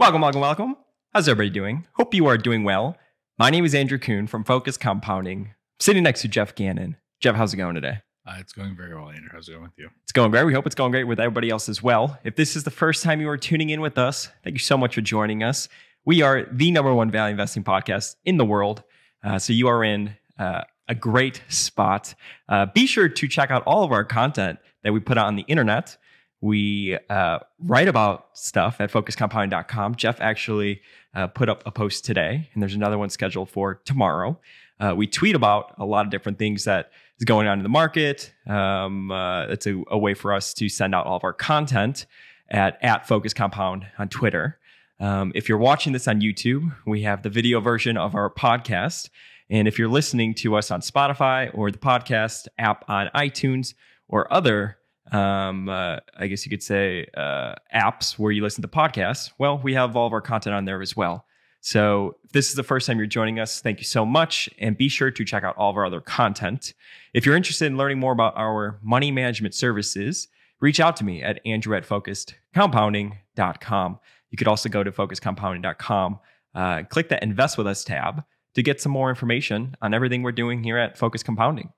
Welcome, welcome, welcome. How's everybody doing? Hope you are doing well. My name is Andrew Kuhn from Focus Compounding. I'm sitting next to Geoff Gannon. Geoff, how's it going today? Uh, it's going very well, Andrew. How's it going with you? It's going great. We hope it's going great with everybody else as well. If this is the first time you are tuning in with us, thank you so much for joining us. We are the number one value investing podcast in the world. Uh, so you are in uh, a great spot. Uh, be sure to check out all of our content that we put out on the internet. We uh, write about stuff at focuscompounding.com. Jeff actually uh, put up a post today, and there's another one scheduled for tomorrow. Uh, we tweet about a lot of different things that is going on in the market. Um, uh, it's a, a, way for us to send out all of our content at, at Focus Compound on Twitter. Um, if you're watching this on YouTube, we have the video version of our podcast. And if you're listening to us on Spotify or the podcast app on iTunes or other um, uh, I guess you could say, uh, apps where you listen to podcasts, well, we have all of our content on there as well. So if this is the first time you're joining us, thank you so much. And be sure to check out all of our other content. If you're interested in learning more about our money management services, reach out to me at andrew at focusedcompounding.com. You could also go to focuscompounding.com, uh, click the invest with us tab to get some more information on everything we're doing here at Focus Compounding.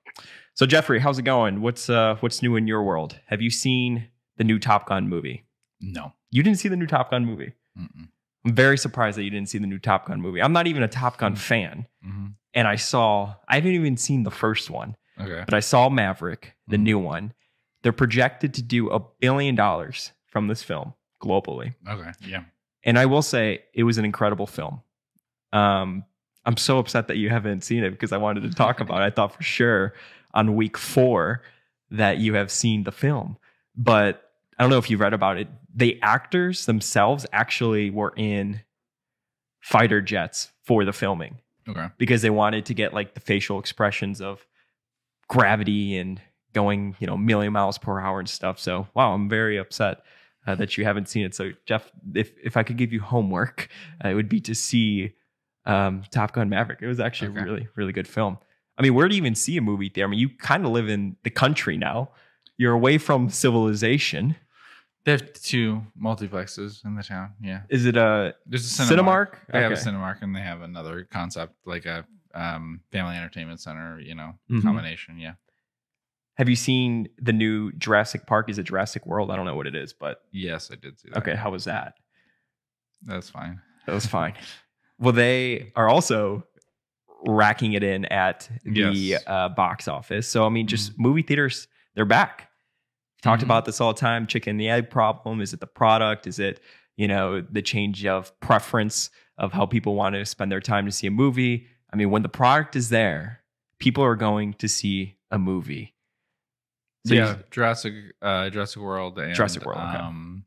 So Jeffrey, how's it going? What's uh what's new in your world? Have you seen the new Top Gun movie? No. You didn't see the new Top Gun movie? Mm-mm. I'm very surprised that you didn't see the new Top Gun movie. I'm not even a Top Gun mm-hmm. fan. Mm-hmm. And I saw I haven't even seen the first one. Okay. But I saw Maverick, the mm-hmm. new one. They're projected to do a billion dollars from this film globally. Okay. Yeah. And I will say it was an incredible film. Um, I'm so upset that you haven't seen it because I wanted to talk about it. I thought for sure on week four that you have seen the film. But I don't know if you've read about it. The actors themselves actually were in fighter jets for the filming. Okay. Because they wanted to get like the facial expressions of gravity and going, you know, million miles per hour and stuff. So, wow, I'm very upset uh, that you haven't seen it. So, Geoff, if if I could give you homework, uh, it would be to see um, Top Gun Maverick. It was actually okay. a really, really good film. I mean, where do you even see a movie theater? I mean, you kind of live in the country now. You're away from civilization. They have two multiplexes in the town. Yeah. Is it a there's a Cinemark? Cinemark? They okay. have a Cinemark, and they have another concept like a um, family entertainment center. You know, mm-hmm. combination. Yeah. Have you seen the new Jurassic Park? Is it Jurassic World? I don't know what it is, but yes, I did see that. Okay, how was that? That's fine. That was fine. well, they are also racking it in at the yes. uh, box office. So I mean, just mm-hmm. movie theaters, they're back. Talked mm-hmm. about this all the time. Chicken and the egg problem. Is it the product? Is it you know the change of preference of how people want to spend their time to see a movie? I mean, when the product is there, people are going to see a movie. So yeah, Jurassic uh, Jurassic World and Jurassic World. Okay. Um,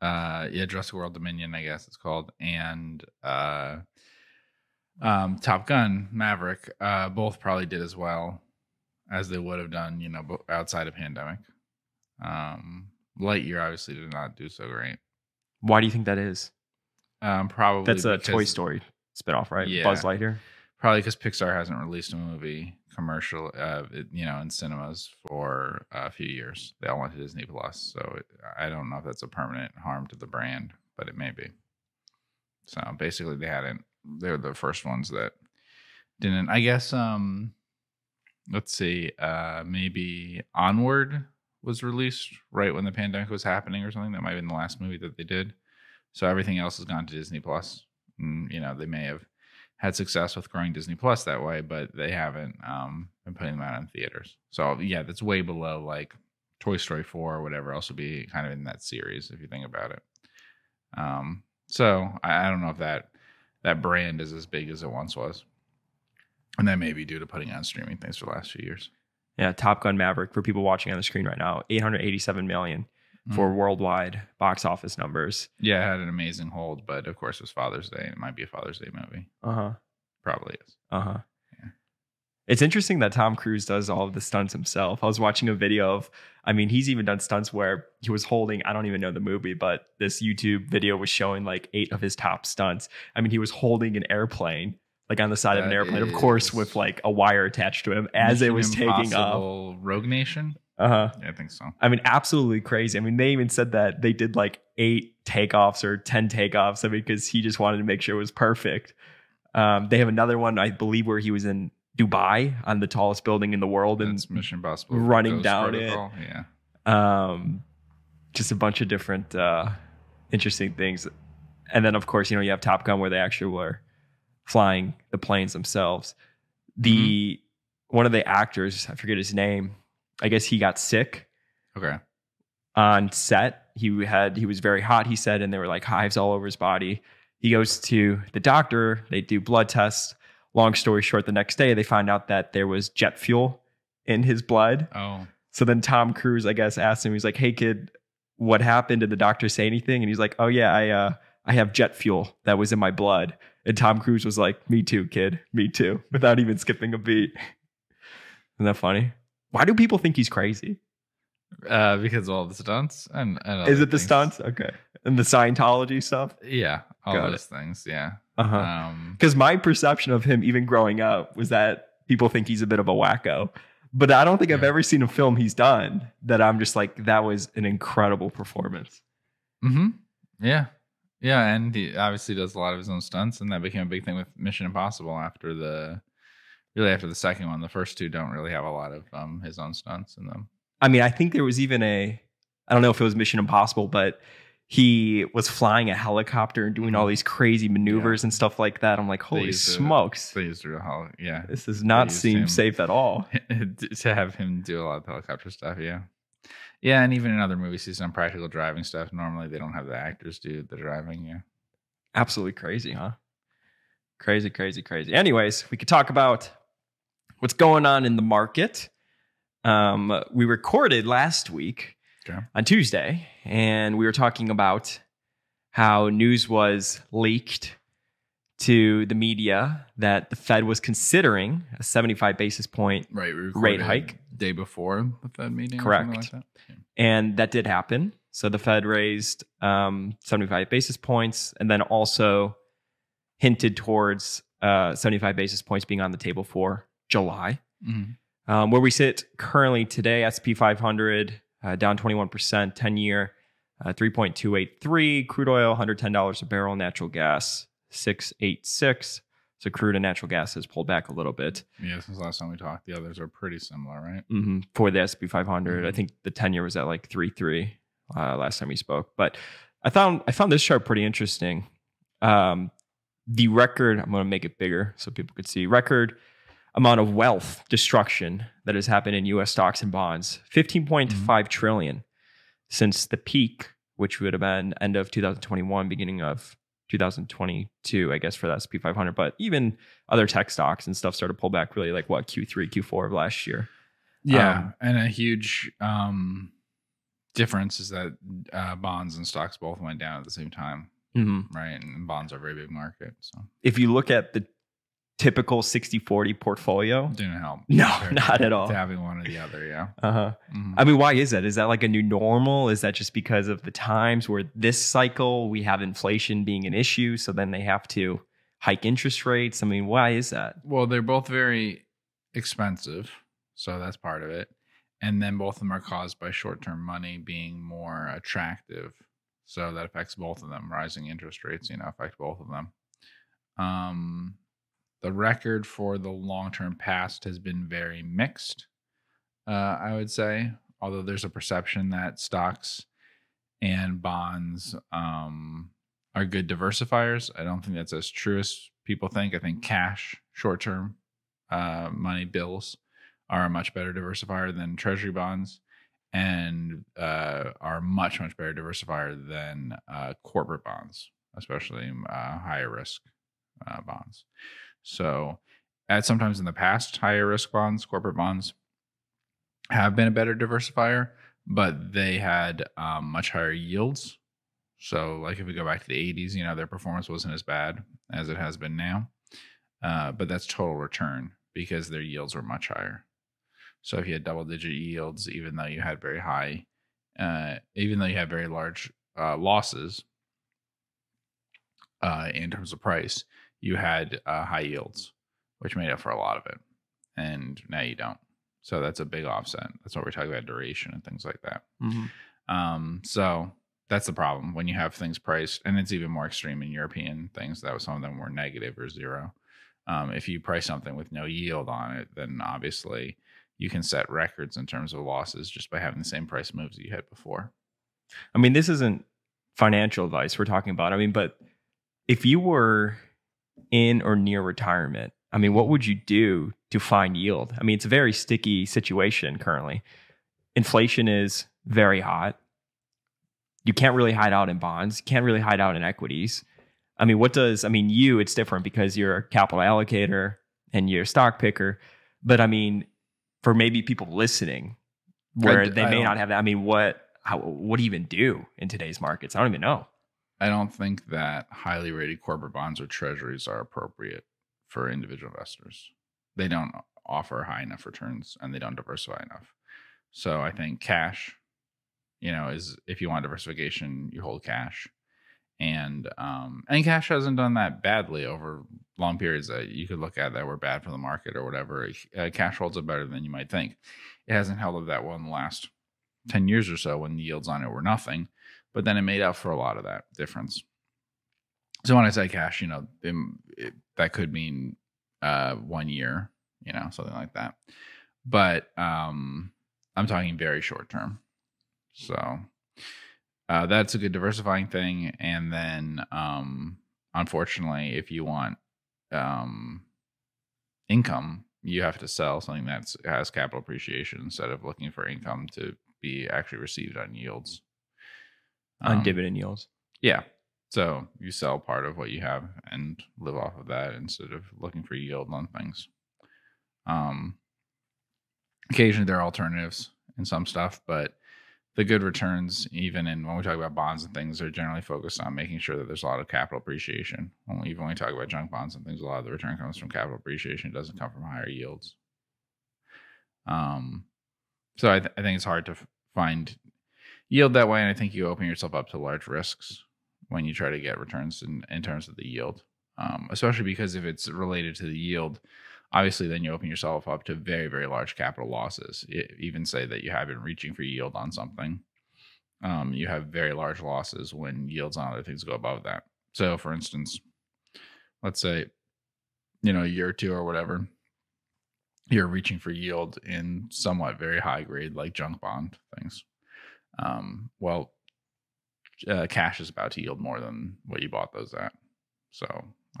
uh, yeah, Jurassic World Dominion, I guess it's called, and uh, um, Top Gun, Maverick, uh, both probably did as well as they would have done, you know, outside of pandemic. Um, Lightyear obviously did not do so great. Why do you think that is? Um, probably that's a Toy Story spinoff, right? Yeah, Buzz Lightyear. Probably because Pixar hasn't released a movie commercial, uh, you know, in cinemas for a few years. They all went to Disney Plus, so it, I don't know if that's a permanent harm to the brand, but it may be. So basically, they hadn't they're the first ones that didn't. I guess um let's see, uh maybe Onward was released right when the pandemic was happening or something. That might have been the last movie that they did. So everything else has gone to Disney Plus. And, you know, they may have had success with growing Disney Plus that way, but they haven't um, been putting them out in theaters. So yeah, that's way below like Toy Story 4 or whatever else would be kind of in that series if you think about it. Um, so I, I don't know if that that brand is as big as it once was. And that may be due to putting on streaming things for the last few years. Yeah, Top Gun Maverick for people watching on the screen right now, 887 million mm. for worldwide box office numbers. Yeah, it had an amazing hold, but of course it was Father's Day. It might be a Father's Day movie. Uh-huh. Probably is. Uh-huh. It's interesting that Tom Cruise does all of the stunts himself. I was watching a video of, I mean, he's even done stunts where he was holding, I don't even know the movie, but this YouTube video was showing like eight of his top stunts. I mean, he was holding an airplane, like on the side that of an airplane, of course, with like a wire attached to him as Mission it was taking off. Rogue Nation? Uh huh. Yeah, I think so. I mean, absolutely crazy. I mean, they even said that they did like eight takeoffs or 10 takeoffs. I mean, because he just wanted to make sure it was perfect. Um, they have another one, I believe, where he was in Dubai on the tallest building in the world and That's Mission Impossible. running down it. Protocol. Yeah. um, just a bunch of different uh, interesting things. And then, of course, you know, you have Top Gun where they actually were flying the planes themselves. The one of the actors, I forget his name, I guess he got sick Okay. on set. He had he was very hot, he said, and there were like hives all over his body. He goes to the doctor, they do blood tests. Long story short, the next day they find out that there was jet fuel in his blood. Oh. So then Tom Cruise, I guess, asked him, he's like, Hey kid, what happened? Did the doctor say anything? And he's like, Oh yeah, I uh I have jet fuel that was in my blood. And Tom Cruise was like, Me too, kid. Me too. Without even skipping a beat. Isn't that funny? Why do people think he's crazy? Uh, because of all the stunts and, and Is it the stunts? Okay. And the Scientology stuff? Yeah, all Got those things. Yeah. Uh-huh. Um, Because my perception of him, even growing up, was that people think he's a bit of a wacko. But I don't think I've ever seen a film he's done that I'm just like, that was an incredible performance. hmm Yeah. Yeah, and he obviously does a lot of his own stunts, and that became a big thing with Mission Impossible after the really after the second one. The first two don't really have a lot of um his own stunts in them. I mean, I think there was even a, I don't know if it was Mission Impossible, but he was flying a helicopter and doing all these crazy maneuvers and stuff like that. I'm like, holy smokes. They used to how yeah This does not seem him. safe at all. to have him do a lot of helicopter stuff. Yeah, yeah, and even in other movies, he's done practical driving stuff. Normally, they don't have the actors do the driving. Yeah. Absolutely crazy, huh? Crazy, crazy, crazy. Anyways, we could talk about what's going on in the market. Um, we recorded last week Okay. on Tuesday, and we were talking about how news was leaked to the media that the Fed was considering a 75 basis point, Right. Rate hike? day before the Fed meeting. or Correct. something like that. and that did happen. So the Fed raised um, 75 basis points and then also hinted towards uh, 75 basis points being on the table for July. Mhm. Um, where we sit currently today, SP 500 uh, down 21%, 10 year, uh, 3.283, crude oil, $110 a barrel, natural gas, 686. So crude and natural gas has pulled back a little bit Yeah. Since last time we talked, the others are pretty similar, right? hmm for the SP 500. I think the 10 year was at like 3 3 uh, last time we spoke. But I found I found this chart pretty interesting. Um, the record, I'm going to make it bigger so people could see record amount of wealth destruction that has happened in US stocks and bonds 15.5 trillion since the peak, which would have been end of 2021, beginning of 2022, I guess, for the SP 500. But even other tech stocks and stuff started to pull back really like what, Q3, Q4 of last year. Yeah, Um, and a huge um, difference is that uh, bonds and stocks both went down at the same time, Mm-hmm. right? And bonds are a very big market, so if you look at the typical 60 40 portfolio, didn't help. No, not at all. To having one or the other, yeah. uh-huh. Mhm. I mean, why is that? Is that like a new normal? Is that just because of the times where this cycle we have inflation being an issue? So then they have to hike interest rates? I mean, why is that? Well, they're both very expensive, so that's part of it. And then both of them are caused by short-term money being more attractive, so that affects both of them. Rising interest rates, you know, affect both of them. Um, the record for the long-term past has been very mixed. Uh, I would say, although there's a perception that stocks and bonds um, are good diversifiers. I don't think that's as true as people think. I think cash, short term uh, money bills are a much better diversifier than treasury bonds and uh, are much, much better diversifier than uh, corporate bonds, especially uh, higher risk uh, bonds. So, at sometimes in the past, higher risk bonds, corporate bonds have been a better diversifier, but they had um, much higher yields. So, like if we go back to the 80s, you know, their performance wasn't as bad as it has been now. Uh, but that's total return because their yields were much higher. So, if you had double digit yields, even though you had very high, uh, even though you had very large uh, losses uh, in terms of price, you had uh, high yields, which made up for a lot of it. And now you don't. So that's a big offset. That's what we're talking about duration and things like that. Mhm. Um, so that's the problem when you have things priced, and it's even more extreme in European things. That was some of them were negative or zero. Um, if you price something with no yield on it, then obviously you can set records in terms of losses just by having the same price moves that you had before. I mean, this isn't financial advice we're talking about. I mean, but if you were in or near retirement, I mean, what would you do to find yield? I mean, it's a very sticky situation currently. Inflation is very hot. You can't really hide out in bonds, you can't really hide out in equities. I mean, what does, I mean, you, it's different because you're a capital allocator and you're a stock picker. But I mean, for maybe people listening where d- they I may not have that, I mean, what, how, what do you even do in today's markets? I don't even know. I don't think that highly rated corporate bonds or treasuries are appropriate for individual investors. They don't offer high enough returns and they don't diversify enough. So I think cash, you know, is if you want diversification, you hold cash. And um and cash hasn't done that badly over long periods that you could look at that were bad for the market or whatever. Uh, cash holds up better than you might think. It hasn't held up that well in the last 10 years or so when the yields on it were nothing but then it made up for a lot of that difference. So when I say cash, you know, it, it, that could mean uh, one year, you know, something like that. But um, I'm talking very short term. So uh, that's a good diversifying thing. And then, um, unfortunately, if you want um, income, you have to sell something that has capital appreciation instead of looking for income to be actually received on yields on Um, dividend yields. Yeah. So you sell part of what you have and live off of that instead of looking for yield on things. Um, occasionally there are alternatives in some stuff, but the good returns, even in when we talk about bonds and things, are generally focused on making sure that there's a lot of capital appreciation. When we, even when we talk about junk bonds and things, a lot of the return comes from capital appreciation. It doesn't come from higher yields. Um, so I, th- I think it's hard to f- find yield that way, and I think you open yourself up to large risks when you try to get returns in, in terms of the yield, um, especially because if it's related to the yield, obviously then you open yourself up to very, very large capital losses. E- even say that you have been reaching for yield on something, um, you have very large losses when yields on other things go above that. So, for instance, let's say, you know, a year or two or whatever, you're reaching for yield in somewhat very high grade, like junk bond things. Um, well, uh, cash is about to yield more than what you bought those at. So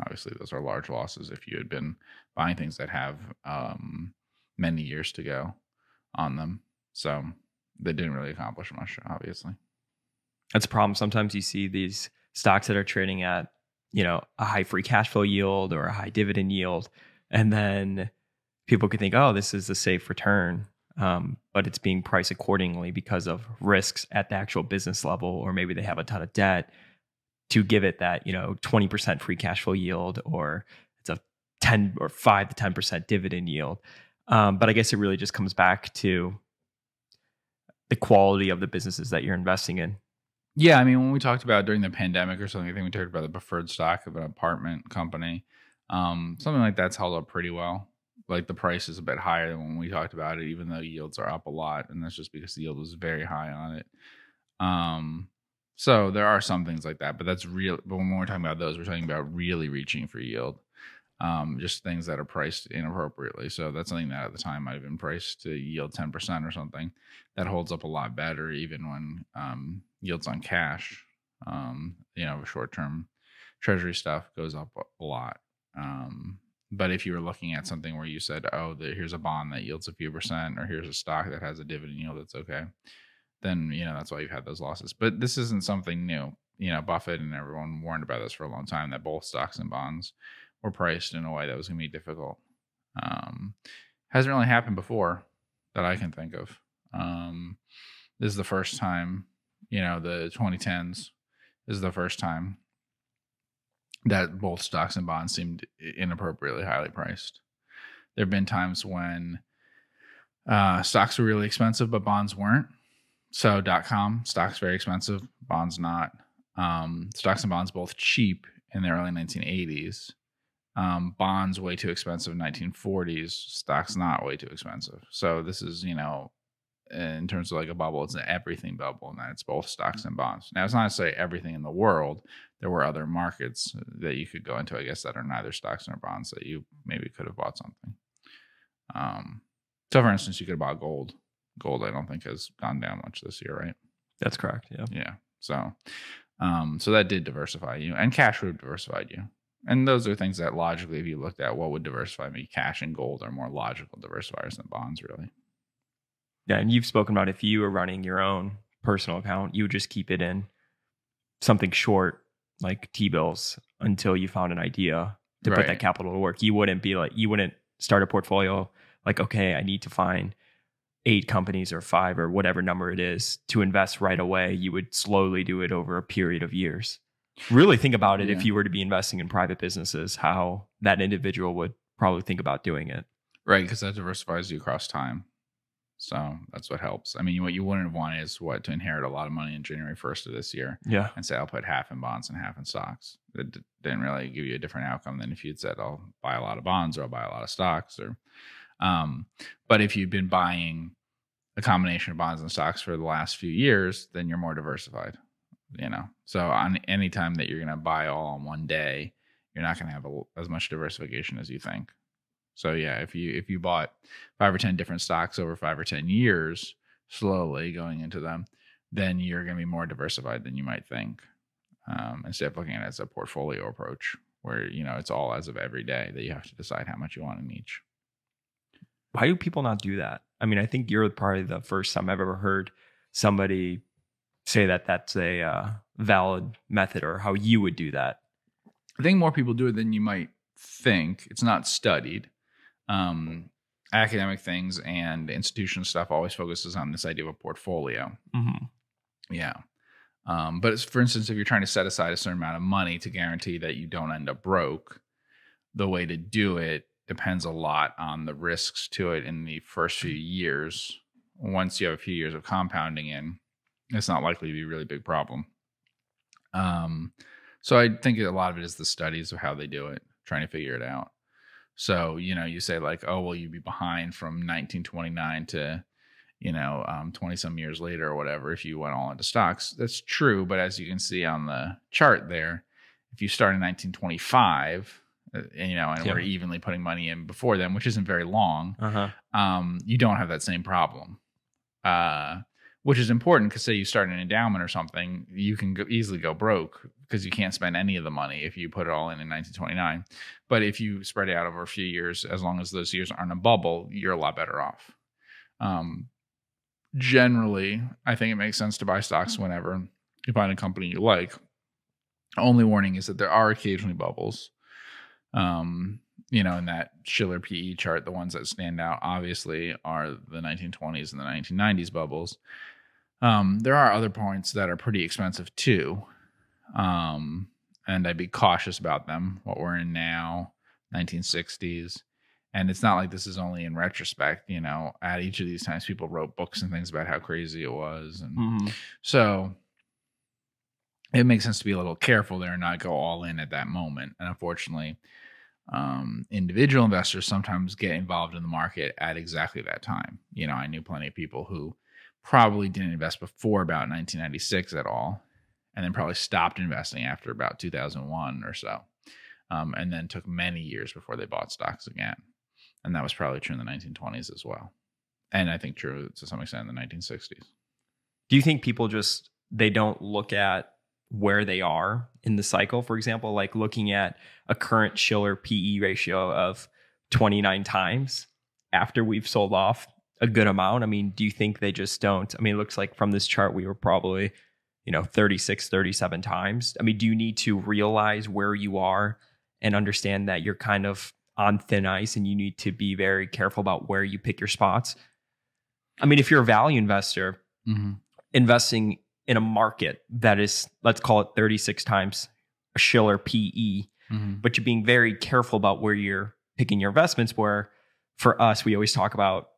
obviously, those are large losses if you had been buying things that have um, many years to go on them. So they didn't really accomplish much, obviously. That's a problem. Sometimes you see these stocks that are trading at, you know, a high free cash flow yield or a high dividend yield. And then people could think, oh, this is a safe return. Um, but it's being priced accordingly because of risks at the actual business level, or maybe they have a ton of debt to give it that, you know, 20% free cash flow yield, or it's a 10 or 5 to 10% dividend yield. Um, but I guess it really just comes back to the quality of the businesses that you're investing in. Yeah, I mean, when we talked about during the pandemic or something, I think we talked about the preferred stock of an apartment company. Um, something like that's held up pretty well. Like the price is a bit higher than when we talked about it, even though yields are up a lot, and that's just because the yield was very high on it. Um, so there are some things like that, but that's real. But when we're talking about those, we're talking about really reaching for yield, um, just things that are priced inappropriately. So that's something that at the time might have been priced to yield ten percent or something. That holds up a lot better, even when um, yields on cash, um, you know, short term treasury stuff goes up a lot. Um, but if you were looking at something where you said, "Oh, the, here's a bond that yields a few percent," or "Here's a stock that has a dividend yield that's okay," then you know that's why you've had those losses. But this isn't something new. You know, Buffett and everyone warned about this for a long time that both stocks and bonds were priced in a way that was going to be difficult. Um, hasn't really happened before that I can think of. Um, this is the first time, you know, the 2010s is the first time that both stocks and bonds seemed inappropriately highly priced. There have been times when uh, stocks were really expensive, but bonds weren't. So dot com stocks very expensive, bonds not. Um, stocks and bonds both cheap in the early 1980s, Um, bonds way too expensive 1940s. Stocks not way too expensive. So this is you know, in terms of like a bubble, it's an everything bubble, and it's both stocks and bonds. Now it's not to say everything in the world. There were other markets that you could go into, I guess, that are neither stocks nor bonds that you maybe could have bought something. Um, so for instance, you could have bought gold. Gold, I don't think has gone down much this year, right? That's correct. Yeah. Yeah. So, um, so that did diversify you, and cash would have diversified you. And those are things that logically, if you looked at what would diversify me, cash and gold are more logical diversifiers than bonds, really. Yeah, and you've spoken about if you were running your own personal account, you would just keep it in something short like T bills until you found an idea to put that capital to work. You wouldn't be like you wouldn't start a portfolio like okay, I need to find eight companies or five or whatever number it is to invest right away. You would slowly do it over a period of years. Really think about it if you were to be investing in private businesses, how that individual would probably think about doing it. Right, because that diversifies you across time. So that's what helps. I mean, what you wouldn't want is what to inherit a lot of money in January 1st of this year Yeah. and say, I'll put half in bonds and half in stocks. It d- didn't really give you a different outcome than if you'd said, I'll buy a lot of bonds or I'll buy a lot of stocks. Or, um, but if you've been buying a combination of bonds and stocks for the last few years, then you're more diversified. You know, so on any time that you're going to buy all on one day, you're not going to have a, as much diversification as you think. So yeah, if you if you bought five or ten different stocks over five or ten years, slowly going into them, then you're going to be more diversified than you might think. Um, instead of looking at it as a portfolio approach, where you know it's all as of every day that you have to decide how much you want in each. why do people not do that? I mean, I think you're probably the first time I've ever heard somebody say that that's a uh, valid method or how you would do that. I think more people do it than you might think. It's not studied. Um, academic things and institutional stuff always focuses on this idea of a portfolio. Mm-hmm. Yeah. Um, but it's, for instance, if you're trying to set aside a certain amount of money to guarantee that you don't end up broke, the way to do it depends a lot on the risks to it in the first few years. Once you have a few years of compounding in, it's not likely to be a really big problem. Um, so I think a lot of it is the studies of how they do it, trying to figure it out. So, you know, you say like, oh, well, you'd be behind from 1929 to you know, um, 20 some years later or whatever, if you went all into stocks. That's true. But as you can see on the chart there, if you start in 1925, uh, and, you know, and Yeah. we're evenly putting money in before them, which isn't very long, Uh-huh. um, you don't have that same problem. Uh, which is important because say you start an endowment or something, you can go, easily go broke because you can't spend any of the money if you put it all in in 1929. But if you spread it out over a few years, as long as those years aren't a bubble, you're a lot better off. Um, generally, I think it makes sense to buy stocks whenever you find a company you like. Only warning is that there are occasionally bubbles. Um, you know, in that Shiller PE chart, the ones that stand out obviously are the 1920s and the 1990s bubbles. Um, there are other points that are pretty expensive too. Um, and I'd be cautious about them. What we're in now, 1960s. And it's not like this is only in retrospect, you know, at each of these times people wrote books and things about how crazy it was. And Mm-hmm. so it makes sense to be a little careful there and not go all in at that moment. And unfortunately, um, individual investors sometimes get involved in the market at exactly that time. You know, I knew plenty of people who probably didn't invest before about 1996 at all, and then probably stopped investing after about 2001 or so, um, and then took many years before they bought stocks again. And that was probably true in the 1920s as well. And I think true to some extent in the 1960s. Do you think people just they don't look at where they are in the cycle? For example, like looking at a current Shiller PE ratio of 29 times after we've sold off a good amount. I mean, do you think they just don't? I mean, it looks like from this chart we were probably, you know, 36, 37 times. I mean, do you need to realize where you are and understand that you're kind of on thin ice and you need to be very careful about where you pick your spots? I mean, if you're a value investor, Mm-hmm. investing in a market that is, let's call it 36 times a Shiller PE, Mm-hmm. but you're being very careful about where you're picking your investments. Where for us, we always talk about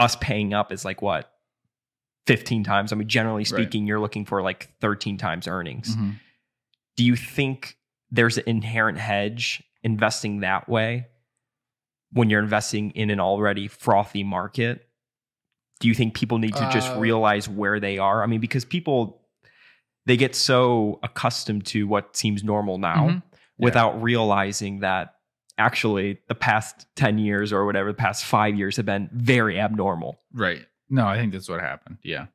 us paying up is like what? 15 times. I mean, generally speaking, you're looking for like 13 times earnings. Mm-hmm. Do you think there's an inherent hedge investing that way when you're investing in an already frothy market? Do you think people need to just Uh, realize where they are? I mean, because people they get so accustomed to what seems normal now Mhm. Yeah. without realizing that actually the past 10 years or whatever, the past five years have been very abnormal. Right. No, I think that's what happened. Yeah.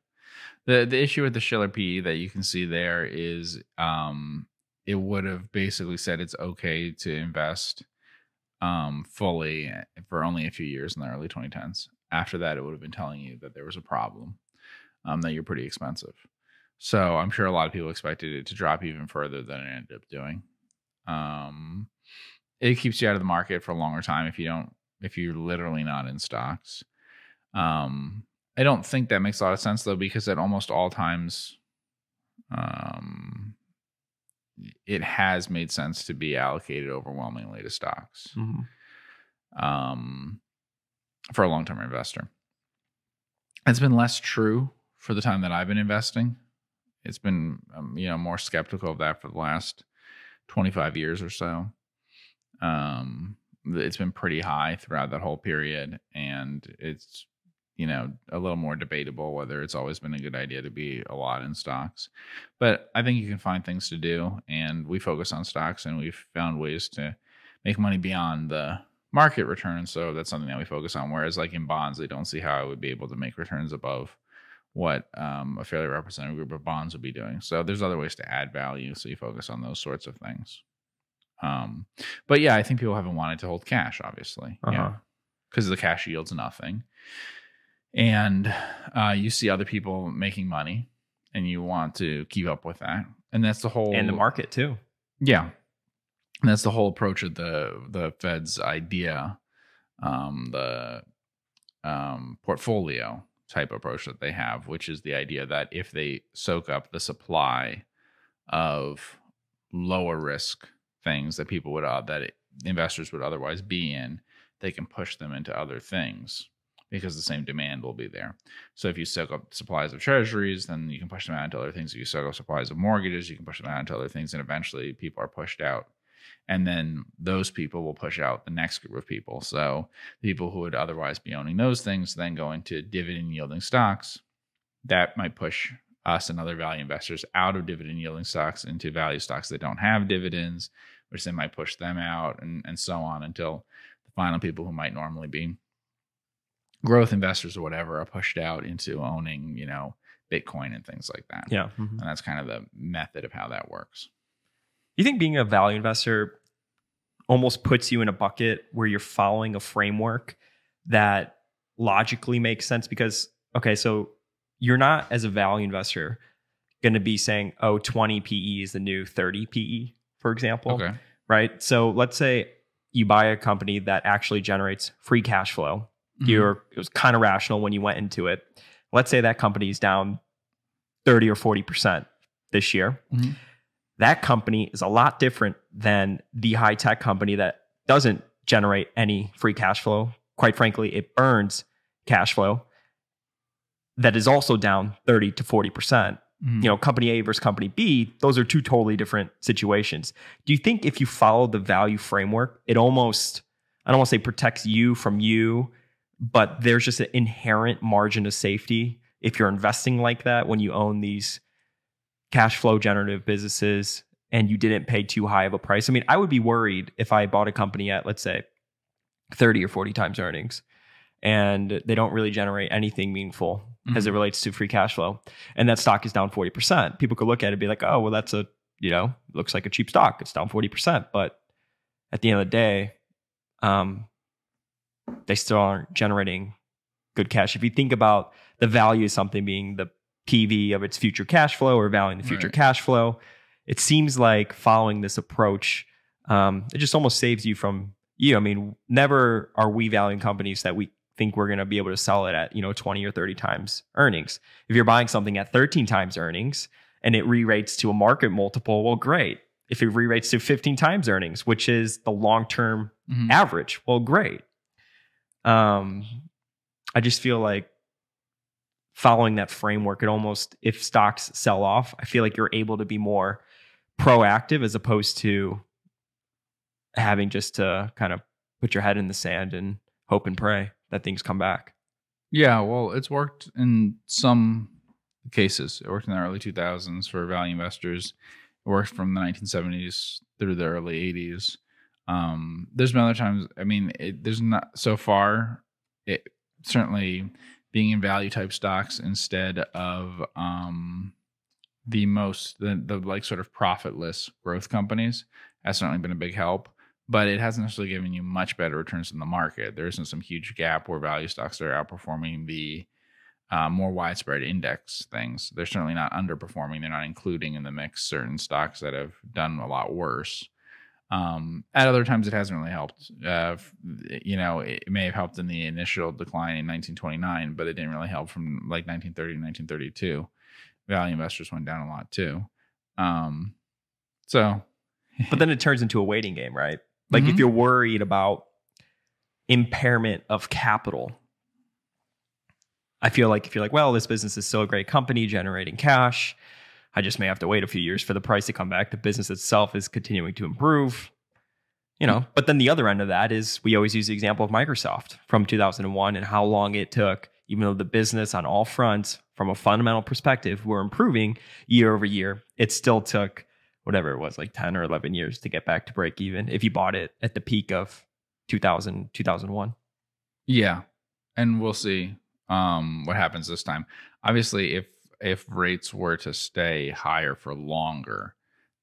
The the issue with the Shiller PE that you can see there is um it would have basically said it's okay to invest um fully for only a few years in the early 2010s. After that it would have been telling you that there was a problem. Um that you're pretty expensive. So I'm sure a lot of people expected it to drop even further than it ended up doing. Um it keeps you out of the market for a longer time if you don't if you're literally not in stocks. Um, I don't think that makes a lot of sense though, because at almost all times, um, it has made sense to be allocated overwhelmingly to stocks um, for a long term investor. It's been less true for the time that I've been investing. It's been, um, you know, more skeptical of that for the last 25 years or so. Um, it's been pretty high throughout that whole period. And it's, you know, a little more debatable whether it's always been a good idea to be a lot in stocks. But I think you can find things to do. And we focus on stocks and we've found ways to make money beyond the market return. So that's something that we focus on. Whereas, like in bonds, they don't see how I would be able to make returns above what um, a fairly representative group of bonds would be doing. So there's other ways to add value. So you focus on those sorts of things. Um, but yeah, I think people haven't wanted to hold cash, obviously. Uh-huh. Yeah. Because the cash yields nothing. And uh, you see other people making money and you want to keep up with that. And that's the whole And the market too. yeah. And that's the whole approach of the the Fed's idea, um, the um, portfolio type approach that they have, which is the idea that if they soak up the supply of lower risk things that people would uh, that investors would otherwise be in, they can push them into other things because the same demand will be there. So if you soak up supplies of treasuries, then you can push them out into other things. If you soak up supplies of mortgages, you can push them out into other things, and eventually people are pushed out. And then those people will push out the next group of people. So people who would otherwise be owning those things then go into dividend yielding stocks. That might push us and other value investors out of dividend yielding stocks into value stocks that don't have dividends, which then might push them out and, and so on until the final people who might normally be growth investors or whatever are pushed out into owning, you know, Bitcoin and things like that. Yeah. Mhm. And that's kind of the method of how that works. You think being a value investor almost puts you in a bucket where you're following a framework that logically makes sense? Because, okay, so you're not, as a value investor, going to be saying, oh, 20 PE is the new 30 PE, for example. Okay. Right. So let's say you buy a company that actually generates free cash flow. Mhm. You're, it was kind of rational when you went into it. Let's say that company is down 30 or 40% this year Mhm. that company is a lot different than the high tech company that doesn't generate any free cash flow. Quite frankly, it burns cash flow that is also down 30 to 40%. Mhm. You know, company A versus company B, those are two totally different situations. Do you think if you follow the value framework, it almost, I don't want to say protects you from you, but there's just an inherent margin of safety if you're investing like that when you own these cash flow generative businesses and you didn't pay too high of a price. I mean, I would be worried if I bought a company at, let's say, 30 or 40 times earnings and they don't really generate anything meaningful as it relates to free cash flow. And that stock is down 40%. People could look at it and be like, oh, well, that's a, you know, looks like a cheap stock. It's down 40%. But at the end of the day, um, they still aren't generating good cash. If you think about the value of something being the PV of its future cash flow or valuing the future Right. cash flow, it seems like following this approach, um, it just almost saves you from you. I mean, never are we valuing companies that we think we're going to be able to sell it at, you know, 20 or 30 times earnings. If you're buying something at 13 times earnings and it re-rates to a market multiple, well, great. If it re-rates to 15 times earnings, which is the long-term Mhm. average. Well, great. Um, I just feel like following that framework, it almost if stocks sell off, I feel like you're able to be more proactive as opposed to having just to kind of put your head in the sand and hope and pray that things come back. Yeah, well, it's worked in some cases. It worked in the early 2000s for value investors. It worked from the 1970s through the early 80s. Um, there's been other times. I mean, it, there's not so far. It certainly being in value type stocks instead of um, the most the, the like sort of profitless growth companies has certainly been a big help but it hasn't necessarily given you much better returns in the market there isn't some huge gap where value stocks are outperforming the uh, more widespread index things they're certainly not underperforming they're not including in the mix certain stocks that have done a lot worse um, at other times, it hasn't really helped. Uh, you know, it may have helped in the initial decline in 1929, but it didn't really help from like 1930 to 1932. Value investors went down a lot too. Um, so, but then it turns into a waiting game, right? Like Mhm. if you're worried about impairment of capital, I feel like if you're like, well, this business is still a great company generating cash, I just may have to wait a few years for the price to come back. The business itself is continuing to improve. You know, but then the other end of that is we always use the example of Microsoft from 2001 and how long it took, even though the business on all fronts, from a fundamental perspective, were improving year over year, it still took whatever it was, like 10 or 11 years to get back to break even if you bought it at the peak of 2000, 2001. yeah, and we'll see um, what happens this time. Obviously, if if rates were to stay higher for longer,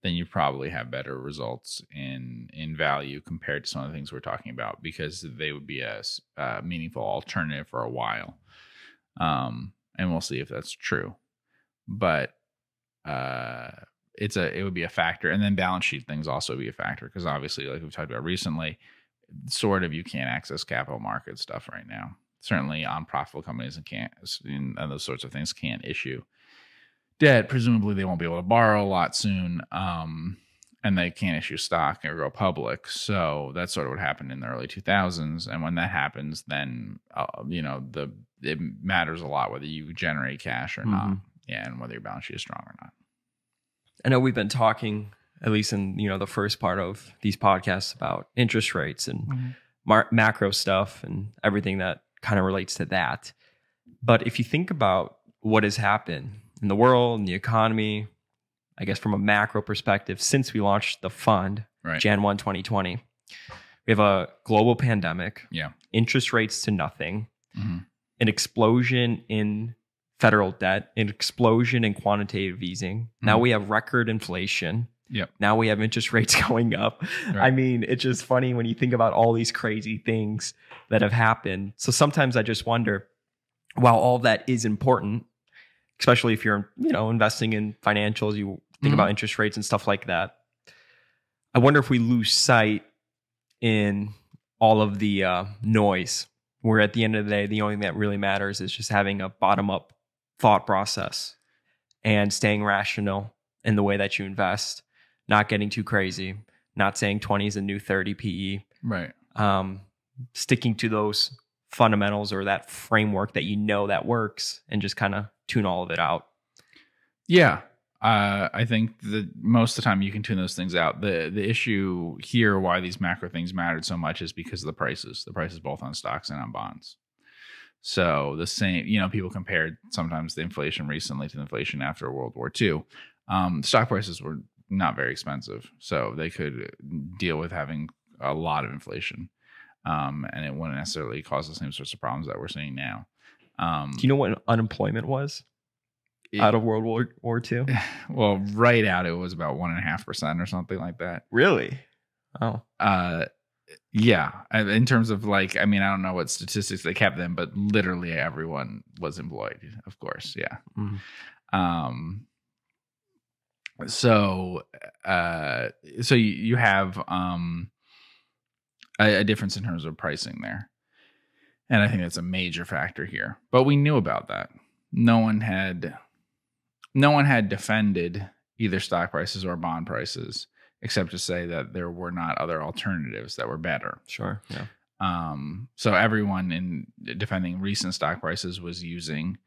then you probably have better results in in value compared to some of the things we're talking about because they would be a meaningful alternative for a while. Um, and we'll see if that's true. But uh, it's a it would be a factor, and then balance sheet things also be a factor because obviously, like we've talked about recently, sort of you can't access capital market stuff right now. Certainly, unprofitable companies and can't and those sorts of things can't issue debt. Presumably, they won't be able to borrow a lot soon, um, and they can't issue stock or go public. So that's sort of what happened in the early 2000s. And when that happens, then uh, you know the it matters a lot whether you generate cash or not, Mhm. yeah, and whether your balance sheet is strong or not. I know we've been talking, at least in you know the first part of these podcasts, about interest rates and mar- macro stuff and everything that kind of relates to that. But if you think about what has happened in the world and the economy, I guess from a macro perspective, since we launched the fund, Right. Jan 1, 2020, we have a global pandemic, Yeah. interest rates to nothing, Mhm. an explosion in federal debt, an explosion in quantitative easing. Now Mhm. we have record inflation. Yep. Now we have interest rates going up. I mean, it's just funny when you think about all these crazy things that have happened. So sometimes I just wonder, while all that is important, especially if you're, you know, investing in financials, you think Mhm. about interest rates and stuff like that. I wonder if we lose sight in all of the uh, noise, where at the end of the day, the only thing that really matters is just having a bottom up thought process and staying rational in the way that you invest, not getting too crazy, not saying 20 is a new 30 PE, Right. um, sticking to those fundamentals or that framework that you know that works and just kind of tune all of it out. Yeah. Uh, I think that most of the time you can tune those things out. The the issue here, why these macro things mattered so much, is because of the prices. The prices both on stocks and on bonds. So the same, you know, people compared sometimes the inflation recently to the inflation after World War II. Um, stock prices were not very expensive, so they could deal with having a lot of inflation, um, and it wouldn't necessarily cause the same sorts of problems that we're seeing now. Um, Do you know what unemployment was it- out of World War, War II? well, right out, it was about one and a half percent or something like that. Really? Oh, Uh, yeah. In terms of like, I mean, I don't know what statistics they kept them, but literally everyone was employed. Of course, yeah. Mhm. Um. So, uh, so you, you have um a, a difference in terms of pricing there, and I think that's a major factor here. But we knew about that. No one had, no one had defended either stock prices or bond prices except to say that there were not other alternatives that were better. sure. Yeah. Um, so everyone in defending recent stock prices was using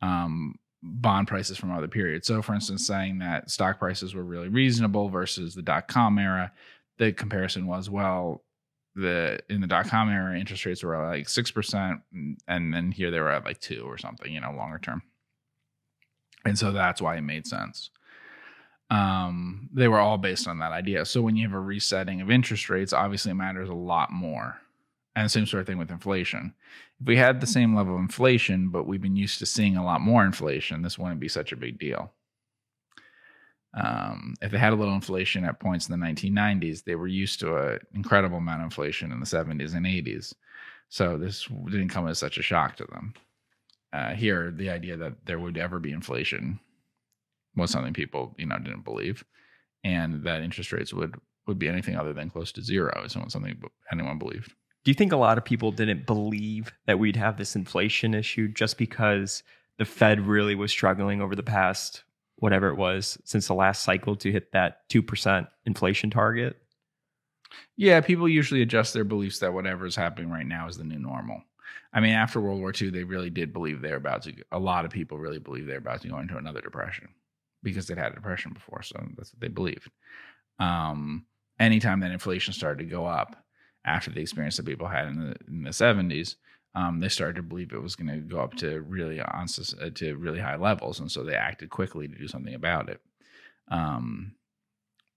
um, bond prices from other periods. So, for instance, saying that stock prices were really reasonable versus the dot com era, the comparison was well the in the dot com era interest rates were like six percent and then here they were at like two or something you know longer term and so that's why it made sense um they were all based on that idea so when you have a resetting of interest rates obviously it matters a lot more and same sort of thing with inflation if we had the same level of inflation but we've been used to seeing a lot more inflation this wouldn't be such a big deal um, if they had a little inflation at points in the 1990s, they were used to an incredible amount of inflation in the 70s and 80s. So this didn't come as such a shock to them. Uh, here, the idea that there would ever be inflation was something people, you know, didn't believe, and that interest rates would would be anything other than close to zero isn't something anyone believed. Do you think a lot of people didn't believe that we'd have this inflation issue just because the Fed really was struggling over the past whatever it was since the last cycle to hit that 2% inflation target? Yeah, people usually adjust their beliefs that whatever is happening right now is the new normal. I mean, after World War II, they really did believe they're about to, a lot of people really believe they're about to go into another depression because they'd had a depression before. So that's what they believed. Um, anytime that inflation started to go up after the experience that people had in the, in the 70s, um, they started to believe it was going to go up to really on uh, to really high levels, and so they acted quickly to do something about it. Um,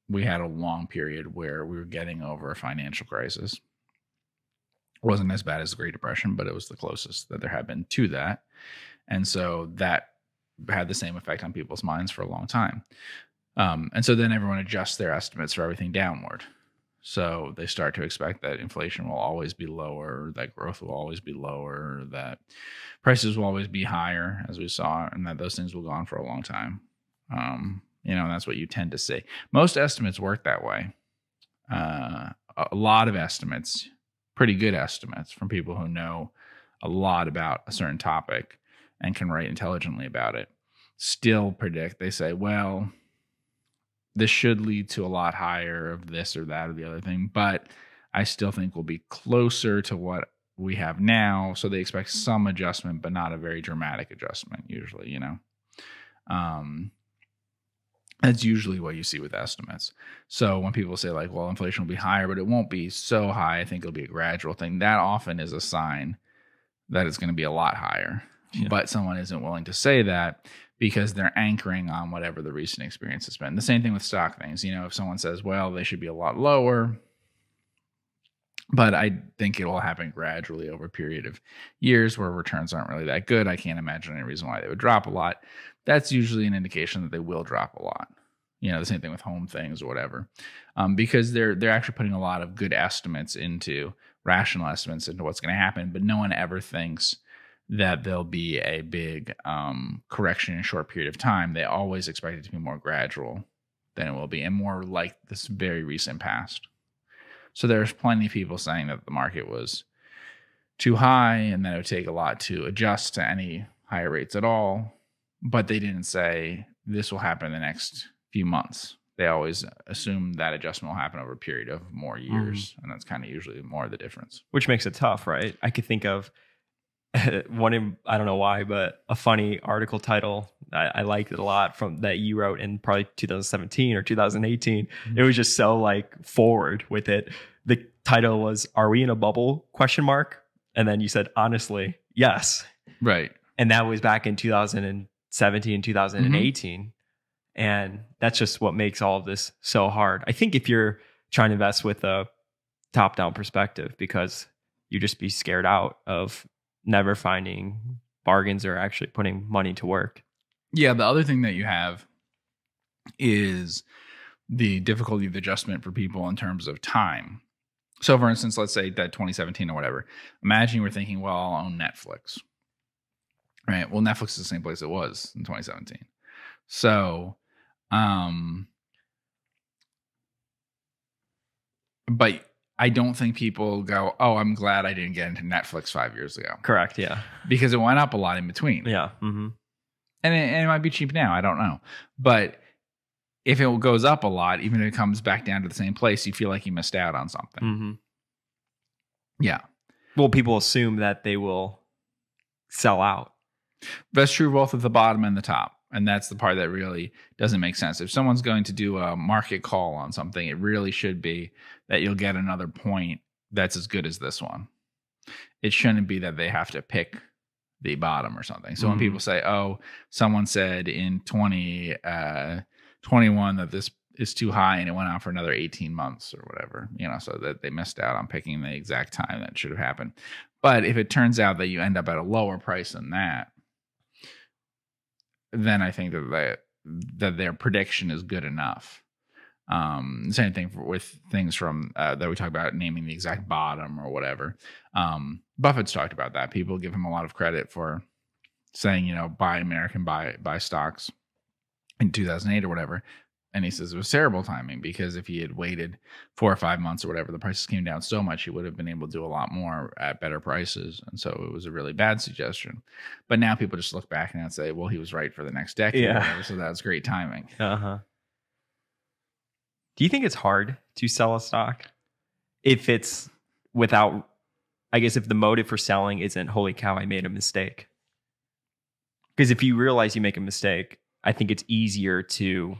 we had a long period where we were getting over a financial crisis. It wasn't as bad as the Great Depression, but it was the closest that there had been to that, and so that had the same effect on people's minds for a long time. Um, and so then everyone adjusts their estimates for everything downward. So they start to expect that inflation will always be lower, that growth will always be lower, that prices will always be higher, as we saw, and that those things will go on for a long time. Um, you know, that's what you tend to see. Most estimates work that way. Uh, a lot of estimates, pretty good estimates from people who know a lot about a certain topic and can write intelligently about it, still predict. They say, well, this should lead to a lot higher of this or that or the other thing, but I still think we'll be closer to what we have now. So they expect some adjustment, but not a very dramatic adjustment, usually, you know. Um, that's usually what you see with estimates. So when people say, like, well, inflation will be higher, but it won't be so high, I think it'll be a gradual thing, that often is a sign that it's going to be a lot higher. Yeah. But someone isn't willing to say that because they're anchoring on whatever the recent experience has been. The same thing with stock things. You know, if someone says, well, they should be a lot lower, but I think it will happen gradually over a period of years where returns aren't really that good. I can't imagine any reason why they would drop a lot. That's usually an indication that they will drop a lot. You know, the same thing with home things or whatever, um, because they're they're actually putting a lot of good estimates into rational estimates into what's going to happen, but no one ever thinks that there'll be a big um, correction in a short period of time. They always expect it to be more gradual than it will be, and more like this very recent past. So there's plenty of people saying that the market was too high and that it would take a lot to adjust to any higher rates at all. But they didn't say this will happen in the next few months. They always assume that adjustment will happen over a period of more years. Mm. And that's kind of usually more of the difference. Which makes it tough, right? I could think of one in, I don't know why, but a funny article title. I, I, liked it a lot from that you wrote in probably 2017 or 2018. Mm-hmm. It was just so like forward with it. The title was "Are we in a bubble?" question mark, and then you said honestly, yes. Right. And that was back in 2017, 2018. Mm-hmm. And that's just what makes all of this so hard. I think if you're trying to invest with a top down perspective, because you just be scared out of never finding bargains or actually putting money to work. Yeah, the other thing that you have is the difficulty of adjustment for people in terms of time. So, for instance, let's say that 2017 or whatever, imagine you were thinking, well, I'll own Netflix. Right. Well, Netflix is the same place it was in 2017. So, um, but I don't think people go, "Oh, I'm glad I didn't get into Netflix five years ago." Correct. Yeah. Because it went up a lot in between. Yeah. Mm-hmm. And, it, and it might be cheap now. I don't know, but if it goes up a lot, even if it comes back down to the same place, you feel like you missed out on something. Mm-hmm. Yeah. Well, people assume that they will sell out. That's true both at the bottom and the top. And that's the part that really doesn't make sense. If someone's going to do a market call on something, it really should be that you'll get another point that's as good as this one. It shouldn't be that they have to pick the bottom or something. So when Mhm. people say, "Oh, someone said in 20 uh 21 that this is too high and it went on for another 18 months or whatever," you know, so that they missed out on picking the exact time that should have happened. But if it turns out that you end up at a lower price than that, then I think that they, that their prediction is good enough. Um, same thing for, with things from uh, that we talk about naming the exact bottom or whatever. Um, Buffett's talked about that. People give him a lot of credit for saying, you know, buy American, buy buy stocks in 2008 or whatever. And he says it was terrible timing because if he had waited four or five months or whatever, the prices came down so much he would have been able to do a lot more at better prices. And so it was a really bad suggestion. But now people just look back and say, well, he was right for the next decade. Yeah. so that was great timing. Uh huh. Do you think it's hard to sell a stock if it's without? I guess if the motive for selling isn't "Holy cow, I made a mistake." Because if you realize you make a mistake, I think it's easier to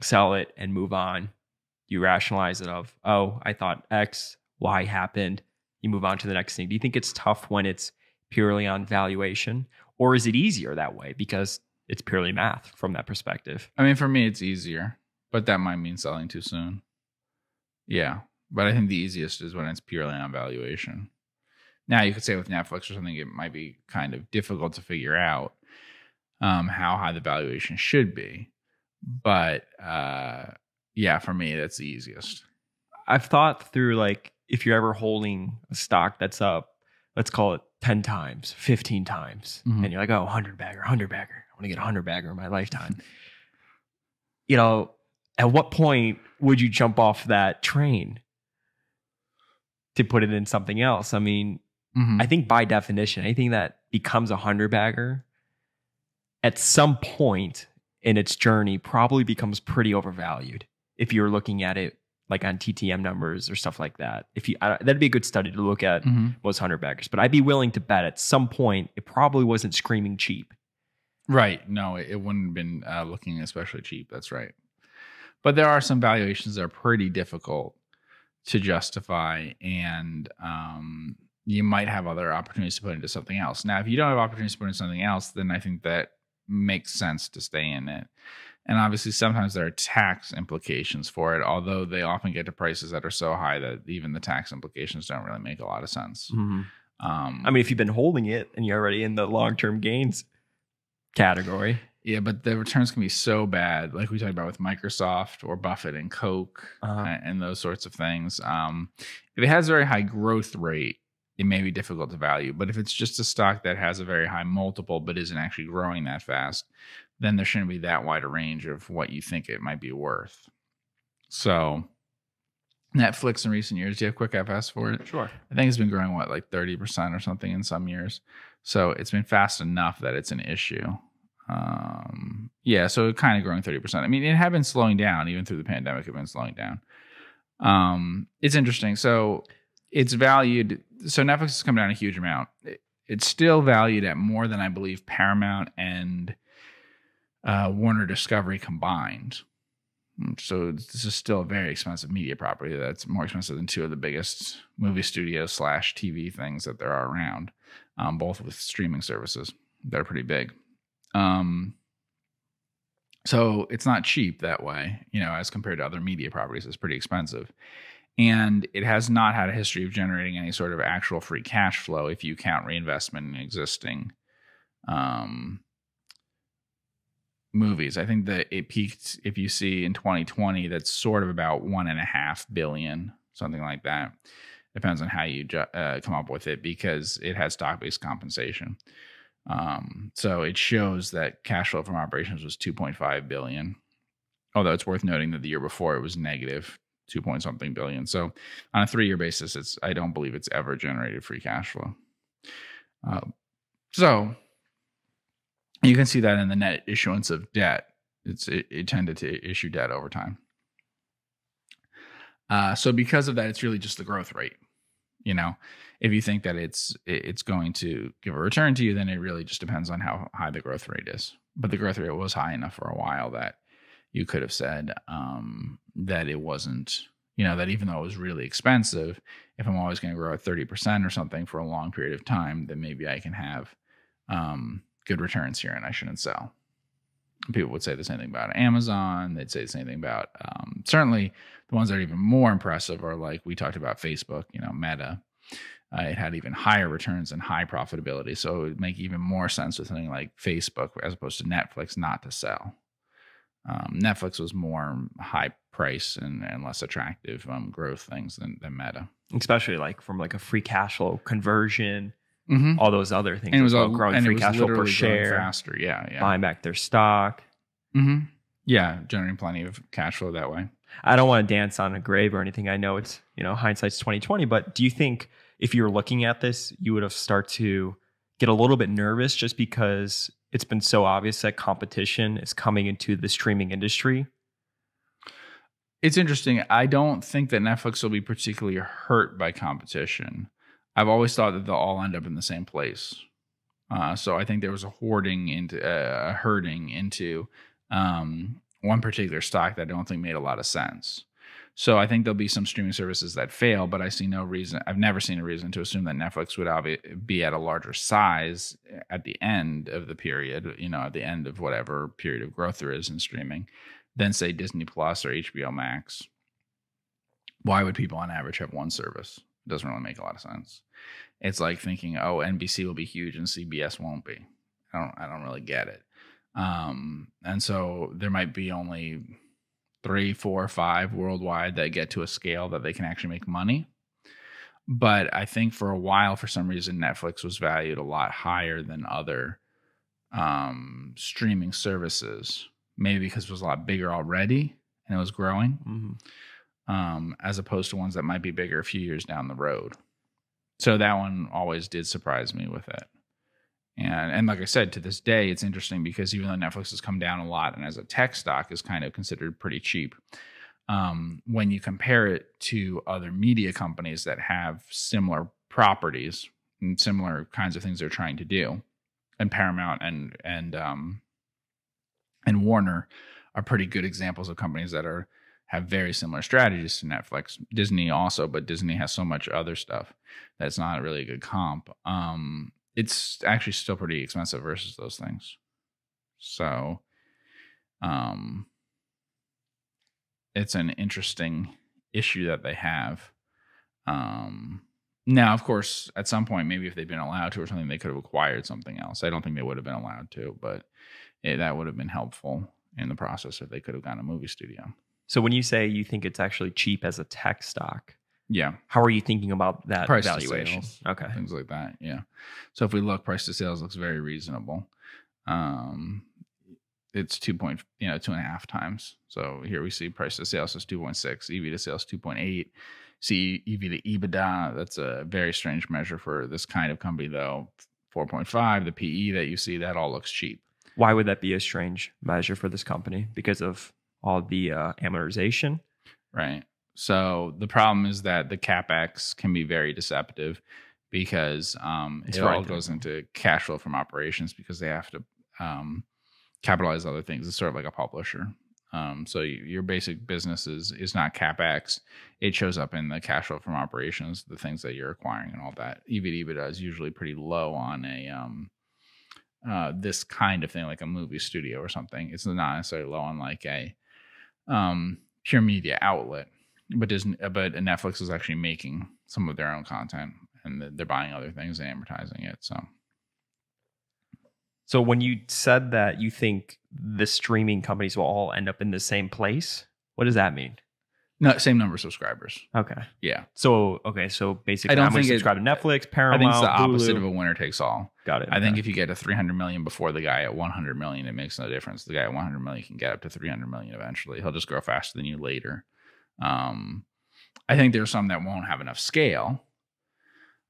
sell it and move on. You rationalize it of, oh, I thought X, Y happened. You move on to the next thing. Do you think it's tough when it's purely on valuation, or is it easier that way because it's purely math from that perspective? I mean, for me, it's easier, but that might mean selling too soon. Yeah. But I think the easiest is when it's purely on valuation. Now, you could say with Netflix or something, it might be kind of difficult to figure out um, how high the valuation should be. But uh, yeah, for me, that's the easiest. I've thought through like if you're ever holding a stock that's up, let's call it 10 times, 15 times, Mhm. and you're like, oh, 100 bagger, 100 bagger. I want to get a 100 bagger in my lifetime. you know, at what point would you jump off that train to put it in something else? I mean, Mhm. I think by definition, anything that becomes a 100 bagger at some point in its journey probably becomes pretty overvalued if you're looking at it like on TTM numbers or stuff like that. If you I, that'd be a good study to look at Mhm. most hundred baggers, but I'd be willing to bet at some point it probably wasn't screaming cheap. Right. No, it, it wouldn't have been uh, looking especially cheap. That's right. But there are some valuations that are pretty difficult to justify, and um, you might have other opportunities to put into something else. Now, if you don't have opportunities to put into something else, then I think that makes sense to stay in it. And obviously, sometimes there are tax implications for it, although they often get to prices that are so high that even the tax implications don't really make a lot of sense. Um, I mean, if you've been holding it and you're already in the long term gains category, Yeah, but the returns can be so bad, like we talked about with Microsoft or Buffett and Coke Uh-huh. and those sorts of things. Um, if it has a very high growth rate, it may be difficult to value. But if it's just a stock that has a very high multiple but isn't actually growing that fast, then there shouldn't be that wide a range of what you think it might be worth. So, Netflix in recent years, do you have QuickFS for it? sure. I think it's been growing what like 30% or something in some years. So it's been fast enough that it's an issue. Um yeah, so kind of growing 30%. I mean, it had been slowing down even through the pandemic, it had been slowing down. Um it's interesting. So it's valued so Netflix has come down a huge amount. It- it's still valued at more than I believe Paramount and uh, Warner Discovery combined. So this is still a very expensive media property. That's more expensive than two of the biggest movie studios slash TV things that there are around, um, both with streaming services They're pretty big. Um, so it's not cheap that way, you know, as compared to other media properties. It's pretty expensive. And it has not had a history of generating any sort of actual free cash flow if you count reinvestment in existing um, movies. I think that it peaked, if you see in 2020, that's sort of about one and a half billion, something like that. Depends on how you ju- uh, come up with it because it has stock based compensation. Um, so it shows that cash flow from operations was 2.5 billion. Although it's worth noting that the year before it was negative two point something billion. So on a three year basis, it's I don't believe it's ever generated free cash flow. Uh, so you can see that in the net issuance of debt. It's it, it tended to issue debt over time. Uh, so because of that, it's really just the growth rate. You know, if you think that it's it's going to give a return to you, then it really just depends on how high the growth rate is. but the growth rate was high enough for a while that you could have said um, that it wasn't, you know, that even though it was really expensive, if I'm always going to grow at 30% or something for a long period of time, then maybe I can have um, good returns here and I shouldn't sell. People would say the same thing about Amazon. They'd say the same thing about um, certainly the ones that are even more impressive are like we talked about Facebook, you know, Meta. Uh, it had even higher returns and high profitability. So it would make even more sense with something like Facebook as opposed to Netflix not to sell. Um, Netflix was more high price and, and less attractive um, growth things than, than Meta. Especially like from like a free cash flow conversion, Mm-hmm. all those other things. And it was well, all growing free cash flow per share, faster. Yeah, yeah. buying back their stock. Mm-hmm. Yeah, generating plenty of cash flow that way. I don't want to dance on a grave or anything. I know it's you know hindsight's twenty twenty, but do you think if you were looking at this, you would have start to get a little bit nervous just because it's been so obvious that competition is coming into the streaming industry? It's interesting. I don't think that Netflix will be particularly hurt by competition. I've always thought that they'll all end up in the same place. Uh, so I think there was a hoarding into uh, a herding into um, one particular stock that I don't think made a lot of sense. So I think there'll be some streaming services that fail, but I see no reason. I've never seen a reason to assume that Netflix would obvi- be at a larger size at the end of the period, you know, at the end of whatever period of growth there is in streaming, than say Disney Plus or HBO Max. Why would people on average have one service? It doesn't really make a lot of sense. It's like thinking, oh, NBC will be huge and CBS won't be. I don't, I don't really get it. Um, and so there might be only three, four, five worldwide that get to a scale that they can actually make money. But I think for a while, for some reason, Netflix was valued a lot higher than other um, streaming services. Maybe because it was a lot bigger already and it was growing, Mm-hmm. Um, as opposed to ones that might be bigger a few years down the road. So that one always did surprise me with it. And and like I said, to this day, it's interesting because even though Netflix has come down a lot and as a tech stock is kind of considered pretty cheap, um, when you compare it to other media companies that have similar properties and similar kinds of things they're trying to do, and Paramount and and um, and Warner are pretty good examples of companies that are have very similar strategies to Netflix. Disney also, but Disney has so much other stuff that's not really a good comp. Um, it's actually still pretty expensive versus those things. So, um, it's an interesting issue that they have. Um, now, of course, at some point, maybe if they'd been allowed to or something, they could have acquired something else. I don't think they would have been allowed to, but it, that would have been helpful in the process if they could have gotten a movie studio. So when you say you think it's actually cheap as a tech stock, Yeah, how are you thinking about that Price to valuation? sales. Okay. things like that. Yeah. So if we look, price to sales looks very reasonable. Um, it's two point, you know, two and a half times. So here we see price to sales is two point six, EV to sales two point eight. See EV to EBITDA. That's a very strange measure for this kind of company, though. Four point five. The PE that you see, that all looks cheap. Why would that be a strange measure for this company? Because of all the uh, amortization? Right. So the problem is that the capex can be very deceptive because um, it right all there. goes into cash flow from operations because they have to um, capitalize other things. It's sort of like a publisher. Um, so your basic business is is not capex. It shows up in the cash flow from operations, the things that you're acquiring and all that. EBITDA is usually pretty low on a um, uh, this kind of thing, like a movie studio or something. It's not necessarily low on like a um, pure media outlet but Disney, uh, but Netflix is actually making some of their own content, and they're buying other things and amortizing it. So So when you said that you think the streaming companies will all end up in the same place, what does that mean? No, same number of subscribers. Okay. Yeah, So okay, so basically, I don't I'm think to it- subscribe to Netflix, Paramount. I think it's the opposite of a winner takes all. Got it. I think if you get to 300 million before the guy at 100 million, it makes no difference. The guy at 100 million can get up to 300 million eventually. He'll just grow faster than you later. Um, I think there's some that won't have enough scale.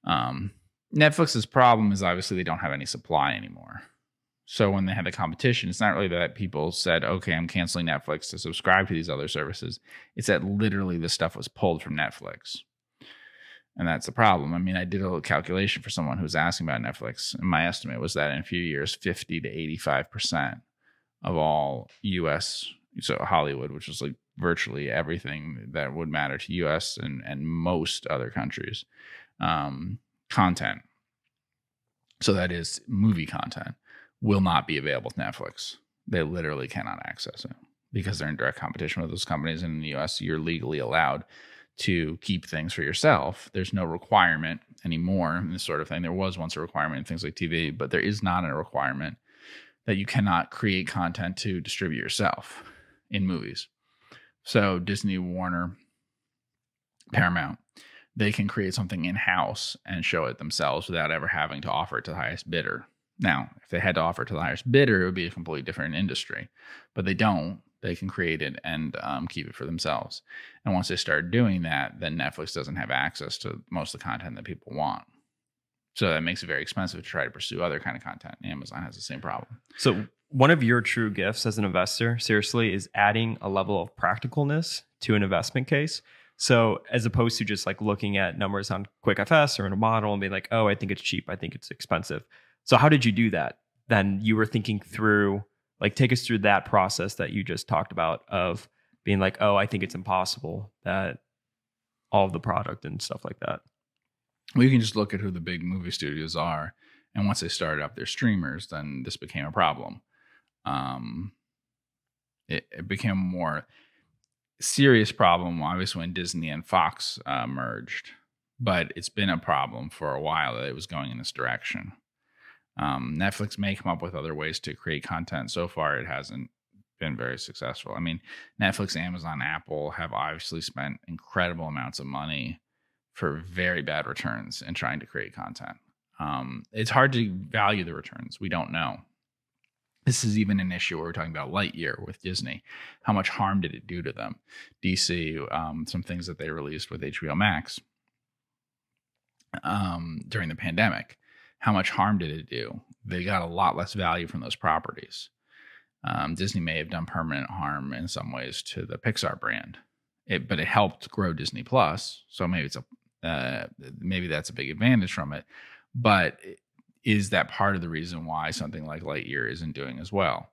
Um, Netflix's problem is obviously they don't have any supply anymore. So when they had the competition, it's not really that people said, "Okay, I'm canceling Netflix to subscribe to these other services." It's that literally the stuff was pulled from Netflix. And that's the problem. I mean, I did a little calculation for someone who was asking about Netflix, and my estimate was that in a few years, 50 to 85% of all US so Hollywood, which is like virtually everything that would matter to US and and most other countries. Um, content. So that is movie content will not be available to Netflix. They literally cannot access it because they're in direct competition with those companies. And in the US, you're legally allowed to keep things for yourself. There's no requirement anymore in this sort of thing. There was once a requirement in things like TV, but there is not a requirement that you cannot create content to distribute yourself in movies. So Disney, Warner, Paramount, they can create something in house and show it themselves without ever having to offer it to the highest bidder. Now, if they had to offer to the highest bidder, it would be a completely different industry, but they don't. They can create it and um, keep it for themselves. And once they start doing that, then Netflix doesn't have access to most of the content that people want. So that makes it very expensive to try to pursue other kind of content. Amazon has the same problem. So one of your true gifts as an investor, seriously, is adding a level of practicalness to an investment case. So as opposed to just like looking at numbers on QuickFS or in a model and being like, oh, I think it's cheap, I think it's expensive. So how did you do that? Then you were thinking through, like, take us through that process that you just talked about of being like, oh, I think it's impossible that all of the product and stuff like that. Well, you can just look at who the big movie studios are, and once they started up their streamers, then this became a problem. Um, it, it became a more serious problem, obviously, when Disney and Fox uh, merged. But it's been a problem for a while that it was going in this direction. Um, Netflix may come up with other ways to create content. So far, it hasn't been very successful. I mean, Netflix, Amazon, Apple have obviously spent incredible amounts of money for very bad returns in trying to create content. Um, it's hard to value the returns. We don't know. This is even an issue where we're talking about Lightyear with Disney. How much harm did it do to them? DC, um, some things that they released with HBO Max um, during the pandemic how much harm did it do? They got a lot less value from those properties. Um, Disney may have done permanent harm in some ways to the Pixar brand, it, but it helped grow Disney Plus. So maybe it's a uh, maybe that's a big advantage from it. But is that part of the reason why something like Lightyear isn't doing as well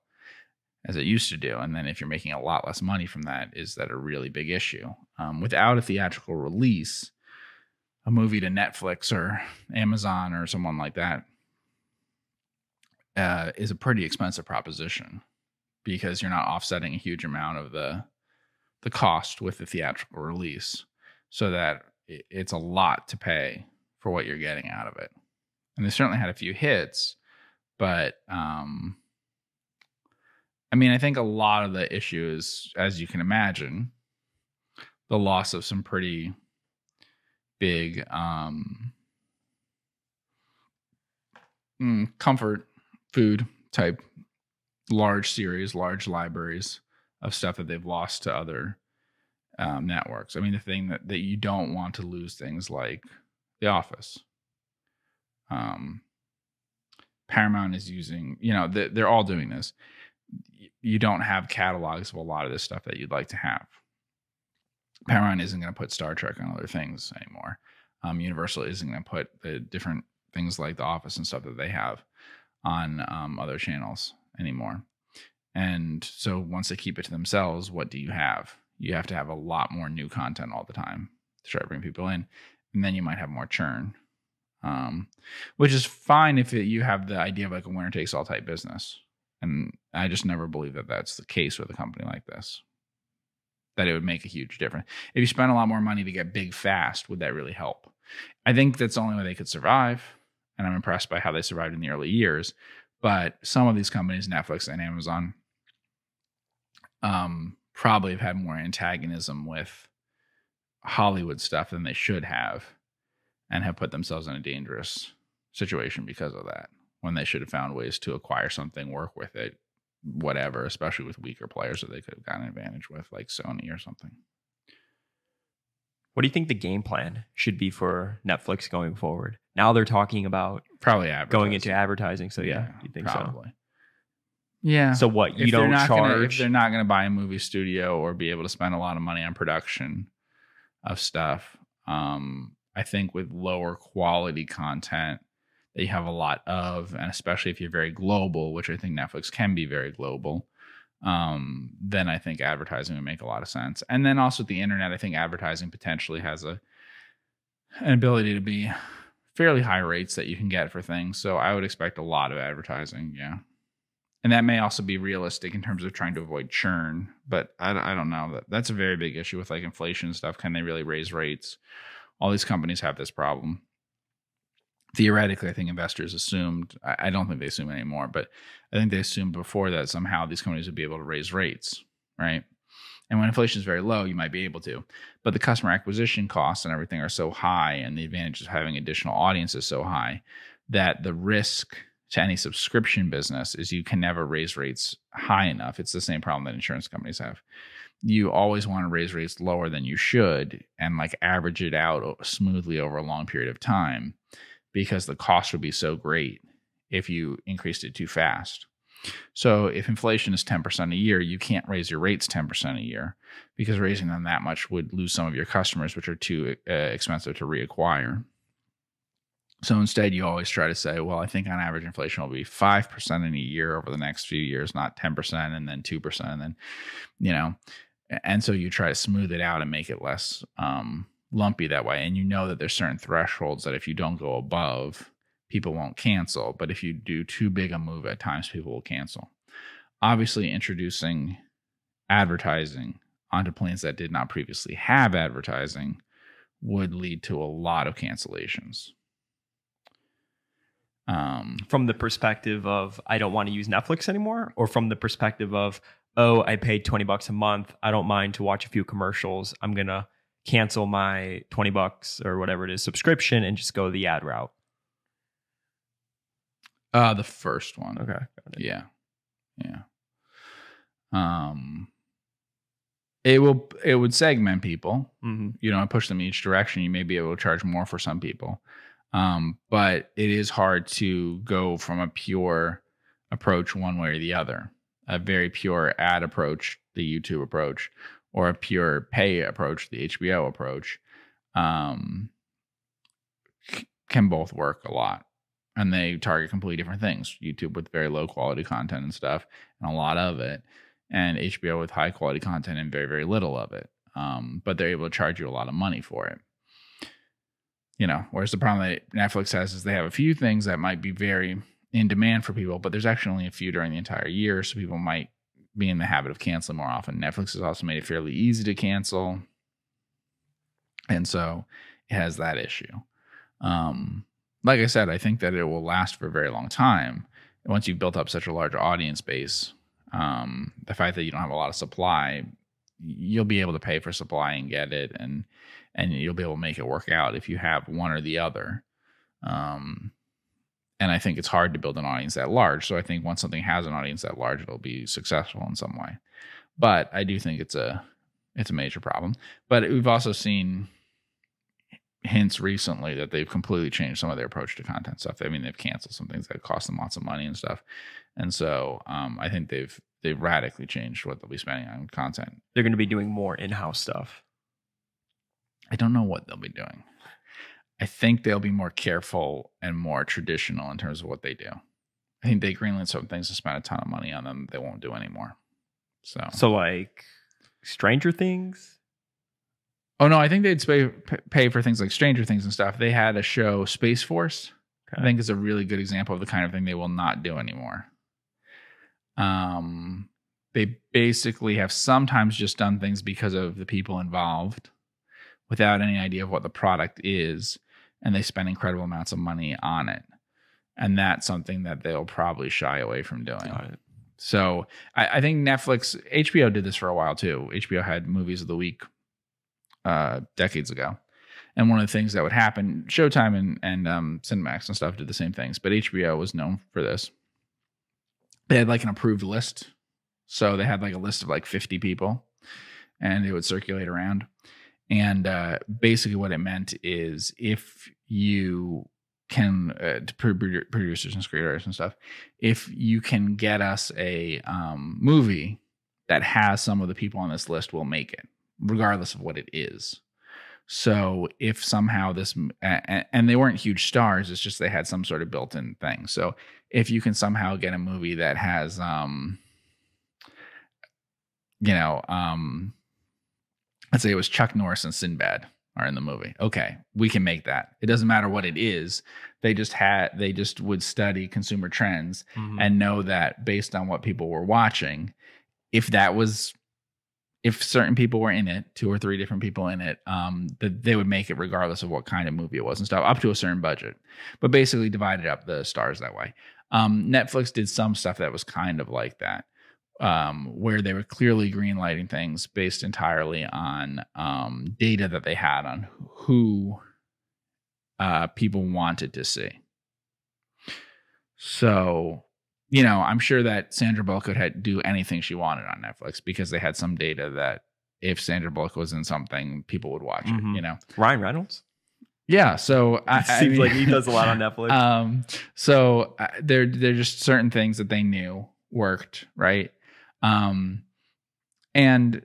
as it used to do? And then if you're making a lot less money from that, is that a really big issue? Um, without a theatrical release, a movie to Netflix or Amazon or someone like that uh, is a pretty expensive proposition because you're not offsetting a huge amount of the the cost with the theatrical release, so that it's a lot to pay for what you're getting out of it. And they certainly had a few hits, but um, I mean, I think a lot of the issue is, as you can imagine, the loss of some pretty big um, mm, comfort food type large series, large libraries of stuff that they've lost to other um, networks. I mean, the thing that, that you don't want to lose things like The Office. Um, Paramount is using, you know, they're all doing this. You don't have catalogs of a lot of this stuff that you'd like to have. Paramount isn't going to put Star Trek on other things anymore. Um, Universal isn't going to put the different things like The Office and stuff that they have on um, other channels anymore. And so once they keep it to themselves, what do you have? You have to have a lot more new content all the time to try to bring people in, and then you might have more churn, um, which is fine if you have the idea of like a winner takes all type business. And I just never believe that that's the case with a company like this that it would make a huge difference. If you spend a lot more money to get big fast, would that really help? I think that's the only way they could survive. And I'm impressed by how they survived in the early years. But some of these companies, Netflix and Amazon, um, probably have had more antagonism with Hollywood stuff than they should have and have put themselves in a dangerous situation because of that when they should have found ways to acquire something, work with it, whatever, especially with weaker players that they could have gotten advantage with, like Sony or something. What do you think the game plan should be for Netflix going forward? Now they're talking about probably going into advertising. So yeah, yeah you think probably. so? Yeah. So what you if don't charge? Gonna, if they're not going to buy a movie studio or be able to spend a lot of money on production of stuff, um, I think with lower quality content, that you have a lot of, and especially if you're very global, which I think Netflix can be very global, um, then I think advertising would make a lot of sense. And then also the internet, I think advertising potentially has a an ability to be fairly high rates that you can get for things. So I would expect a lot of advertising. Yeah. And that may also be realistic in terms of trying to avoid churn, but I, I don't know. That that's a very big issue with like inflation stuff. Can they really raise rates? All these companies have this problem. Theoretically, I think investors assumed. I, don't think they assume anymore, but I think they assumed before that somehow these companies would be able to raise rates, right? And when inflation is very low, you might be able to. But the customer acquisition costs and everything are so high, and the advantage of having additional audiences so high that the risk to any subscription business is you can never raise rates high enough. It's the same problem that insurance companies have. You always want to raise rates lower than you should and like average it out smoothly over a long period of time because the cost would be so great if you increased it too fast. So if inflation is 10% a year, you can't raise your rates 10% a year because raising them that much would lose some of your customers, which are too uh, expensive to reacquire. So instead, you always try to say, well, I think on average inflation will be 5% in a year over the next few years, not 10% and then 2%. And then, you know, and so you try to smooth it out and make it less um, lumpy that way. And you know that there's certain thresholds that if you don't go above, people won't cancel. But if you do too big a move at times, people will cancel. Obviously, introducing advertising onto planes that did not previously have advertising would lead to a lot of cancellations. Um, from the perspective of I don't want to use Netflix anymore, or from the perspective of oh I paid twenty bucks a month, I don't mind to watch a few commercials. I'm gonna cancel my twenty bucks or whatever it is subscription and just go the ad route. Uh the first one. Okay. Yeah. Yeah. Um it will it would segment people. Mm-hmm. You know, push them each direction. You may be able to charge more for some people. Um, but it is hard to go from a pure approach one way or the other. A very pure ad approach, the YouTube approach, or a pure pay approach, the HBO approach, um, can both work a lot and they target completely different things. YouTube with very low quality content and stuff, and a lot of it, and HBO with high quality content and very very little of it. Um, but they're able to charge you a lot of money for it. You know, whereas the problem that Netflix has is they have a few things that might be very in demand for people, but there's actually only a few during the entire year, so people might be in the habit of canceling more often. Netflix has also made it fairly easy to cancel, and so it has that issue. Um, like I said, I think that it will last for a very long time. Once you've built up such a large audience base, um, the fact that you don't have a lot of supply, you'll be able to pay for supply and get it, and and you'll be able to make it work out if you have one or the other. Um, and I think it's hard to build an audience that large. So I think once something has an audience that large, it'll be successful in some way. But I do think it's a it's a major problem. But we've also seen hints recently that they've completely changed some of their approach to content stuff. I mean, they've canceled some things that cost them lots of money and stuff. And so um, I think they've they've radically changed what they'll be spending on content. They're going to be doing more in-house stuff. I don't know what they'll be doing. I think they'll be more careful and more traditional in terms of what they do. I think they greenlit some things to spend a ton of money on them they won't do anymore. So, so like Stranger Things. Oh no, I think they'd pay, pay for things like Stranger Things and stuff. They had a show, Space Force. Okay. I think is a really good example of the kind of thing they will not do anymore. Um, they basically have sometimes just done things because of the people involved, without any idea of what the product is, and they spend incredible amounts of money on it, and that's something that they'll probably shy away from doing. So I, I think Netflix, HBO did this for a while too. HBO had movies of the week uh, decades ago. And one of the things that would happen, Showtime and, and um, Cinemax and stuff did the same things, but HBO was known for this. They had like an approved list. So they had like a list of like 50 people and it would circulate around. And uh, basically, what it meant is if you can, uh, producers and screenwriters and stuff, if you can get us a um, movie that has some of the people on this list, we'll make it regardless of what it is. So if somehow this and they weren't huge stars, it's just they had some sort of built-in thing. So if you can somehow get a movie that has um you know, um, let's say it was Chuck Norris and Sinbad are in the movie. Okay, we can make that. It doesn't matter what it is. They just had they just would study consumer trends Mhm. and know that based on what people were watching, if that was if certain people were in it, two or three different people in it, um, that they would make it regardless of what kind of movie it was and stuff, up to a certain budget. But basically divided up the stars that way. Um, Netflix did some stuff that was kind of like that, um, where they were clearly greenlighting things based entirely on um, data that they had on who uh, people wanted to see. So, you know, I'm sure that Sandra Bullock could had, do anything she wanted on Netflix because they had some data that if Sandra Bullock was in something, people would watch Mhm. it. You know, Ryan Reynolds. yeah. So I, It I seems mean- like he does a lot on Netflix. um, so uh, there, there are just certain things that they knew worked, right? Um, and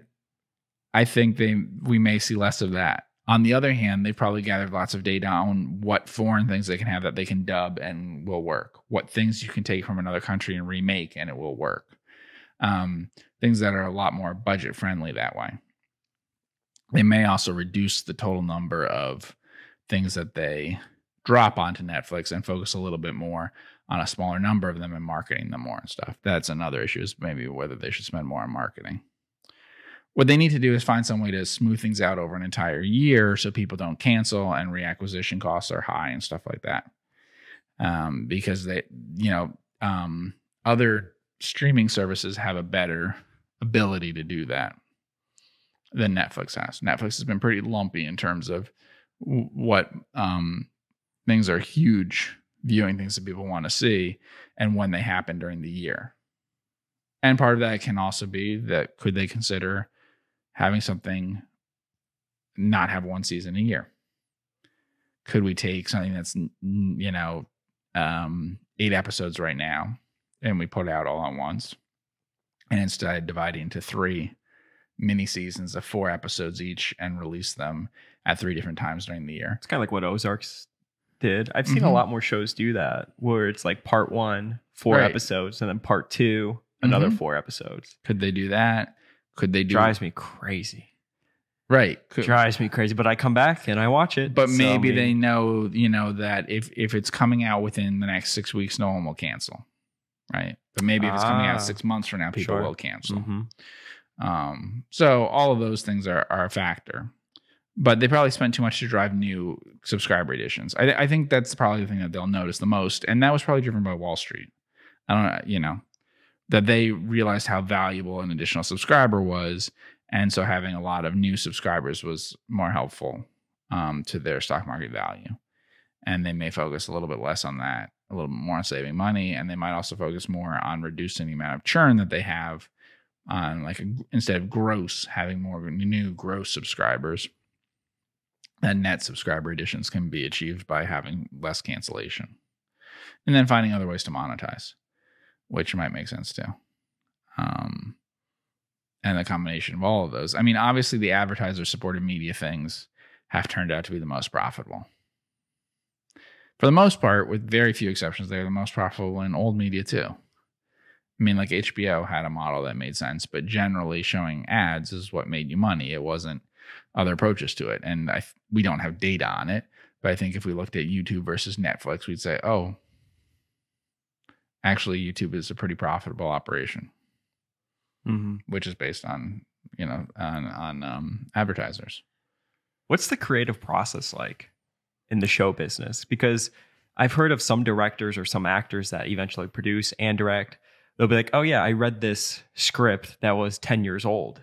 I think they we may see less of that. On the other hand, they've probably gathered lots of data on what foreign things they can have that they can dub and will work. What things you can take from another country and remake and it will work. Um, things that are a lot more budget friendly that way. They may also reduce the total number of things that they drop onto Netflix and focus a little bit more on a smaller number of them and marketing them more and stuff. That's another issue is maybe whether they should spend more on marketing. What they need to do is find some way to smooth things out over an entire year so people don't cancel and reacquisition costs are high and stuff like that. Um, because they, you know, um, other streaming services have a better ability to do that than Netflix has. Netflix has been pretty lumpy in terms of what um, things are huge viewing things that people want to see and when they happen during the year. And part of that can also be that could they consider having something not have one season a year? Could we take something that's you know um, eight episodes right now and we put out all at once, and instead divide into three mini seasons of four episodes each and release them at three different times during the year? It's kind of like what Ozarks I've seen a Mhm. lot more shows do that, where it's like part one, four Right. episodes, and then part two, another Mhm. four episodes. Could they do that? Could they do Drives me crazy. right? Could, Drives me crazy. But I come back and I watch it. but So, maybe mean, they know, you know, that if if it's coming out within the next six weeks, no one will cancel, right? But maybe if it's coming Ah. out six months from now, people Sure. will cancel. Mhm. Um, so all of those things are are a factor, but they probably spent too much to drive new subscriber additions. I, I think that's probably the thing that they'll notice the most, and that was probably driven by Wall Street. I don't know, you know, that they realized how valuable an additional subscriber was, and so having a lot of new subscribers was more helpful um, to their stock market value, and they may focus a little bit less on that, a little bit more on saving money, and they might also focus more on reducing the amount of churn that they have on like a, instead of gross having more new gross subscribers and net subscriber additions can be achieved by having less cancellation and then finding other ways to monetize which might make sense too. Um and the combination of all of those. I mean obviously the advertiser supported media things have turned out to be the most profitable. For the most part with very few exceptions they're the most profitable in old media too. I mean, like HBO had a model that made sense, but generally showing ads is what made you money. It wasn't other approaches to it. And I, we don't have data on it, but I think if we looked at YouTube versus Netflix, we'd say, oh, actually, YouTube is a pretty profitable operation, Mhm. which is based on you know on on um, advertisers. What's the creative process like in the show business? Because I've heard of some directors or some actors that eventually produce and direct. They'll be like, "Oh yeah, I read this script that was 10 years old."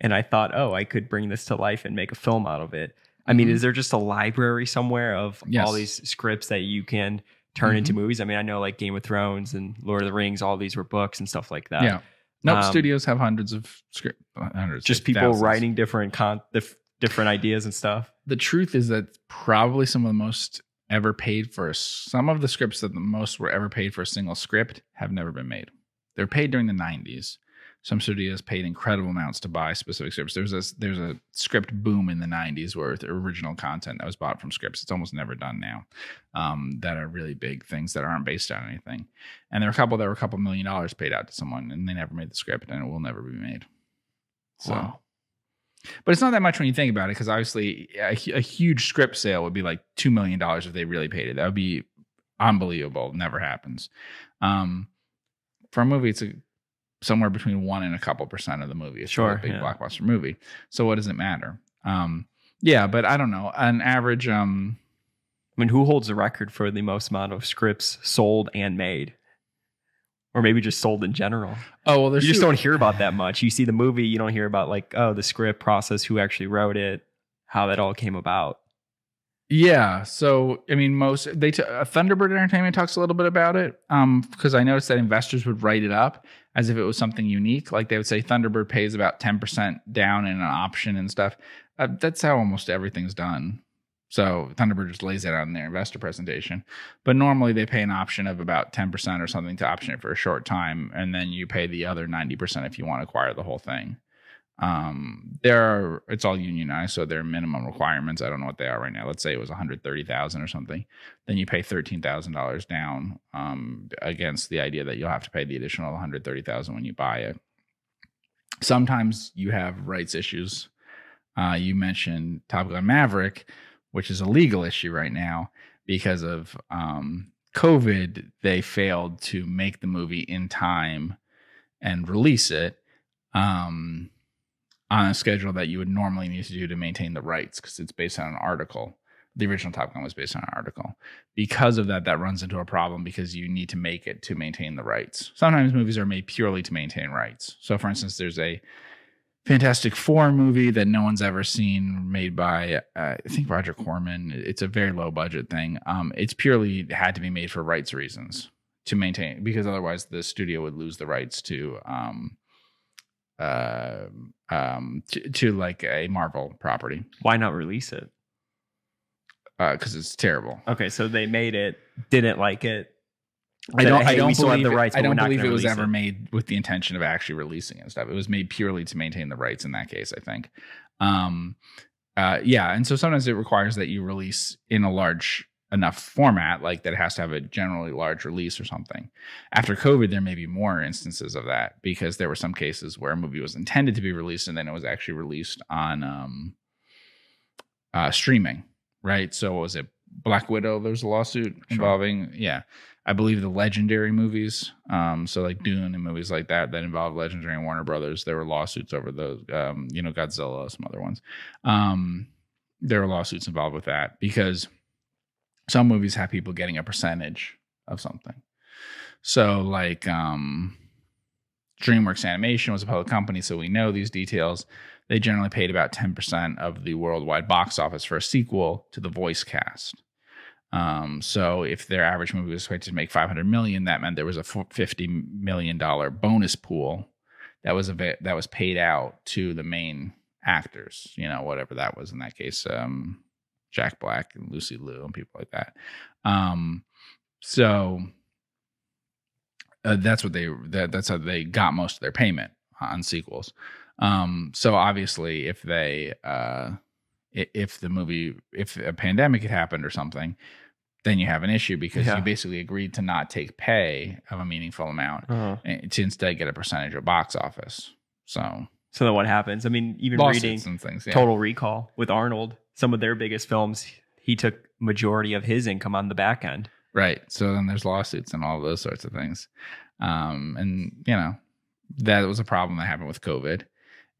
And I thought, "Oh, I could bring this to life and make a film out of it." I mean, Mhm. is there just a library somewhere of Yes. all these scripts that you can turn into movies? I mean, I know like Game of Thrones and Lord of the Rings, all these were books and stuff like that. yeah. Nope. Um, studios have hundreds of script, hundreds, Just people thousands. writing different con dif- different ideas and stuff. the truth is that probably some of the most ever paid for some of the scripts that the most were ever paid for a single script have never been made. They're paid during the 90s. Some studios paid incredible amounts to buy specific scripts. There's a there's a script boom in the 90s where the original content that was bought from scripts. It's almost never done now. Um, that are really big things that aren't based on anything. And there were a couple that were a couple million dollars paid out to someone and they never made the script and it will never be made. So, Wow. but it's not that much when you think about it, because obviously a, a huge script sale would be like two million dollars if they really paid it. That would be unbelievable. Never happens. Um, for a movie, it's a, somewhere between one and a couple percent of the movie. It's Sure, a big yeah. blockbuster movie. So what does it matter? Um, yeah, but I don't know. An average, um, I mean, who holds the record for the most amount of scripts sold and made? Or maybe just sold in general. oh well, there's you just two- don't hear about that much. You see the movie, you don't hear about like, oh, the script process, who actually wrote it, how that all came about. Yeah. So, I mean, most they t- uh, Thunderbird Entertainment talks a little bit about it um, because I noticed that investors would write it up as if it was something unique. Like they would say Thunderbird pays about ten percent down in an option and stuff. Uh, that's how almost everything's done. So Thunderbird just lays that out in their investor presentation. But normally they pay an option of about ten percent or something to option it for a short time, and then you pay the other ninety percent if you want to acquire the whole thing um there are it's all unionized so there are minimum requirements. I don't know what they are right now. Let's say it was 130000 or something. Then you pay $13000 down um against the idea that you'll have to pay the additional 130000 when you buy it. Sometimes you have rights issues. Uh you mentioned top gun maverick which is a legal issue right now because of um covid. They failed to make the movie in time and release it. Um on a schedule that you would normally need to do to maintain the rights because it's based on an article. The original Top Gun was based on an article. Because of that, that runs into a problem because you need to make it to maintain the rights. Sometimes movies are made purely to maintain rights. So, for instance, there's a Fantastic Four movie that no one's ever seen, made by uh, I think Roger Corman. It's a very low budget thing. Um, it's purely had to be made for rights reasons to maintain because otherwise the studio would lose the rights to um, uh, um, to, to like a Marvel property Why not release it? because it's terrible. Okay, so they made it, didn't like it. I said, don't. "Hey, I don't still have believe. the rights. I but we're don't not believe gonna it was release ever made with the intention of actually releasing it and stuff. It was made purely to maintain the rights in that case. I think. Um, uh, yeah, and so sometimes it requires that you release in a large enough format, like that it has to have a generally large release or something. After COVID, there may be more instances of that because there were some cases where a movie was intended to be released and then it was actually released on um, uh, streaming, right? So what was it Black Widow? There's a lawsuit Sure. involving, yeah, I believe the legendary movies, um, so like Dune and movies like that that involve legendary and Warner Brothers. There were lawsuits over those, um, you know, Godzilla, some other ones. Um, there were lawsuits involved with that because some movies have people getting a percentage of something. So like um, DreamWorks Animation was a public company, so we know these details. They generally paid about 10% of the worldwide box office for a sequel to the voice cast. Um, so if their average movie was expected to make 500 million, that meant there was a 50 million dollar bonus pool that was a that was paid out to the main actors. You know, whatever that was in that case, um, Jack Black and Lucy Liu and people like that. Um, so uh, that's what they that, that's how they got most of their payment on sequels. Um, so obviously, if they uh, if the movie if a pandemic had happened or something, then you have an issue because Yeah. you basically agreed to not take pay of a meaningful amount Uh-huh. to instead get a percentage of box office. So So then what happens? I mean, even reading things. Yeah. Total Recall with Arnold, some of their biggest films, he took majority of his income on the back end. Right. So then there's lawsuits and all those sorts of things. Um, and, you know, that was a problem that happened with COVID.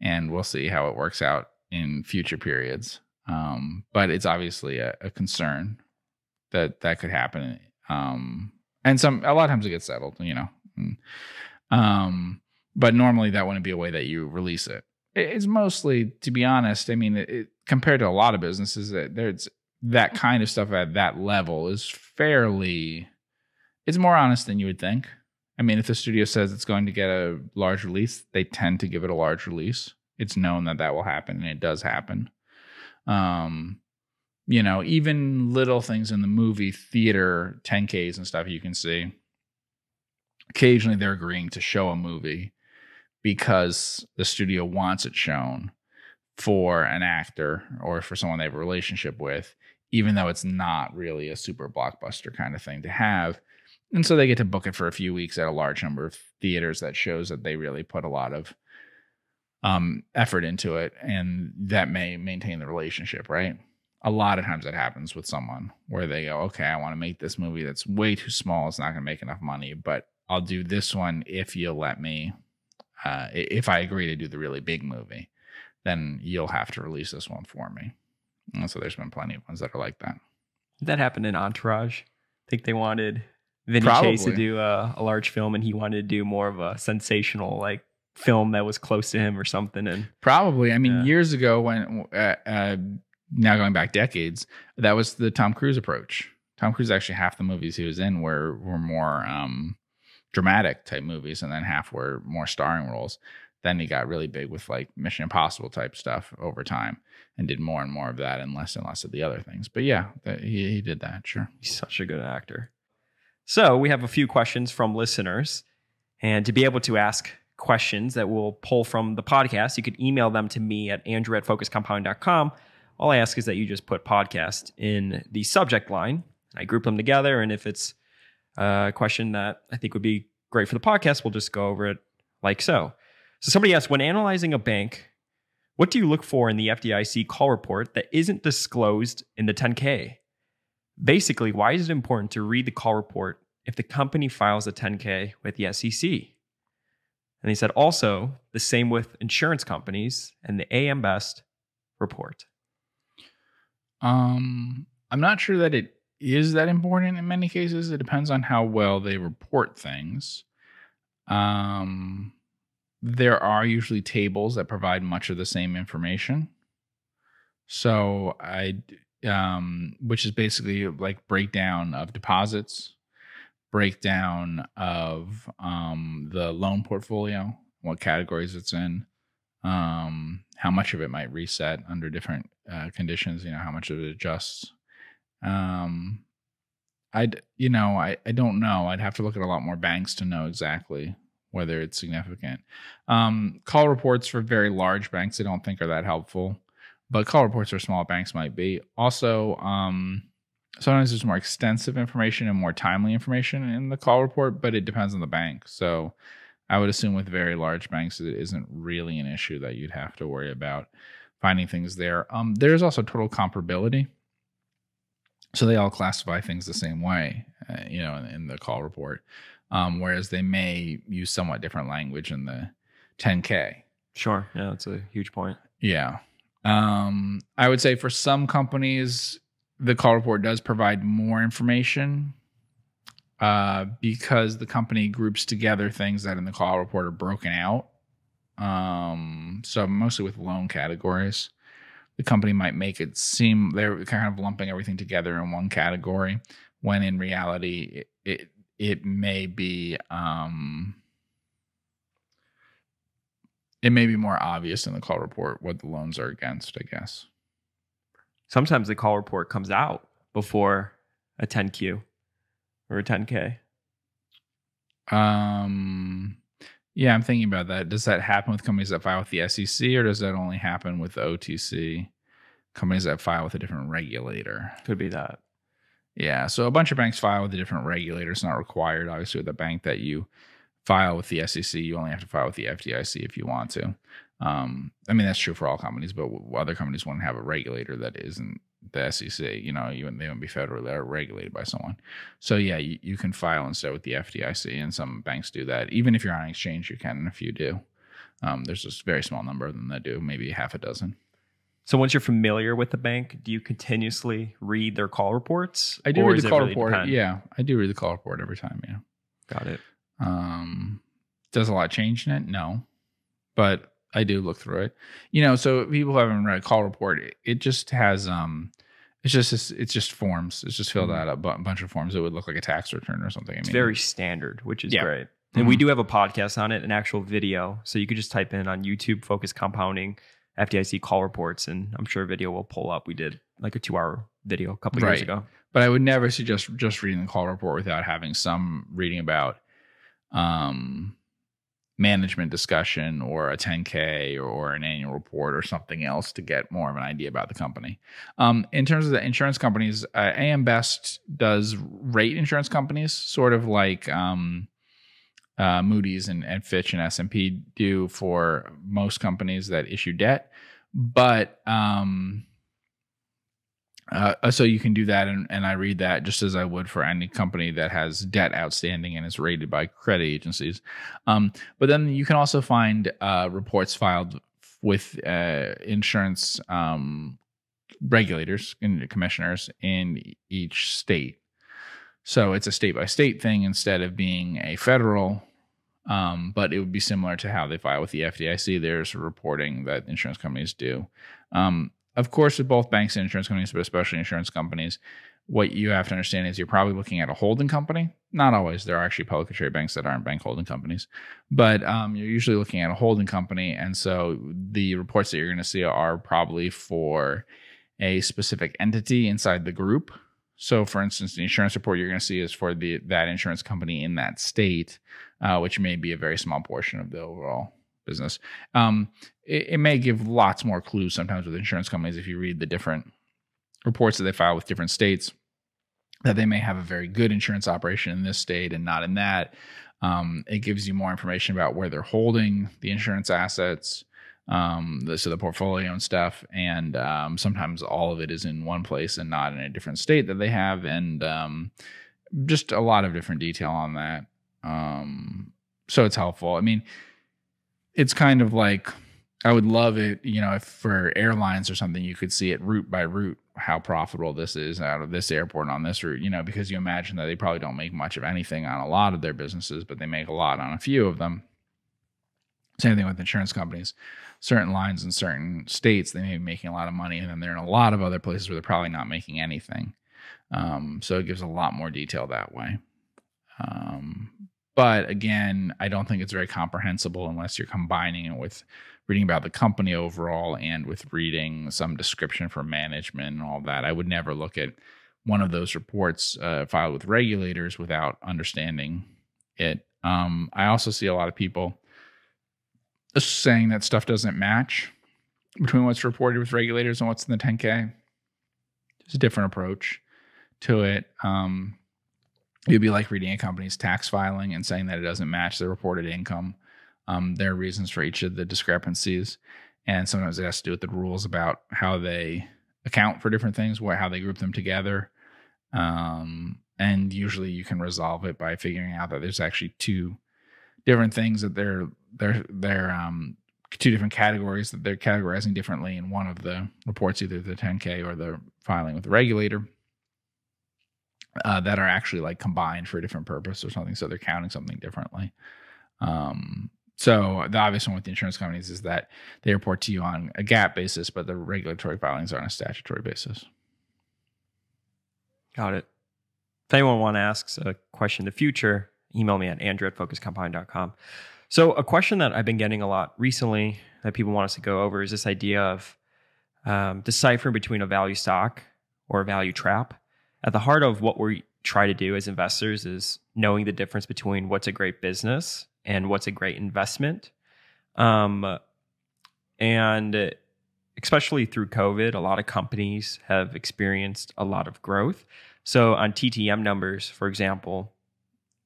And we'll see how it works out in future periods. Um, but it's obviously a, a concern that that could happen. Um, and some, a lot of times it gets settled, you know. Um, but normally that wouldn't be a way that you release it. It- It's mostly, to be honest, I mean, it, compared to a lot of businesses, that there's that kind of stuff at that level is fairly it's more honest than you would think. I mean if the studio says it's going to get a large release they tend to give it a large release. It's known that that will happen and it does happen. Um you know even little things in the movie theater 10ks and stuff you can see. Occasionally they're agreeing to show a movie because the studio wants it shown for an actor or for someone they have a relationship with even though it's not really a super blockbuster kind of thing to have. And so they get to book it for a few weeks at a large number of theaters that shows that they really put a lot of um, effort into it, and that may maintain the relationship, right? A lot of times that happens with someone where they go, okay, I want to make this movie that's way too small. It's not going to make enough money, but I'll do this one if you'll let me. Uh, if I agree to do the really big movie, then you'll have to release this one for me. And so there's been plenty of ones that are like that. That happened in Entourage. I think they wanted Vinny Chase to do a, a large film, and he wanted to do more of a sensational like film that was close to him or something. And Probably. I mean, years ago, when uh, uh, now going back decades, that was the Tom Cruise approach. Tom Cruise actually half the movies he was in were were more um, dramatic type movies, and then half were more starring roles. Then he got really big with like Mission Impossible type stuff over time, and did more and more of that, and less and less of the other things. But yeah, he he did that. Sure. he's such a good actor. So we have a few questions from listeners, and to be able to ask questions that we'll pull from the podcast, you could email them to me at andrew at focuscompound.com. All I ask is that you just put podcast in the subject line. I group them together, and if it's a question that I think would be great for the podcast, we'll just go over it like so. So somebody asked, when analyzing a bank, what do you look for in the FDIC call report that isn't disclosed in the 10K? Basically, why is it important to read the call report if the company files a 10K with the SEC? And he said also the same with insurance companies and the AM Best report. Um, I'm not sure that it is that important in many cases. It depends on how well they report things. Um, there are usually tables that provide much of the same information. So I, um, which is basically like breakdown of deposits, breakdown of um, the loan portfolio, what categories it's in, um, how much of it might reset under different uh, conditions, you know, how much of it adjusts. Um, I'd, you know, I, I don't know. I'd have to look at a lot more banks to know exactly whether it's significant. Um, call reports for very large banks, I don't think are that helpful, but call reports for small banks might be. Also, um, sometimes there's more extensive information and more timely information in the call report, but it depends on the bank. So I would assume with very large banks, it isn't really an issue that you'd have to worry about finding things there. Um, there's also total comparability. So they all classify things the same way, uh, you know, in, in the call report, um, whereas they may use somewhat different language in the 10K. Sure. Yeah, that's a huge point. Yeah. Um, I would say for some companies, the call report does provide more information uh, because the company groups together things that in the call report are broken out. Um, so mostly with loan categories, the company might make it seem they're kind of lumping everything together in one category, when in reality, it it, it may be um, it may be more obvious in the call report what the loans are against. I guess. Sometimes the call report comes out before a 10Q or a 10K. Um, yeah, I'm thinking about that. Does that happen with companies that file with the SEC, or does that only happen with the OTC companies that file with a different regulator? Could be that. Yeah, so a bunch of banks file with a different regulator. It's not required, obviously, with the bank that you file with the SEC. You only have to file with the FDIC if you want to. Um, I mean, that's true for all companies, but other companies wouldn't have a regulator that isn't the SEC. You know, you, they wouldn't be federally regulated by someone. So yeah, you, you can file instead with the FDIC, and some banks do that. Even if you're on an exchange, you can. And if you do, um, there's a very small number of them that do, maybe half a dozen. So once you're familiar with the bank, do you continuously read their call reports? I do read the call really report. depend? Yeah, I do read the call report every time. Yeah. Got it. Um, does a lot change in it? No, but I do look through it. You know, so people who haven't read a call report, it, it just has um, it's just it's just forms. It's just filled Mhm. out a bunch of forms. It would look like a tax return or something. I It's very standard, which is Yeah. great. And we Mhm. do have a podcast on it, an actual video. So you could just type in on YouTube, Focused Compounding, FDIC call reports, and I'm sure a video will pull up. We did like a two hour video a couple years Right. ago. but I would never suggest just reading the call report without having some reading about um, management discussion or a 10K or an annual report or something else to get more of an idea about the company. Um, in terms of the insurance companies, uh, AM Best does rate insurance companies sort of like um, uh, Moody's and, and Fitch and S and P do for most companies that issue debt, but um, uh, so you can do that, and, and I read that just as I would for any company that has debt outstanding and is rated by credit agencies. Um, but then you can also find uh, reports filed with uh, insurance um, regulators and commissioners in each state. So it's a state by state thing instead of being a federal. Um, but it would be similar to how they file with the FDIC. There's reporting that insurance companies do. Um, of course, with both banks and insurance companies, but especially insurance companies, what you have to understand is you're probably looking at a holding company. Not always. There are actually publicly traded banks that aren't bank holding companies, but um, you're usually looking at a holding company. And so the reports that you're going to see are probably for a specific entity inside the group. So, for instance, the insurance report you're going to see is for the that insurance company in that state, uh, which may be a very small portion of the overall business. Um, it, it, may give lots more clues sometimes with insurance companies if you read the different reports that they file with different states that they may have a very good insurance operation in this state and not in that. Um, it gives you more information about where they're holding the insurance assets, um, the, so the portfolio and stuff. And um, sometimes all of it is in one place and not in a different state that they have, and um, just a lot of different detail on that. Um, so it's helpful. I mean, it's kind of like I would love it, you know, if for airlines or something, you could see it route by route how profitable this is out of this airport on this route, you know, because you imagine that they probably don't make much of anything on a lot of their businesses, but they make a lot on a few of them. Same thing with insurance companies. Certain lines in certain states, they may be making a lot of money, and then they're in a lot of other places where they're probably not making anything. Um, so it gives a lot more detail that way. Um, but again, I don't think it's very comprehensible unless you're combining it with reading about the company overall and with reading some description for management and all that. I would never look at one of those reports uh, filed with regulators without understanding it. Um, I also see a lot of people saying that stuff doesn't match between what's reported with regulators and what's in the 10K. There's a different approach to it. Um, it'd be like reading a company's tax filing and saying that it doesn't match the reported income. Um, there are reasons for each of the discrepancies, and sometimes it has to do with the rules about how they account for different things, what how they group them together. Um, and usually, you can resolve it by figuring out that there's actually two different things that they're they're they're um, two different categories that they're categorizing differently in one of the reports, either the 10K or the filing with the regulator uh, that are actually like combined for a different purpose or something. So they're counting something differently. Um, so the obvious one with the insurance companies is that they report to you on a GAAP basis, but the regulatory filings are on a statutory basis. Got it. If anyone wants to ask a question in the future, email me at andrew at focuscompound.com. So a question that I've been getting a lot recently that people want us to go over is this idea of um, deciphering between a value stock or a value trap at the heart of what we try to do as investors is knowing the difference between what's a great business and what's a great investment. Um, and especially through COVID, a lot of companies have experienced a lot of growth. So, on TTM numbers, for example,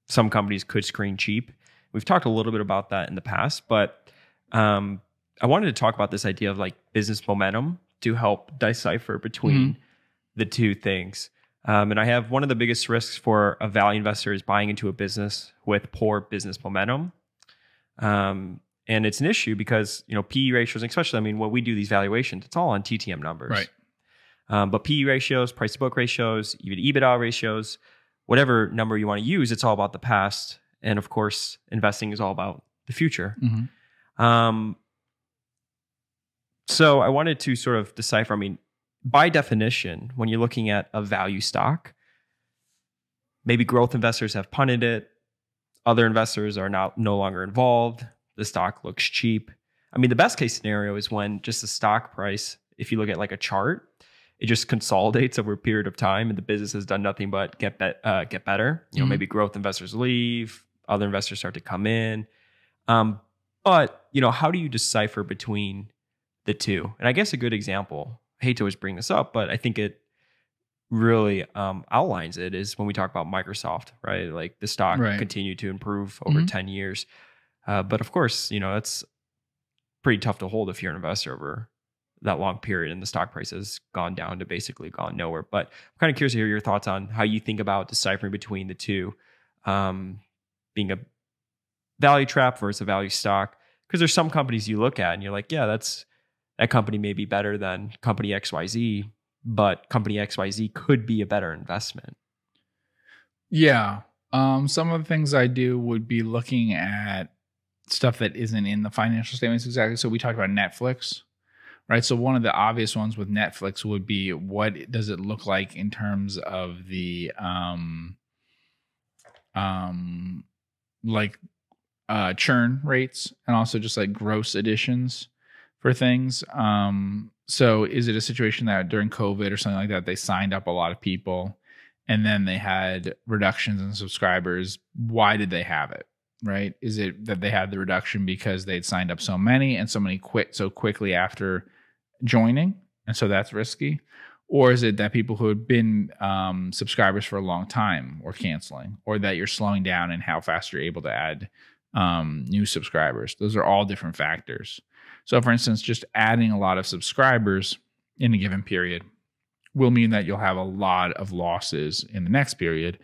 some companies could screen cheap. We've talked a little bit about that in the past, but um, I wanted to talk about this idea of like business momentum to help decipher between mm-hmm. the two things. Um, and I have one of the biggest risks for a value investor is buying into a business with poor business momentum. Um, and it's an issue because you know PE ratios, especially I mean when we do these valuations, it's all on TTM numbers, right? Um, but PE ratios, price to book ratios, even EBITDA ratios, whatever number you want to use, it's all about the past, and of course, investing is all about the future. Mm-hmm. Um, so I wanted to sort of decipher. I mean, by definition, when you're looking at a value stock, maybe growth investors have punted it. Other investors are now no longer involved. The stock looks cheap. I mean, the best case scenario is when just the stock price, if you look at like a chart, it just consolidates over a period of time, and the business has done nothing but get be- uh, get better. You know, mm-hmm. maybe growth investors leave, other investors start to come in. Um, but you know, how do you decipher between the two? And I guess a good example I hate to always bring this up, but I think it really um, outlines it is when we talk about Microsoft, right? Like the stock Right. continued to improve over Mhm. 10 years. Uh, but of course, you know, that's pretty tough to hold if you're an investor over that long period and the stock price has gone down to basically gone nowhere. But I'm kind of curious to hear your thoughts on how you think about deciphering between the two, um, being a value trap versus a value stock. Because there's some companies you look at and you're like, yeah, that's that company may be better than company XYZ, but company XYZ could be a better investment. Yeah. Um, some of the things I do would be looking at stuff that isn't in the financial statements exactly. So we talked about Netflix, right? So one of the obvious ones with Netflix would be what does it look like in terms of the um um like uh churn rates and also just like gross additions for things. Um so is it a situation that during COVID or something like that they signed up a lot of people and then they had reductions in subscribers? Why did they have it? Right? Is it that they had the reduction because they'd signed up so many and so many quit so quickly after joining, and so that's risky? Or is it that people who have been um, subscribers for a long time or canceling, or that you're slowing down in how fast you're able to add um, new subscribers? Those are all different factors. So, for instance, just adding a lot of subscribers in a given period will mean that you'll have a lot of losses in the next period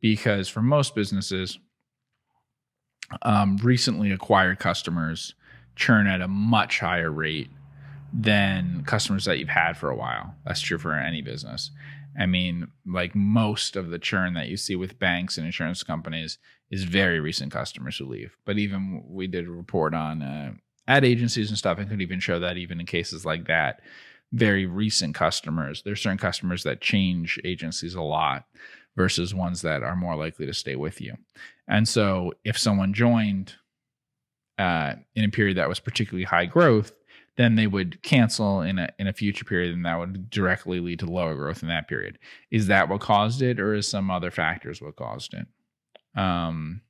because for most businesses, um, recently acquired customers churn at a much higher rate than customers that you've had for a while. That's true for any business. I mean, like most of the churn that you see with banks and insurance companies is very recent customers who leave. But even we did a report on uh, ad agencies and stuff and could even show that even in cases like that, very recent customers, there's certain customers that change agencies a lot versus ones that are more likely to stay with you. And so if someone joined uh, in a period that was particularly high growth, then they would cancel in a in a future period, and that would directly lead to lower growth in that period. Is that what caused it, or is some other factors what caused it? Um,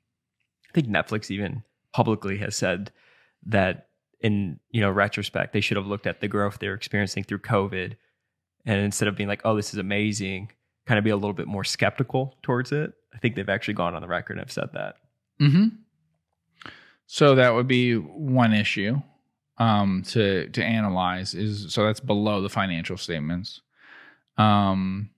I think Netflix even publicly has said that in you know retrospect they should have looked at the growth they're experiencing through COVID, and instead of being like, "Oh, this is amazing," kind of be a little bit more skeptical towards it. I think they've actually gone on the record and have said that. Mm-hmm. So that would be one issue um, to to analyze. Is so that's below the financial statements. Um,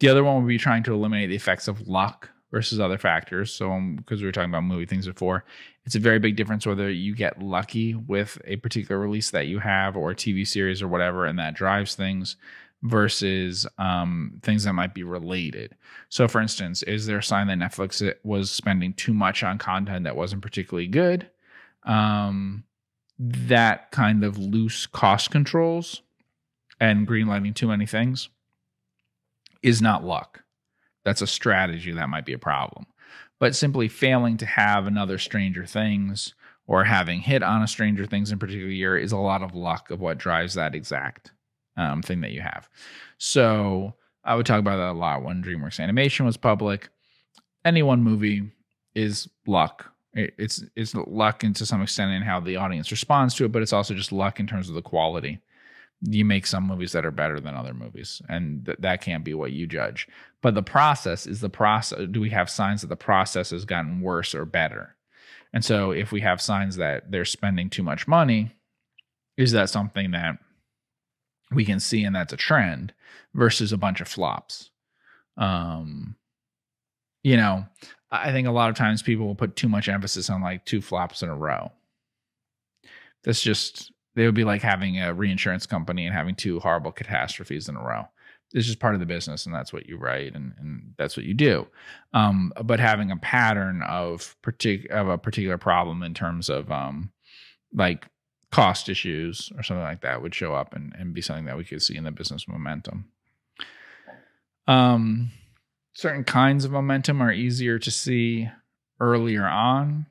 the other one would be trying to eliminate the effects of luck versus other factors. So because we were talking about movie things before, it's a very big difference whether you get lucky with a particular release that you have or a TV series or whatever, and that drives things versus um, things that might be related. So, for instance, is there a sign that Netflix was spending too much on content that wasn't particularly good? Um, that kind of loose cost controls and greenlighting too many things is not luck. That's a strategy that might be a problem. But simply failing to have another Stranger Things or having hit on a Stranger Things in particular year is a lot of luck of what drives that exact um, thing that you have. So I would talk about that a lot when DreamWorks Animation was public. Any one movie is luck. It- It's it's luck and to some extent in how the audience responds to it, but it's also just luck in terms of the quality. You make some movies that are better than other movies, and th- that can't be what you judge. But the process is the process. Do we have signs that the process has gotten worse or better? And so, if we have signs that they're spending too much money, is that something that we can see and that's a trend versus a bunch of flops um you know i think a lot of times people will put too much emphasis on like two flops in a row. That's just they would be like having a reinsurance company and having two horrible catastrophes in a row. It's just part of the business and that's what you write and, and that's what you do. Um but having a pattern of partic- of a particular problem in terms of um like cost issues or something like that would show up and, and be something that we could see in the business momentum. Um, certain kinds of momentum are easier to see earlier on.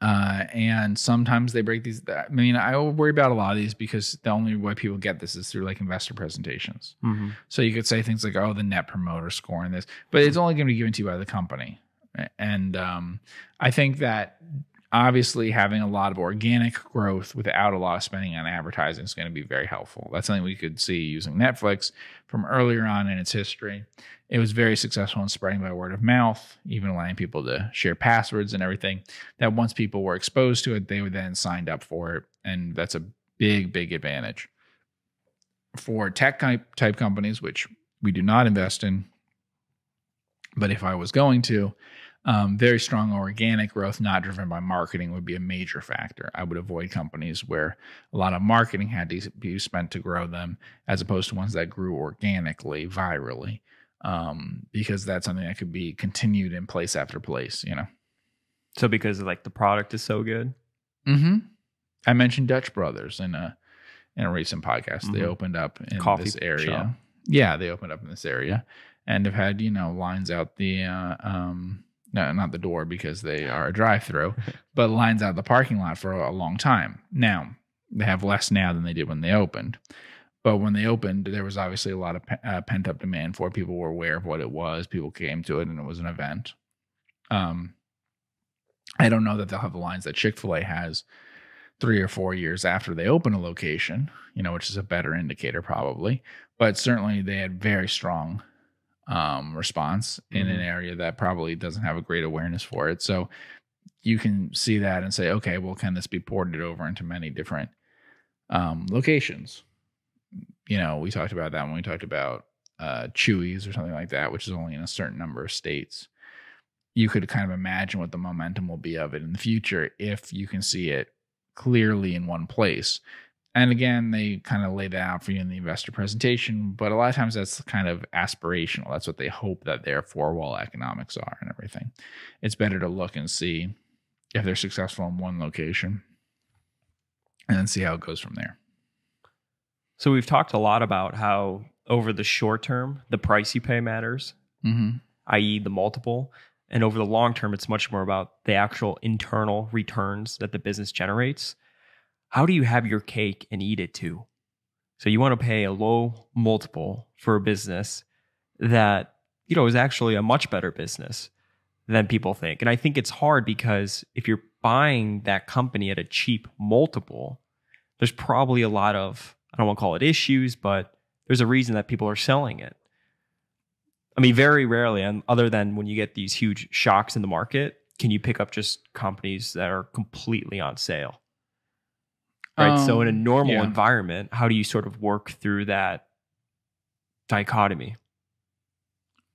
Uh, and sometimes they break these. I mean, I worry about a lot of these because the only way people get this is through like investor presentations. Mm-hmm. So you could say things like, "Oh, the net promoter score and this," but it's only going to be given to you by the company. And um, I think that obviously, having a lot of organic growth without a lot of spending on advertising is going to be very helpful. That's something we could see using Netflix from earlier on in its history. It was very successful in spreading by word of mouth, even allowing people to share passwords and everything. That once people were exposed to it, they would then signed up for it. And that's a big, big advantage. For tech type companies, which we do not invest in, but if I was going to, um, very strong organic growth, not driven by marketing, would be a major factor. I would avoid companies where a lot of marketing had to be spent to grow them, as opposed to ones that grew organically, virally, um, because that's something that could be continued in place after place. You know. So because like the product is so good. Hmm. I mentioned Dutch Brothers in a in a recent podcast. Mm-hmm. They opened up in Coffee this area. Shop. Yeah, they opened up in this area and have had you know lines out the uh, um, no, not the door because they are a drive-through, but lines out the parking lot for a long time. Now they have less now than they did when they opened, but when they opened, there was obviously a lot of uh, pent-up demand for it. People were aware of what it was. People came to it, and it was an event. Um, I don't know that they'll have the lines that Chick-fil-A has three or four years after they open a location, you know, which is a better indicator probably. But certainly they had very strong um, response in mm-hmm. an area that probably doesn't have a great awareness for it. So you can see that and say, okay, well, can this be ported over into many different um, locations? You know, we talked about that when we talked about uh, Chuy's or something like that, which is only in a certain number of states. You could kind of imagine what the momentum will be of it in the future if you can see it clearly in one place. And again, they kind of lay that out for you in the investor presentation, but a lot of times that's kind of aspirational. That's what they hope that their four wall economics are and everything. It's better to look and see if they're successful in one location and then see how it goes from there. So we've talked a lot about how over the short term, the price you pay matters, mm-hmm. i.e., the multiple. And over the long term, it's much more about the actual internal returns that the business generates how do you have your cake and eat it too? So you want to pay a low multiple for a business that, you know, is actually a much better business than people think. And I think it's hard because if you're buying that company at a cheap multiple, there's probably a lot of, I don't want to call it issues, but there's a reason that people are selling it. I mean, very rarely, and other than when you get these huge shocks in the market, can you pick up just companies that are completely on sale right? Um, so in a um, normal yeah. environment, how do you sort of work through that dichotomy?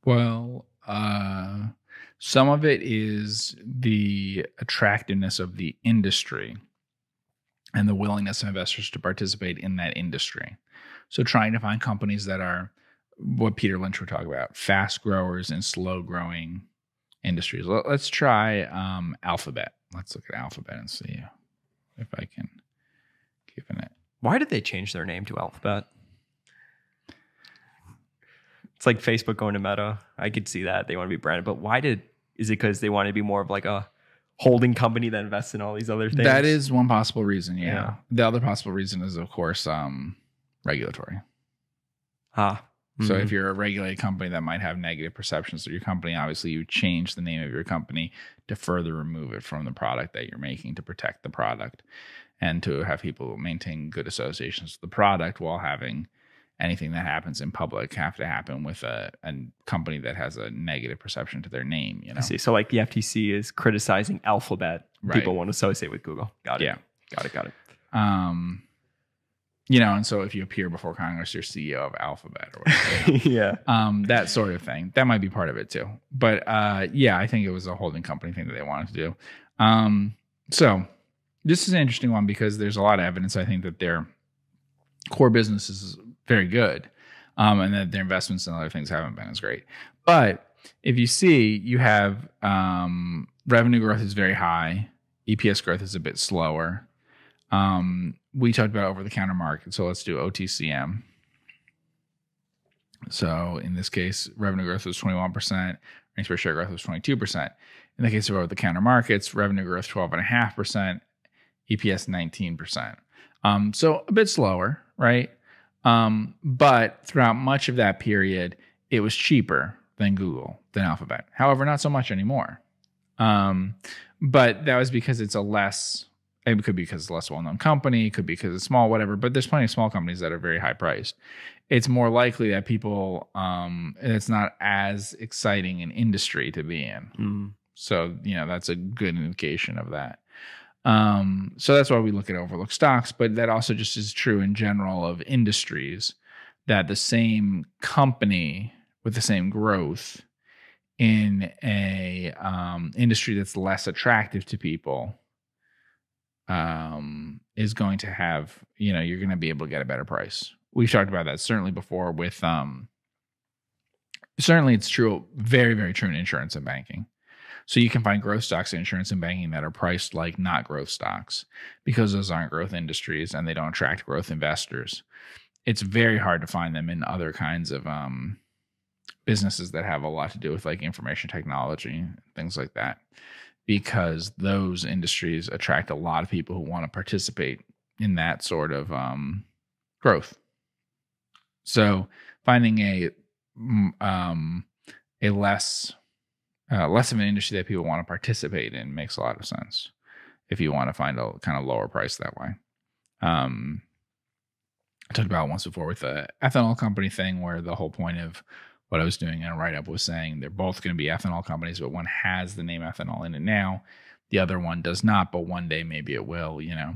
Well, uh, some of it is the attractiveness of the industry and the willingness of investors to participate in that industry. So trying to find companies that are what Peter Lynch would talk about, fast growers and slow growing industries. Let's try um, Alphabet. Let's look at Alphabet and see if I can given it. Why did they change their name to Alphabet? It's like Facebook going to Meta. I could see that they want to be branded, but why did? Is it because they want to be more of like a holding company that invests in all these other things? That is one possible reason. Yeah. yeah. The other possible reason is, of course, um, regulatory. Ah. Mm-hmm. So if you're a regulated company that might have negative perceptions of your company, obviously you change the name of your company to further remove it from the product that you're making to protect the product and to have people maintain good associations with the product while having anything that happens in public have to happen with a, a company that has a negative perception to their name. You know, I see. So like the FTC is criticizing Alphabet. Right. People want to associate with Google. Got it. Yeah. Got it. Got it. Um, you know, and so if you appear before Congress, you're CEO of Alphabet or whatever. You know? yeah. Um, that sort of thing. That might be part of it too. But uh, yeah, I think it was a holding company thing that they wanted to do. Um, so this is an interesting one because there's a lot of evidence I think that their core business is very good, um, and that their investments and other things haven't been as great. But if you see, you have um, revenue growth is very high, EPS growth is a bit slower. Um, we talked about over the counter market, so let's do OTCM. So in this case, revenue growth was 21%, earnings per share growth was 22%. In the case of over the counter markets, revenue growth 12.5%, EPS 19%. Um, so a bit slower, right? Um, but throughout much of that period, it was cheaper than Google, than Alphabet. However, not so much anymore. Um, but that was because it's a less. It could be because it's a less well-known company. It could be because it's small, whatever. But there's plenty of small companies that are very high priced. It's more likely that people, um, it's not as exciting an industry to be in. Mm. So, you know, that's a good indication of that. Um, so that's why we look at overlooked stocks, but that also just is true in general of industries that the same company with the same growth in a um, industry that's less attractive to people um, is going to have, you know, you're going to be able to get a better price. We've talked about that certainly before with, um, certainly it's true, very, very true in insurance and banking. So you can find growth stocks in insurance and banking that are priced like not growth stocks because those aren't growth industries and they don't attract growth investors. It's very hard to find them in other kinds of um, businesses that have a lot to do with like information technology, things like that, because those industries attract a lot of people who want to participate in that sort of um, growth. So finding a um, a less uh, less of an industry that people want to participate in makes a lot of sense if you want to find a kind of lower price that way. Um, I talked about once before with the ethanol company thing, where the whole point of what I was doing in a write up was saying they're both going to be ethanol companies, but one has the name ethanol in it now, the other one does not, but one day maybe it will, you know.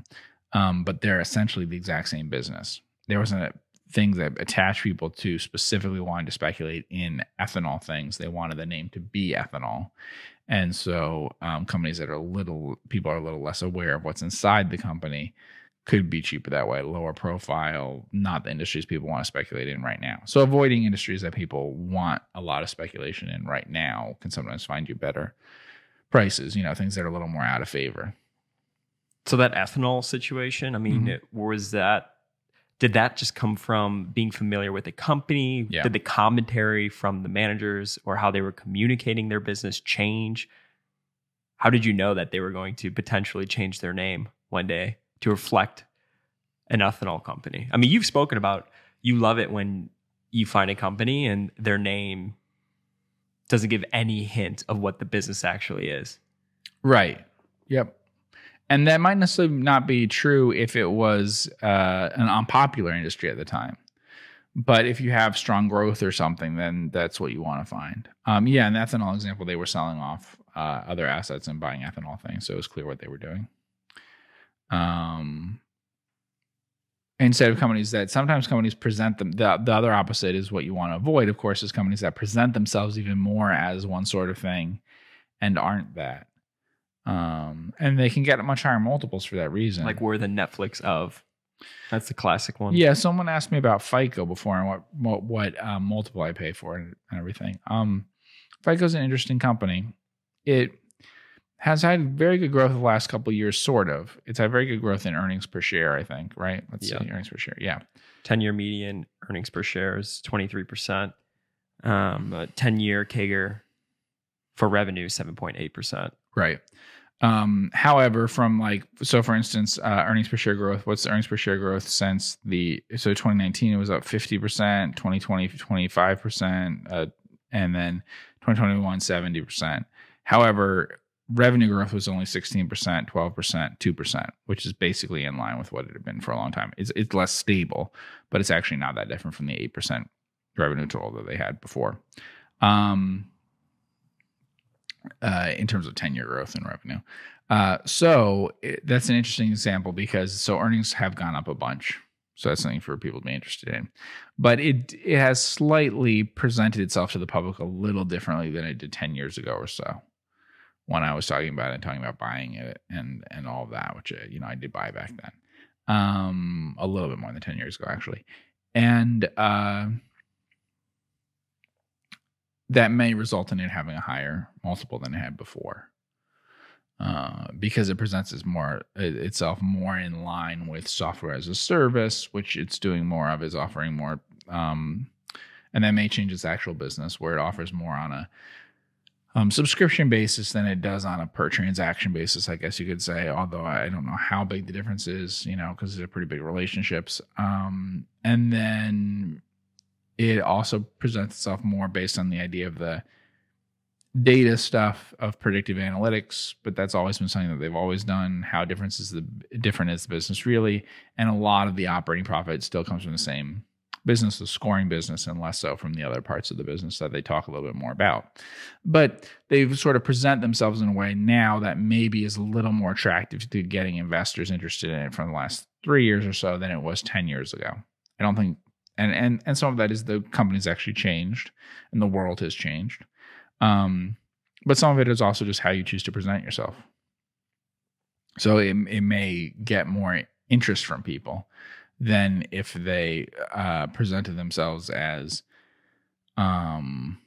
Um, but they're essentially the exact same business. There was a things that attach people to specifically wanting to speculate in ethanol things. They wanted the name to be ethanol. And so um, companies that are a little, people are a little less aware of what's inside the company could be cheaper that way, lower profile, not the industries people want to speculate in right now. So avoiding industries that people want a lot of speculation in right now can sometimes find you better prices, you know, things that are a little more out of favor. So that ethanol situation, I mean, mm-hmm. was that did that just come from being familiar with the company? Yeah. Did the commentary from the managers or how they were communicating their business change? How did you know that they were going to potentially change their name one day to reflect an ethanol company? I mean, you've spoken about you love it when you find a company and their name doesn't give any hint of what the business actually is. Right. Yep and that might necessarily not be true if it was uh, an unpopular industry at the time. But if you have strong growth or something, then that's what you want to find. Um, yeah, and ethanol example, they were selling off uh, other assets and buying ethanol things, so it was clear what they were doing. Um, instead of companies that sometimes companies present them, the, the other opposite is what you want to avoid. Of course, is companies that present themselves even more as one sort of thing and aren't that. Um, and they can get much higher multiples for that reason. Like we're the Netflix of. That's the classic one. Yeah, someone asked me about FICO before and what what, what um, multiple I pay for and, and everything. Um, FICO FICO's an interesting company. It has had very good growth the last couple years, sort of. It's had very good growth in earnings per share, I think, right? Let's yeah. see, earnings per share. Yeah. 10 year median earnings per share is 23%. Um, 10 year CAGR for revenue, 7.8%. Right. Um, however, from like so, for instance, uh, earnings per share growth. What's the earnings per share growth since the so 2019 it was up 50 percent, 2020 25 percent, uh, and then 2021 70 percent. However, revenue growth was only 16 percent, 12 percent, two percent, which is basically in line with what it had been for a long time. It's it's less stable, but it's actually not that different from the eight percent revenue total that they had before. Um, uh, in terms of 10 year growth in revenue. Uh, so it, that's an interesting example because so earnings have gone up a bunch. So that's something for people to be interested in. But it it has slightly presented itself to the public a little differently than it did 10 years ago or so. When I was talking about it, talking about buying it and and all of that, which uh, you know I did buy back then, um, a little bit more than 10 years ago actually, and uh, that may result in it having a higher multiple than it had before. Uh, because it presents as more itself more in line with software as a service, which it's doing more of, is offering more, um, and that may change its actual business where it offers more on a um, subscription basis than it does on a per transaction basis, I guess you could say. Although I don't know how big the difference is, you know, because they're pretty big relationships. Um, and then it also presents itself more based on the idea of the data stuff of predictive analytics, but that's always been something that they've always done. How different is the different is the business really, and a lot of the operating profit still comes from the same business, the scoring business, and less so from the other parts of the business that they talk a little bit more about. But they've sort of present themselves in a way now that maybe is a little more attractive to getting investors interested in it from the last three years or so than it was 10 years ago. I don't think and and and some of that is the company's actually changed and the world has changed. Um, but some of it is also just how you choose to present yourself. So it, it may get more interest from people than if they uh, presented themselves as, um,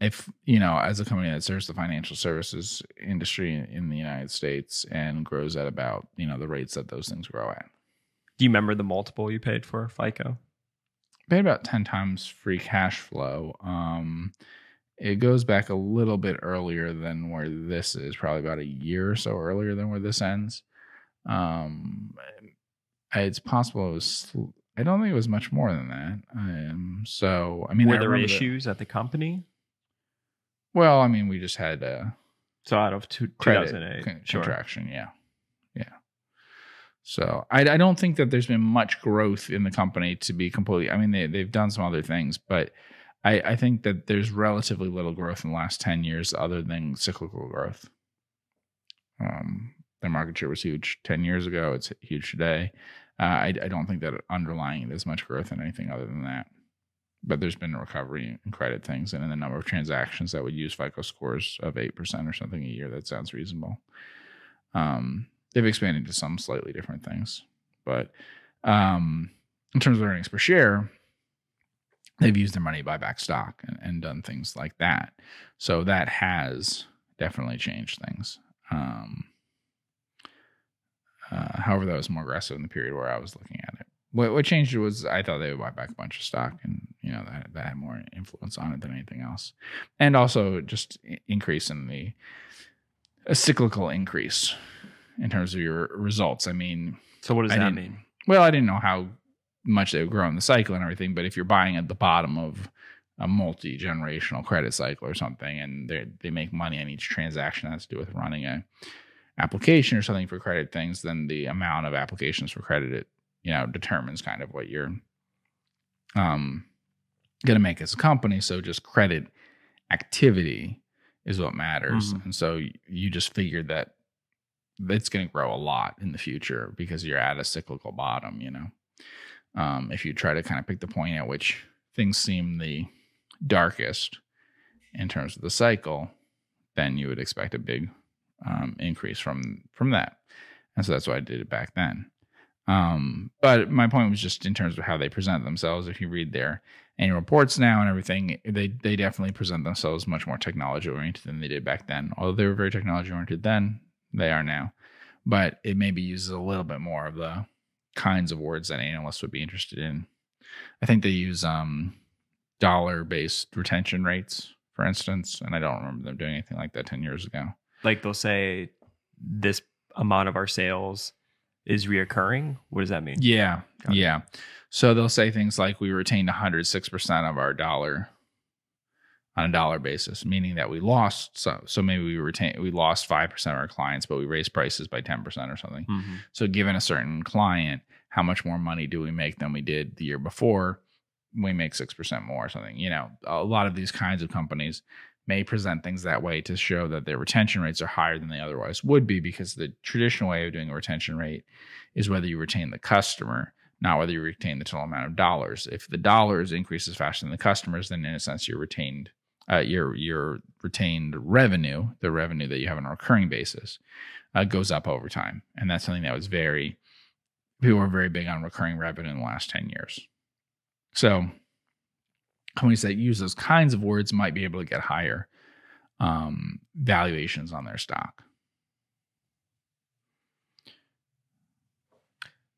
if you know, as a company that serves the financial services industry in the United States and grows at about you know the rates that those things grow at. Do you remember the multiple you paid for FICO? Paid about ten times free cash flow. Um, it goes back a little bit earlier than where this is, probably about a year or so earlier than where this ends. Um, it's possible it was. I don't think it was much more than that. Um, so I mean, were I there issues at the company? Well, I mean, we just had a so out of two, credit 2008 con- sure. contraction. Yeah. So I, I don't think that there's been much growth in the company to be completely. I mean, they they've done some other things, but I, I think that there's relatively little growth in the last 10 years other than cyclical growth. Um, their market share was huge 10 years ago. It's huge today. Uh, I, I don't think that underlying there's much growth in anything other than that. But there's been a recovery in credit things and in the number of transactions that would use FICO scores of 8% or something a year. That sounds reasonable. Um, they've expanded to some slightly different things. But um, in terms of earnings per share, they've used their money to buy back stock and, and done things like that. So that has definitely changed things. Um, uh, however, that was more aggressive in the period where I was looking at it. What, what changed was I thought they would buy back a bunch of stock, and you know that that had more influence on it than anything else, and also just increase in the a cyclical increase in terms of your results. I mean, So what does I that mean? well, I didn't know how much they would grow in the cycle and everything, but if you're buying at the bottom of a multi generational credit cycle or something, and they they make money on each transaction that has to do with running a application or something for credit things, then the amount of applications for credit it you know determines kind of what you're um going to make as a company. So just credit activity is what matters, Mhm. and so you just figured that it's going to grow a lot in the future because you're at a cyclical bottom, you know. Um, if you try to kind of pick the point at which things seem the darkest in terms of the cycle, then you would expect a big um, increase from from that, and so that's why I did it back then. Um, but my point was just in terms of how they present themselves. If you read their annual reports now and everything, they they definitely present themselves much more technology oriented than they did back then. Although they were very technology oriented then, they are now. But it maybe uses a little bit more of the kinds of words that analysts would be interested in. I think they use um, dollar based retention rates, for instance, and I don't remember them doing anything like that 10 years ago. Like they'll say this amount of our sales is reoccurring. What does that mean? Yeah. Got it. yeah. So they'll say things like we retained 106% of our dollar on a dollar basis, meaning that we lost so so maybe we retain we lost 5% of our clients, but we raised prices by 10% or something. Mhm. So, given a certain client, how much more money do we make than we did the year before? We make 6% more or something. You know, a lot of these kinds of companies may present things that way to show that their retention rates are higher than they otherwise would be because the traditional way of doing a retention rate is whether you retain the customer, not whether you retain the total amount of dollars. If the dollars increases faster than the customers, then in a sense you're retained uh, your your retained revenue, the revenue that you have on a recurring basis, uh, goes up over time, and that's something that was very people were very big on recurring revenue in the last ten years. So companies that use those kinds of words might be able to get higher um, valuations on their stock.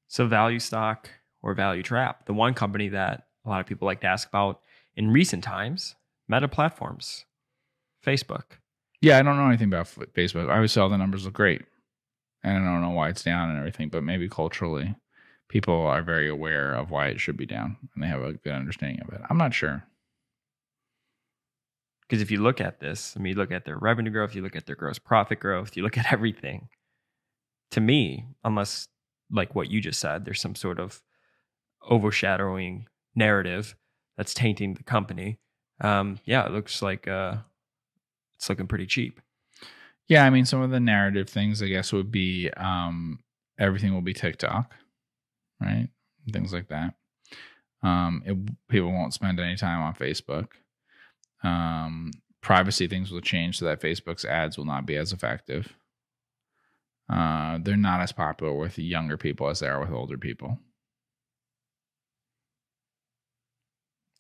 So value stock or value trap. The one company that a lot of people like to ask about in recent times, Meta Platforms, Facebook. Yeah, I don't know anything about Facebook. I always saw the numbers look great, and I don't know why it's down and everything. But maybe culturally, people are very aware of why it should be down, and they have a good understanding of it. I'm not sure. Because if you look at this, I mean, you look at their revenue growth, you look at their gross profit growth, you look at everything. To me, unless like what you just said, there's some sort of overshadowing narrative that's tainting the company. Um, yeah, it looks like uh, it's looking pretty cheap. Yeah, I mean, some of the narrative things, I guess, would be um, everything will be TikTok, right? Things like that. Um, it, people won't spend any time on Facebook. Um, privacy things will change so that Facebook's ads will not be as effective. Uh, they're not as popular with younger people as they are with older people.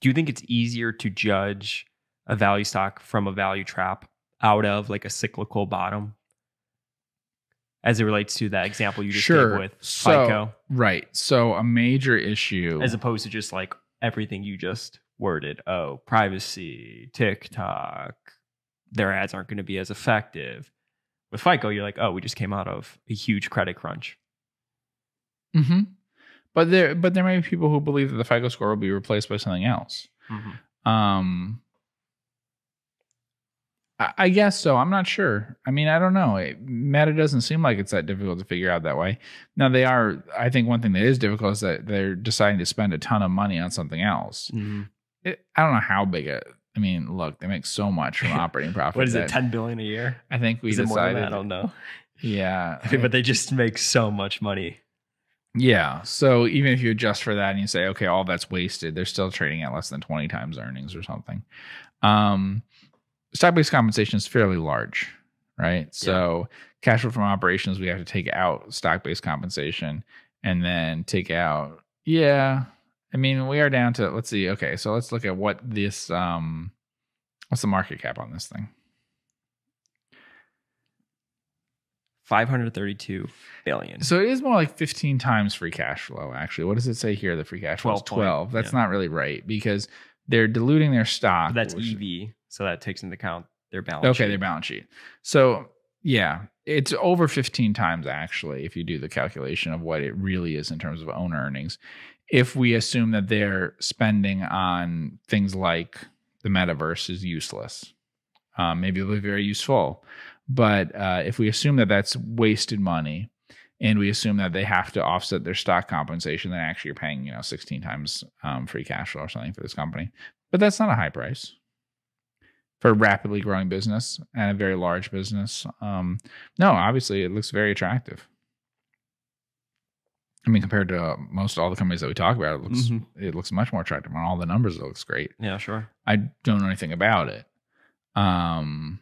Do you think it's easier to judge a value stock from a value trap out of like a cyclical bottom as it relates to that example you just Sure. gave with So- FICO, Right. So a major issue. as opposed to just like everything you just worded. Oh, privacy, TikTok, their ads aren't going to be as effective. With FICO, you're like, oh, we just came out of a huge credit crunch. hmm But there, but there may be people who believe that the FICO score will be replaced by something else. Um, I, I guess so. I'm not sure. I mean, I don't know. It, Meta doesn't seem like it's that difficult to figure out that way. Now they are. I think one thing that is difficult is that they're deciding to spend a ton of money on something else. Mhm. It, I don't know how big it. I mean, look, they make so much from operating profit. What is it, 10 billion a year? I think we is it more than decided. I don't know. Yeah, but they just make so much money. Yeah. So even if you adjust for that and you say, okay, all that's wasted, they're still trading at less than 20 times earnings or something. Um, stock based compensation is fairly large, right? So cash flow from operations, we have to take out stock based compensation and then take out, yeah. I mean, we are down to, let's see. Okay. So let's look at what this, um, what's the market cap on this thing? 532 billion. So it is more like 15 times free cash flow, actually. What does it say here? The free cash flow is 12. That's yeah. not really right because they're diluting their stock. But that's which- EV, so that takes into account their balance. Okay, sheet. their balance sheet. So yeah, it's over 15 times actually if you do the calculation of what it really is in terms of own earnings. If we assume that they're spending on things like the metaverse is useless, um, maybe it'll be very useful. But uh, if we assume that that's wasted money, and we assume that they have to offset their stock compensation, then actually you're paying you know 16 times um, free cash flow or something for this company. But that's not a high price for a rapidly growing business and a very large business. Um, no, obviously it looks very attractive. I mean, compared to uh, most all the companies that we talk about, it looks Mhm. it looks much more attractive. On all the numbers, it looks great. Yeah, sure. I don't know anything about it. Um,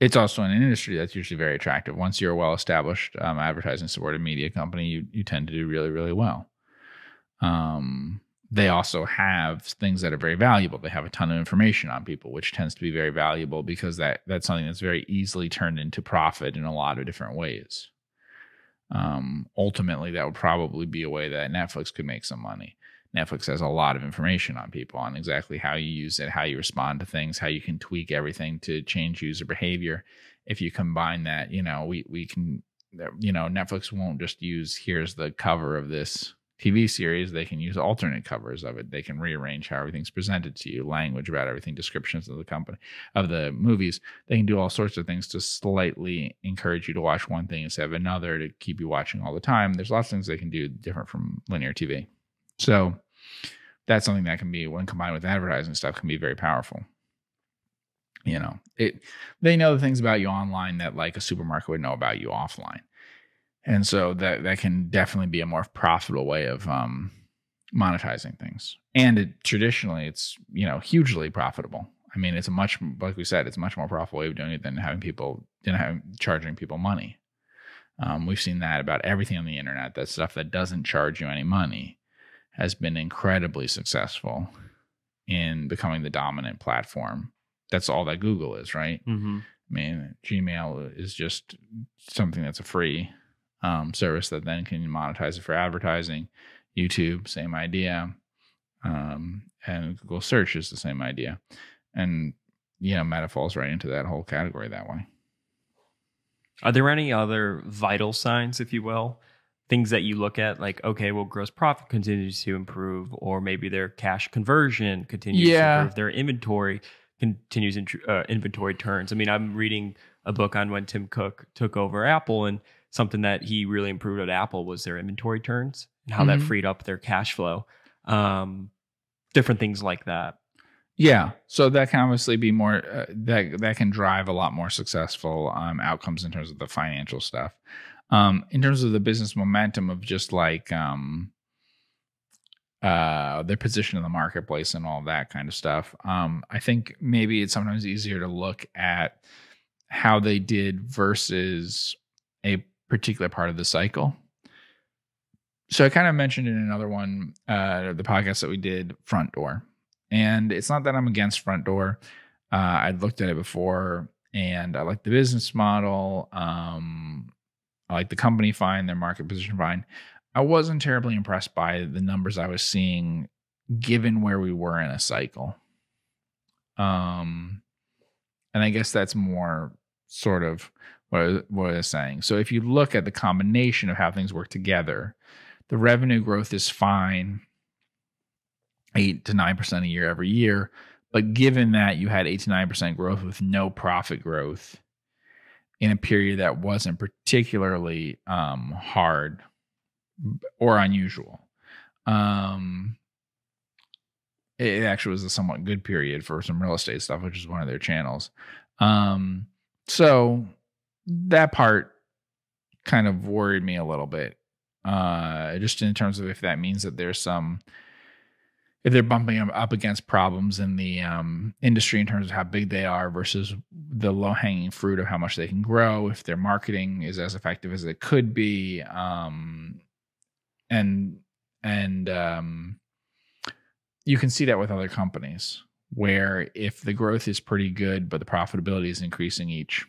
it's also an industry that's usually very attractive. Once you're a well-established um, advertising supported media company, you you tend to do really really well. Um, they also have things that are very valuable. They have a ton of information on people, which tends to be very valuable because that that's something that's very easily turned into profit in a lot of different ways. Um, ultimately, that would probably be a way that Netflix could make some money. Netflix has a lot of information on people on exactly how you use it, how you respond to things, how you can tweak everything to change user behavior. If you combine that, you know, we we can, you know, Netflix won't just use here's the cover of this TV series. They can use alternate covers of it. They can rearrange how everything's presented to you, language about everything, descriptions of the company of the movies. They can do all sorts of things to slightly encourage you to watch one thing instead of another to keep you watching all the time. There's lots of things they can do different from linear TV. So that's something that can be when combined with advertising stuff can be very powerful. You know, it they know the things about you online that like a supermarket would know about you offline. And so that that can definitely be a more profitable way of um monetizing things. And it traditionally it's, you know, hugely profitable. I mean, it's a much like we said, it's much more profitable way of doing it than having people than having charging people money. Um, we've seen that about everything on the internet. That stuff that doesn't charge you any money has been incredibly successful in becoming the dominant platform. That's all that Google is, right? Mm-hmm. I mean, Gmail is just something that's a free um, service that then can monetize it for advertising. YouTube, same idea. Um, and Google search is the same idea. And, you know, Meta falls right into that whole category that way. Are there any other vital signs, if you will, things that you look at, like okay, well, gross profit continues to improve, or maybe their cash conversion continues Yeah. to improve, their inventory. continues in, uh, inventory turns. I mean, I'm reading a book on when Tim Cook took over Apple, and something that he really improved at Apple was their inventory turns and how that Mhm. freed up their cash flow. Um, different things like that. Yeah, so that can obviously be more uh, that that can drive a lot more successful um, outcomes in terms of the financial stuff. Um, in terms of the business momentum of just like um, uh, their position in the marketplace and all that kind of stuff. Um, I think maybe it's sometimes easier to look at how they did versus a particular part of the cycle. So I kind of mentioned in another one, uh, the podcast that we did, Frontdoor. And it's not that I'm against Frontdoor. Uh, I'd looked at it before and I like the business model. Um, like the company fine, their market position fine. I wasn't terribly impressed by the numbers I was seeing given where we were in a cycle. Um, and I guess that's more sort of what I, what I was saying. So if you look at the combination of how things work together, the revenue growth is fine, eight to nine percent a year every year. But given that you had eight to nine percent growth with no profit growth in a period that wasn't particularly um, hard or unusual, um, it actually was a somewhat good period for some real estate stuff, which is one of their channels. Um, so that part kind of worried me a little bit, uh, just in terms of if that means that there's some, if they're bumping up against problems in the um, industry in terms of how big they are versus the low hanging fruit of how much they can grow, if their marketing is as effective as it could be, um, and and um, you can see that with other companies where if the growth is pretty good but the profitability is increasing each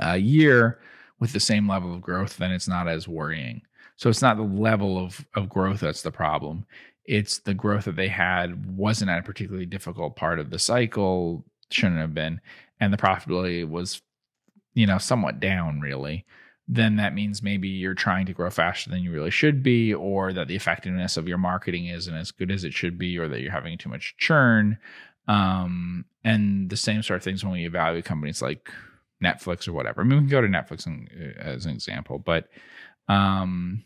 uh, year with the same level of growth then it's not as worrying. So it's not the level of, of growth that's the problem it's the growth that they had wasn't at a particularly difficult part of the cycle shouldn't have been and the profitability was you know somewhat down really then that means maybe you're trying to grow faster than you really should be, or that the effectiveness of your marketing isn't as good as it should be, or that you're having too much churn. Um, and the same sort of things when we evaluate companies like Netflix or whatever. I mean, we can go to Netflix as an example, but um,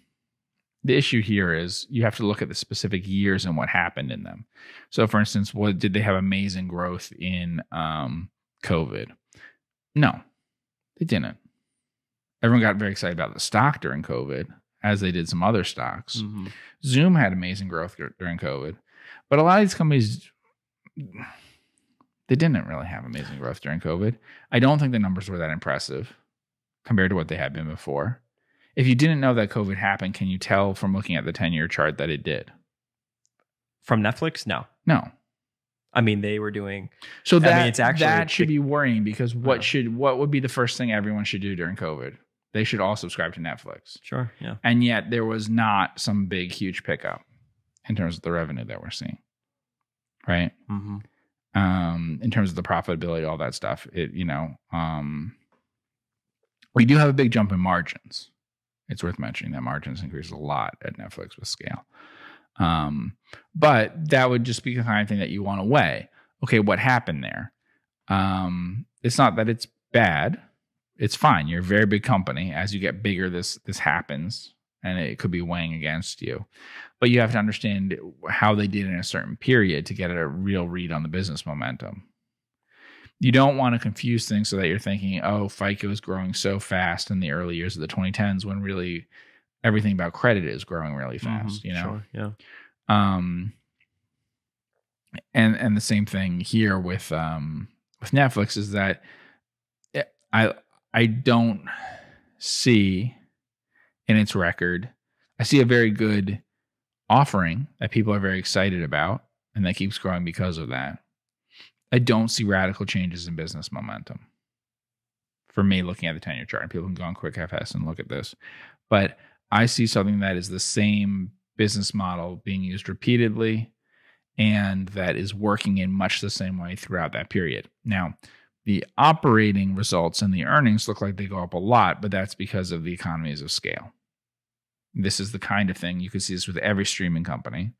the issue here is you have to look at the specific years and what happened in them. So, for instance, what did they have amazing growth in um, COVID? No, they didn't everyone got very excited about the stock during COVID, as they did some other stocks. Mhm. Zoom had amazing growth dur- during COVID, but a lot of these companies they didn't really have amazing growth during COVID. I don't think the numbers were that impressive compared to what they had been before. If you didn't know that COVID happened, can you tell from looking at the 10 year chart that it did? From Netflix, no. No. I mean, they were doing So I mean, that it's actually that should be worrying because what Yeah. should what would be the first thing everyone should do during COVID? They should all subscribe to Netflix. sure, yeah. and yet there was not some big huge pickup in terms of the revenue that we're seeing right hmm um in terms of the profitability all that stuff it you know um we do have a big jump in margins it's worth mentioning that margins increase a lot at netflix with scale. Um but that would just be the kind of thing that you want to weigh. Okay what happened there? Um it's not that it's bad. It's fine. You're a very big company. As you get bigger this this happens and it could be weighing against you. But you have to understand how they did in a certain period to get a real read on the business momentum you don't want to confuse things so that you're thinking oh fico is growing so fast in the early years of the 2010s when really everything about credit is growing really fast you know? Sure, yeah. um and and the same thing here with um with netflix is that it- i i don't see in its record i see a very good offering that people are very excited about and that keeps growing because of that i don't see radical changes in business momentum for me looking at the 10 year chart and people can go on QuickFS and look at this but i see something that is the same business model being used repeatedly and that is working in much the same way throughout that period. Now, the operating results and the earnings look like they go up a lot, but that's because of the economies of scale. This is the kind of thing you can see this with every streaming company.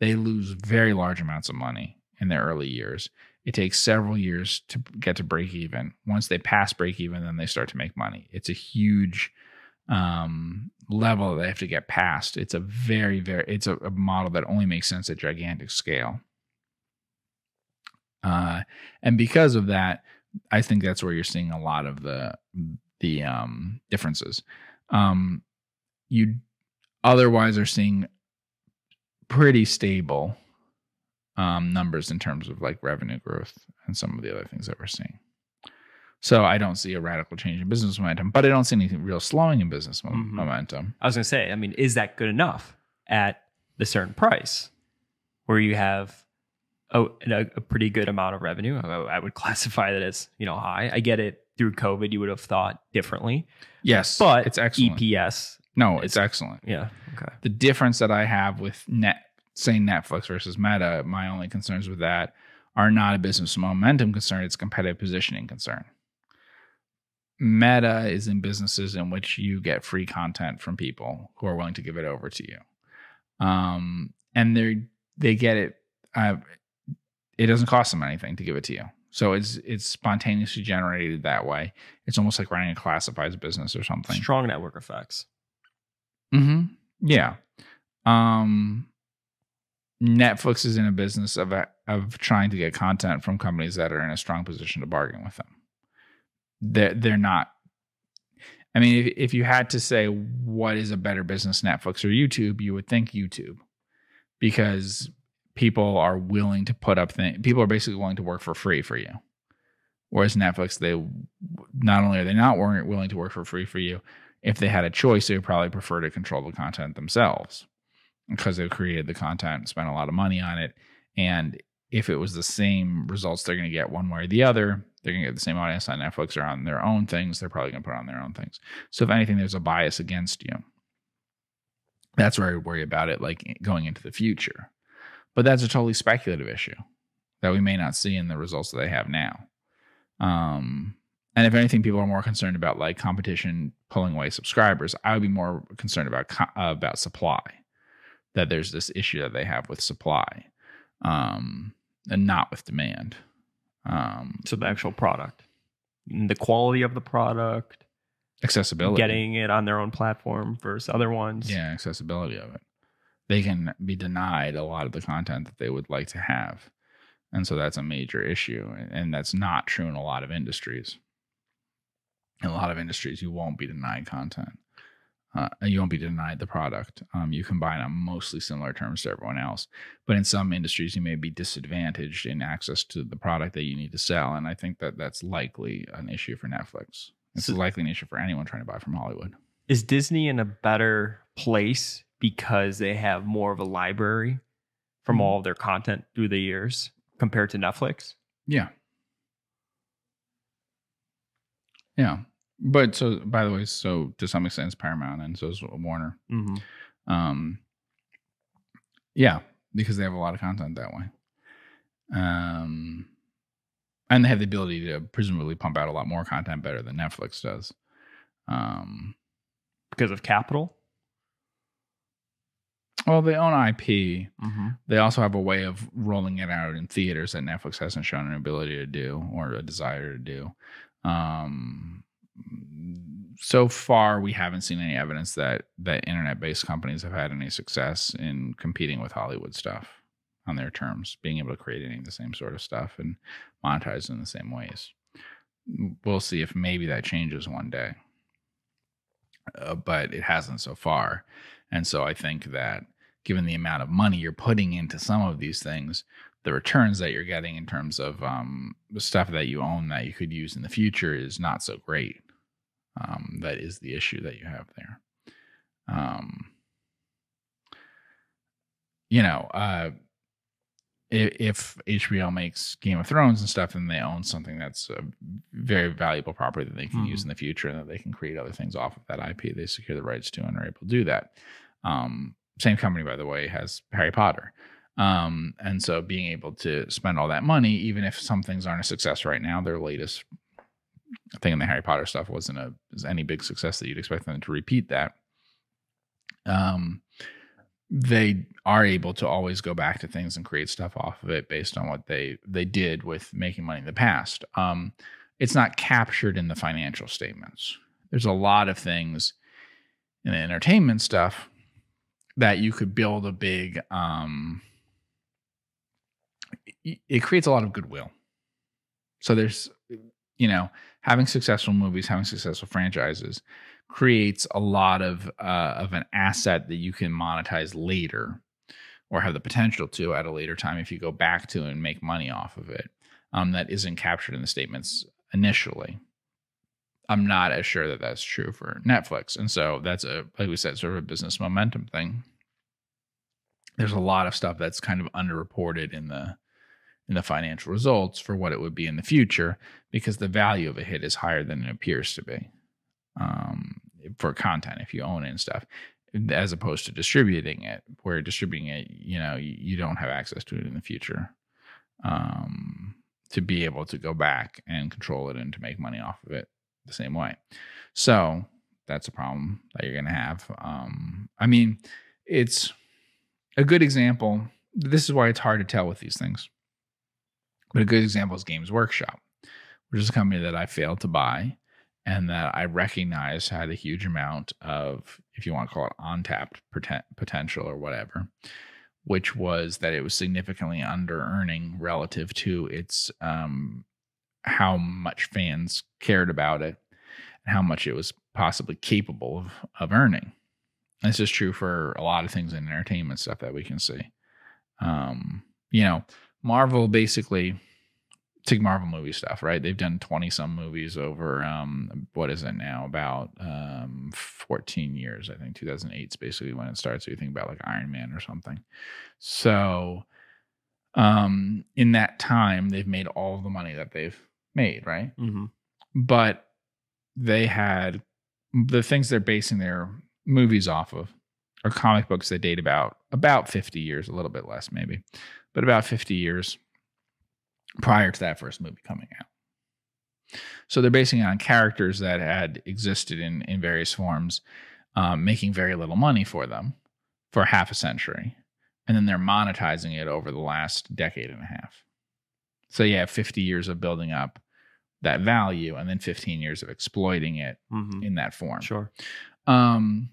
They lose very large amounts of money in their early years. It takes several years to get to break even. Once they pass break even, then they start to make money. It's a huge um, level they have to get past. It's a very, very, it's a, a model that only makes sense at gigantic scale. Uh, and because of that, I think that's where you're seeing a lot of the the um, differences. Um, you otherwise are seeing pretty stable um, numbers in terms of like revenue growth and some of the other things that we're seeing. So I don't see a radical change in business momentum, but I don't see anything real slowing in business Mhm. momentum. I was going to say, I mean, is that good enough at the certain price where you have a, a, a pretty good amount of revenue? I, I would classify that as, you know, high. I get it through COVID, you would have thought differently, Yes, but it's excellent. EPS, no, it's it's- excellent. yeah. Okay. the difference that I have with net, say Netflix versus Meta, my only concerns with that are not a business momentum concern; it's competitive positioning concern. Meta is in businesses in which you get free content from people who are willing to give it over to you, um, and they they get it. Uh, it doesn't cost them anything to give it to you, so it's it's spontaneously generated that way. It's almost like running a classifieds business or something. Strong network effects. hmm Yeah. Um, Netflix is in a business of of trying to get content from companies that are in a strong position to bargain with them. They're they're not. I mean, if, if you had to say what is a better business, Netflix or YouTube, you would think YouTube, because people are willing to put up things. People are basically willing to work for free for you. Whereas Netflix, they not only are they not willing to work for free for you, if they had a choice, they would probably prefer to control the content themselves because they've created the content, spent a lot of money on it. And if it was the same results they're going to get one way or the other, they're going to get the same audience on Netflix or on their own things. They're probably going to put on their own things. So if anything, there's a bias against you. That's where I worry about it, like going into the future. But that's a totally speculative issue that we may not see in the results that they have now. Um, and if anything, people are more concerned about like competition pulling away subscribers. I would be more concerned about co- about supply. That there's this issue that they have with supply, um, and not with demand. Um, So the actual product, the quality of the product, accessibility, getting it on their own platform versus other ones. yeah, accessibility of it. They can be denied a lot of the content that they would like to have, and so that's a major issue. And that's not true in a lot of industries. In a lot of industries, you won't be denied content. Uh, you won't be denied the product. Um, you can buy it on mostly similar terms to everyone else. But in some industries, you may be disadvantaged in access to the product that you need to sell. And I think that that's likely an issue for Netflix. It's So- likely an issue for anyone trying to buy from Hollywood. Is Disney in a better place because they have more of a library from Mhm. all of their content through the years compared to Netflix? Yeah. Yeah. But so, by the way, so to some extent, it's Paramount and so is Warner. Mm-hmm. Um, yeah, because they have a lot of content that way. Um, and they have the ability to presumably pump out a lot more content better than Netflix does. Um, Because of capital? well, they own IP. Mm-hmm. They also have a way of rolling it out in theaters that Netflix hasn't shown an ability to do or a desire to do. Um, so far, we haven't seen any evidence that that internet-based companies have had any success in competing with Hollywood stuff on their terms, being able to create any of the same sort of stuff and monetize in the same ways. We'll see if maybe that changes one day, uh, but it hasn't so far. And so I think that given the amount of money you're putting into some of these things, the returns that you're getting in terms of um, the stuff that you own that you could use in the future is not so great. Um, that is the issue that you have there. Um, you know, uh, if, if HBO makes Game of Thrones and stuff, then they own something that's a very valuable property that they can Mhm. use in the future, and that they can create other things off of that IP. They secure the rights to and are able to do that. Um, same company, by the way, has Harry Potter. Um, and so being able to spend all that money, even if some things aren't a success right now, their latest thing in the Harry Potter stuff wasn't a was any big success that you'd expect them to repeat that. Um, they are able to always go back to things and create stuff off of it based on what they they did with making money in the past. Um, it's not captured in the financial statements. There's a lot of things in the entertainment stuff that you could build a big. Um, it creates a lot of goodwill. So there's, you know, having successful movies, having successful franchises creates a lot of uh, of an asset that you can monetize later or have the potential to at a later time if you go back to and make money off of it um, that isn't captured in the statements initially. I'm not as sure that that's true for netflix and so that's a like we said sort of a business momentum thing. There's a lot of stuff that's kind of underreported in the in the financial results for what it would be in the future because the value of a hit is higher than it appears to be um, for content if you own it and stuff, as opposed to distributing it, where distributing it, you know, you, don't have access to it in the future um, to be able to go back and control it and to make money off of it the same way. So that's a problem that you're going to have. Um, I mean, it's a good example. This is why it's hard to tell with these things. But a good example is Games Workshop, which is a company that I failed to buy and that I recognize had a huge amount of, if you want to call it untapped potential or whatever, which was that it was significantly under earning relative to its um, how much fans cared about it and how much it was possibly capable of, of earning. This is true for a lot of things in entertainment stuff that we can see. Um, you know, Marvel basically take Marvel movie stuff, right? They've done 20 some movies over um what is it now? About um 14 years, I think 2008 is basically when it starts. So you think about like Iron Man or something. So um in that time they've made all the money that they've made, right? Mm-hmm. But they had the things they're basing their movies off of are comic books that date about about 50 years, a little bit less maybe, but about 50 years prior to that first movie coming out. So they're basing it on characters that had existed in in various forms, um, making very little money for them for half a century, and then they're monetizing it over the last decade and a half. So you have 50 years of building up that value, and then 15 years of exploiting it Mm-hmm. in that form. Sure. Um,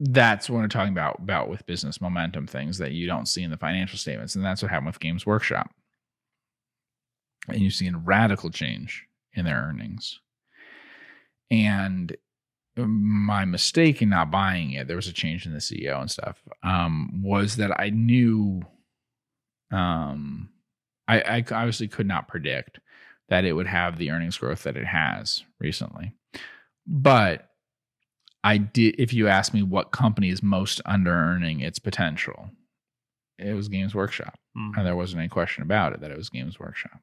that's what I'm talking about about with business momentum things that you don't see in the financial statements, and that's what happened with Games Workshop. And you've seen radical change in their earnings. And my mistake in not buying it, there was a change in the CEO and stuff, um, was that I knew, um, I, I obviously could not predict that it would have the earnings growth that it has recently. But I did, if you ask me what company is most under earning its potential, it was Games Workshop. Mhm. And there wasn't any question about it that it was Games Workshop.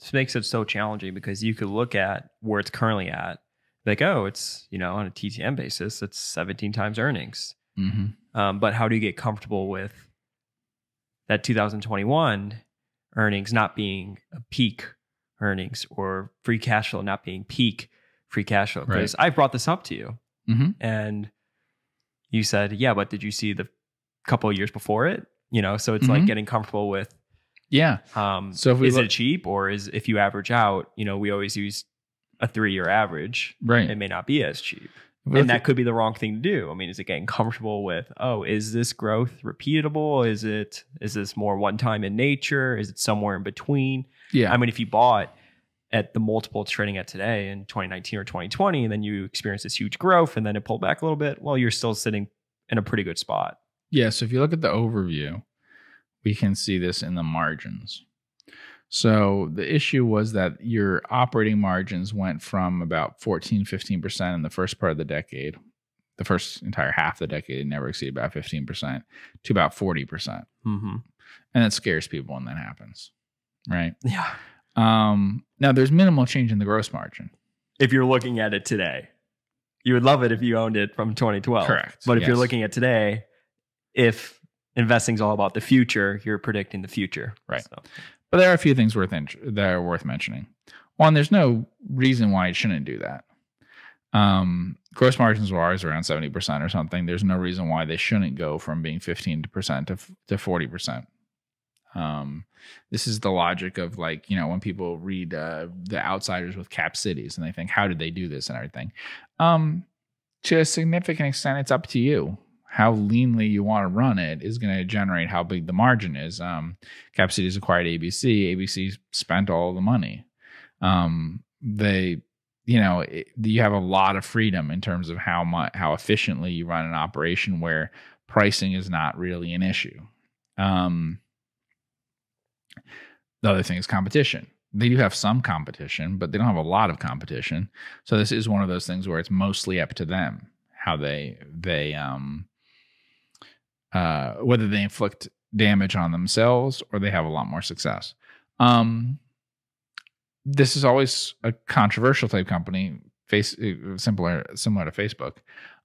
This makes it so challenging because you could look at where it's currently at, like, oh, it's you know on a TTM basis, it's 17 times earnings. Mm-hmm. Um, but how do you get comfortable with that 2021 earnings not being a peak earnings or free cash flow not being peak free cash flow? Because I've brought this up to you Mm-hmm. and you said, yeah, but did you see the couple of years before it? You know, so it's like Mhm. getting comfortable with Yeah. um, So if we is look- it cheap or is if you average out, you know, we always use a three year average. Right. It may not be as cheap. And that could be the wrong thing to do. I mean, is it getting comfortable with, oh, is this growth repeatable? Is it is this more one time in nature? Is it somewhere in between? yeah. I mean, if you bought at the multiple it's trading at today in 2019 or 2020, and then you experience this huge growth and then it pulled back a little bit, well, you're still sitting in a pretty good spot. Yeah, so if you look at the overview, we can see this in the margins. So the issue was that your operating margins went from about 14, 15% in the first part of the decade, the first entire half of the decade, it never exceeded about 15%, to about 40%. Mm-hmm. And that scares people when that happens, right? Yeah. Um, now, there's minimal change in the gross margin. If you're looking at it today, you would love it if you owned it from 2012. Correct, But if you're looking at today, if investing's all about the future, you're predicting the future. Right. So, But there are a few things worth int- that are worth mentioning. One, there's no reason why it shouldn't do that. Um, gross margins were always around 70% or something. There's no reason why they shouldn't go from being 15% to, to 40%. Um, this is the logic of like, you know, when people read uh, The Outsiders with Cap Cities and they think, how did they do this and everything? Um, to a significant extent, it's up to you. How leanly you want to run it is going to generate how big the margin is. Um, Cap Cities acquired ABC. ABC spent all the money. Um, they you know it, you have a lot of freedom in terms of how much how efficiently you run an operation where pricing is not really an issue um, the other thing is competition they do have some competition but they don't have a lot of competition so this is one of those things where it's mostly up to them how they they um uh whether they inflict damage on themselves or they have a lot more success. Um this is always a controversial type company face uh, similar similar to facebook.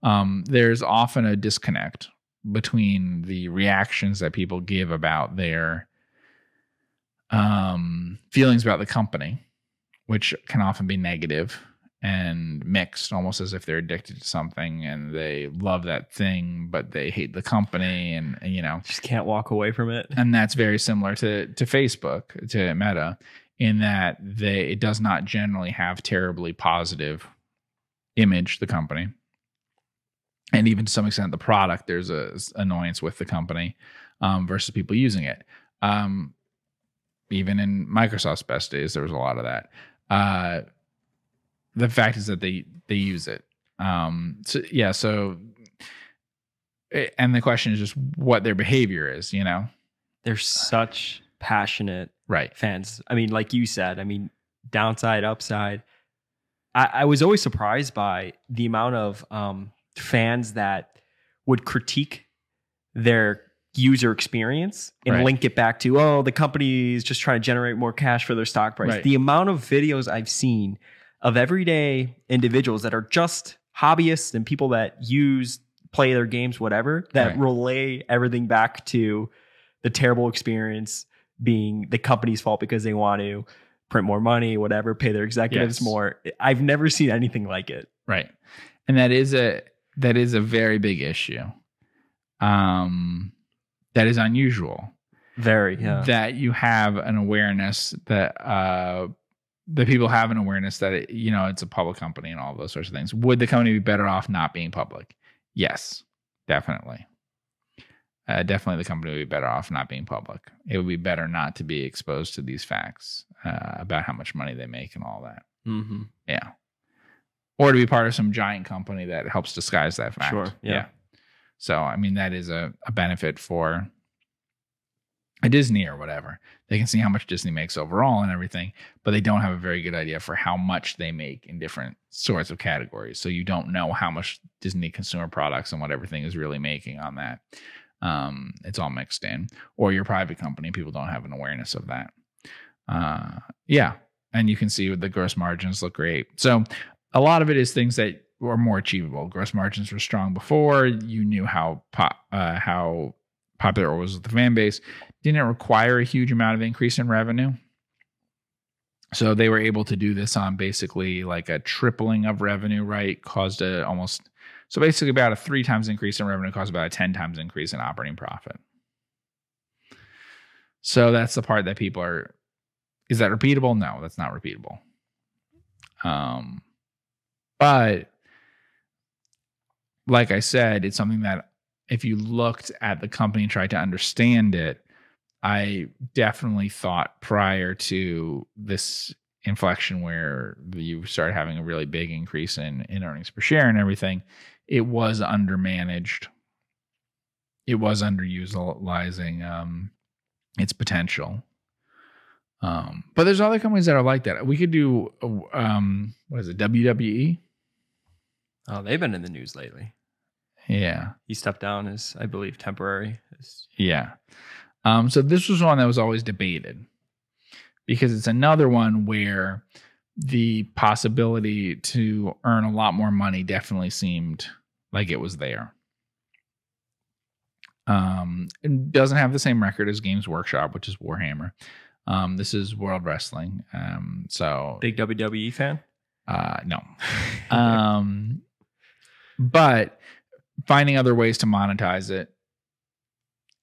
Um, there's often a disconnect between the reactions that people give about their um, feelings about the company which can often be negative and mixed almost as if they're addicted to something and they love that thing but they hate the company and, and you know. Just can't walk away from it. and that's very similar to to Facebook to Meta in that they it does not generally have terribly positive image the company. And even to some extent the product there's a annoyance with the company um, versus people using it. Um, even in microsoft's best days there was a lot of that. Uh, the fact is that they they use it um, so yeah so eh, and the question is just what their behavior is you know They're such passionate right fans. I mean, like you said, I mean, downside, upside. I, I was always surprised by the amount of um, fans that would critique their user experience and Right. link it back to, oh, the company is just trying to generate more cash for their stock price. Right. The amount of videos I've seen of everyday individuals that are just hobbyists and people that use, play their games, whatever, that Right. relay everything back to the terrible experience being the company's fault because they want to print more money, whatever, pay their executives Yes. more. I've never seen anything like it. Right. And that is a that is a very big issue. Um that is unusual. Very, yeah. That you have an awareness that uh that people have an awareness that it, you know it's a public company and all those sorts of things. Would the company be better off not being public? Yes, definitely. Uh, definitely, the company would be better off not being public. It would be better not to be exposed to these facts uh, about how much money they make and all that. hmm Yeah. Or to be part of some giant company that helps disguise that fact. Sure, yeah. So, I mean, that is a, a benefit for a Disney or whatever. They can see how much Disney makes overall and everything, but they don't have a very good idea for how much they make in different sorts of categories. So you don't know how much Disney consumer products and what everything is really making on that. Um, it's all mixed in. Or your private company, people don't have an awareness of that. Uh, yeah, and you can see the gross margins look great. So a lot of it is things that were more achievable. Gross margins were strong before. You knew how pop, uh, how popular it was with the fan base. Didn't require a huge amount of increase in revenue. So they were able to do this on basically like a tripling of revenue, right? Caused a almost so basically about a three times increase in revenue caused about a 10 times increase in operating profit. So that's the part that people are is that repeatable? No, that's not repeatable. Um but like I said, it's something that if you looked at the company and tried to understand it, I definitely thought prior to this inflection where you started having a really big increase in, in earnings per share and everything, it was undermanaged. It was underutilizing um, its potential. Um, but there's other companies that are like that. We could do, uh, um, what is it, WWE? Oh, they've been in the news lately. Yeah. He stepped down as, I believe, temporary. Yeah. Um, so this was one that was always debated because it's another one where the possibility to earn a lot more money definitely seemed like it was there. Um, it doesn't have the same record as Games Workshop, which is Warhammer. Um, this is World Wrestling. Um, so Big WWE fan. Uh, no. um, but finding other ways to monetize it.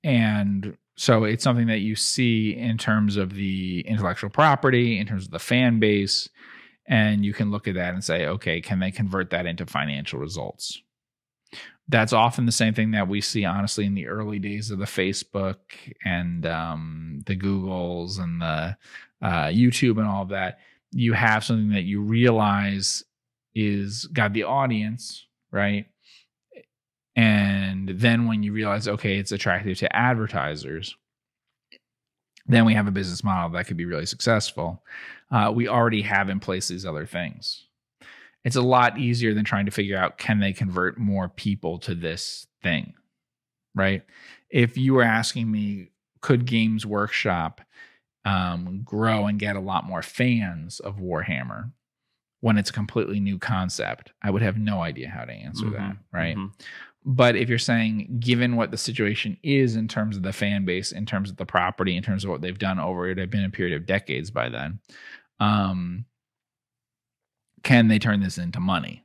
And so it's something that you see in terms of the intellectual property, in terms of the fan base. And you can look at that and say, okay, can they convert that into financial results? That's often the same thing that we see, honestly, in the early days of the Facebook and um, the Googles and the uh, YouTube and all of that. You have something that you realize is got the audience, right? And then when you realize, okay, it's attractive to advertisers, then we have a business model that could be really successful. Uh, we already have in place these other things. It's a lot easier than trying to figure out can they convert more people to this thing, right? If you were asking me, could Games Workshop um, grow and get a lot more fans of Warhammer when it's a completely new concept, I would have no idea how to answer mm-hmm. that, right? Mm-hmm. But if you're saying, given what the situation is in terms of the fan base, in terms of the property, in terms of what they've done over it, have been a period of decades by then. Um, can they turn this into money?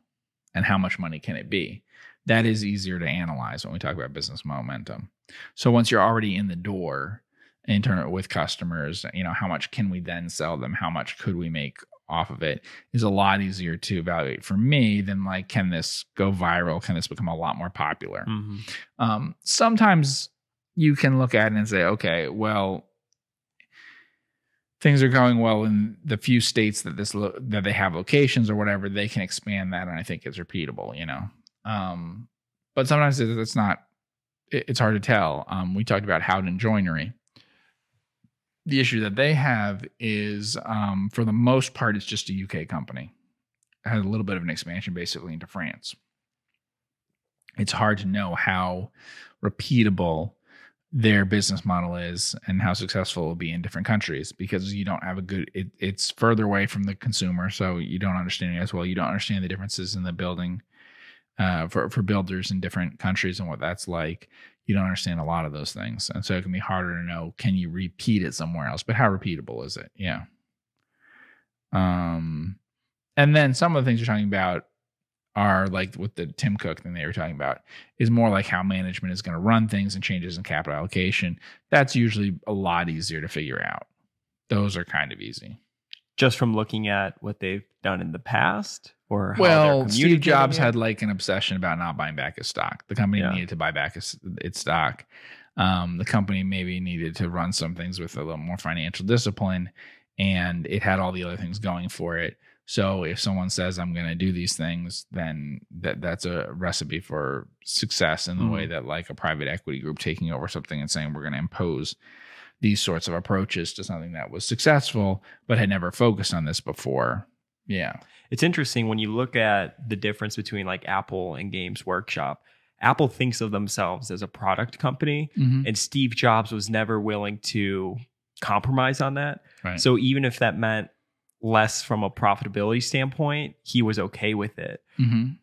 And how much money can it be? That is easier to analyze when we talk about business momentum. So once you're already in the door, in turn with customers, you know, how much can we then sell them? How much could we make off of it is a lot easier to evaluate for me than like can this go viral? Can this become a lot more popular? Mm-hmm. um, sometimes you can look at it and say okay well things are going well in the few states that this lo- that they have locations or whatever they can expand that and i think it's repeatable you know? Um, but sometimes it's not it's hard to tell. Um, we talked about howden joinery the issue that they have is, um, for the most part, it's just a UK company. It has a little bit of an expansion basically into France. It's hard to know how repeatable their business model is and how successful it will be in different countries because you don't have a good it, it's further away from the consumer so you don't understand it as well you don't understand the differences in the building uh, for for builders in different countries and what that's like you don't understand a lot of those things. And so it can be harder to know can you repeat it somewhere else, but how repeatable is it? Yeah. Um and then some of the things you're talking about are like with the Tim Cook thing they were talking about is more like how management is going to run things and changes in capital allocation. That's usually a lot easier to figure out. Those are kind of easy. Just from looking at what they've done in the past or well, Steve Jobs had like an obsession about not buying back his stock. The company yeah. needed to buy back his, its stock. Um, the company maybe needed to run some things with a little more financial discipline, and it had all the other things going for it. So if someone says I'm going to do these things, then that that's a recipe for success in the mm. way that like a private equity group taking over something and saying we're going to impose these sorts of approaches to something that was successful but had never focused on this before. Yeah it's interesting when you look at the difference between like Apple and Games Workshop. Apple thinks of themselves as a product company, mm-hmm. and Steve Jobs was never willing to compromise on that. Right. So even if that meant less from a profitability standpoint, he was okay with it. Mm-hmm.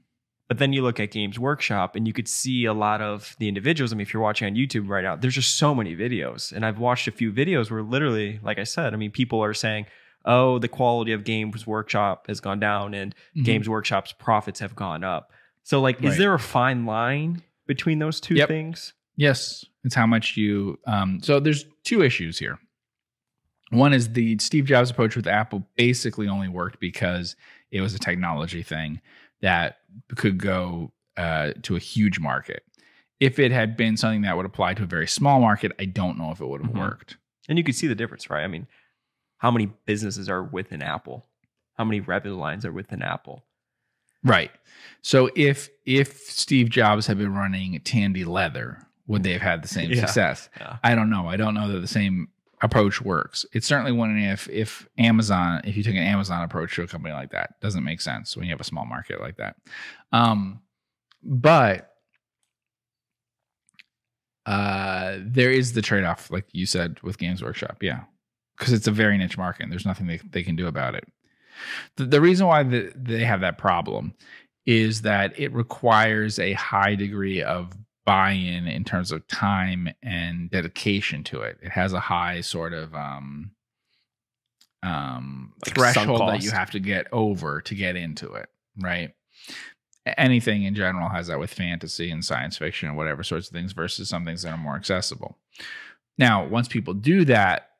But then you look at Games Workshop and you could see a lot of the individuals. I mean, if you're watching on YouTube right now, there's just so many videos. And I've watched a few videos where literally, like I said, I mean, people are saying, oh, the quality of Games Workshop has gone down and mm-hmm. Games Workshop's profits have gone up. So, like, right. is there a fine line between those two yep. things? Yes, it's how much you. Um, so there's two issues here. One is the Steve Jobs approach with Apple basically only worked because it was a technology thing that could go uh, to a huge market. If it had been something that would apply to a very small market, I don't know if it would have mm-hmm. worked. And you could see the difference, right? I mean, how many businesses are within Apple? How many revenue lines are within Apple? Right. So if if Steve Jobs had been running Tandy Leather, would they have had the same yeah. success? Yeah. I don't know. I don't know that the same approach works. It's certainly one if if Amazon, if you took an Amazon approach to a company like that, doesn't make sense when you have a small market like that. Um, but uh, there is the trade off, like you said, with Games Workshop. Yeah, because it's a very niche market and there's nothing they, they can do about it. The, the reason why the, they have that problem is that it requires a high degree of buy-in in terms of time and dedication to it. It has a high sort of um, um, Like threshold that you have to get over to get into it, right? Anything in general has that with fantasy and science fiction and whatever sorts of things versus some things that are more accessible. Now, once people do that,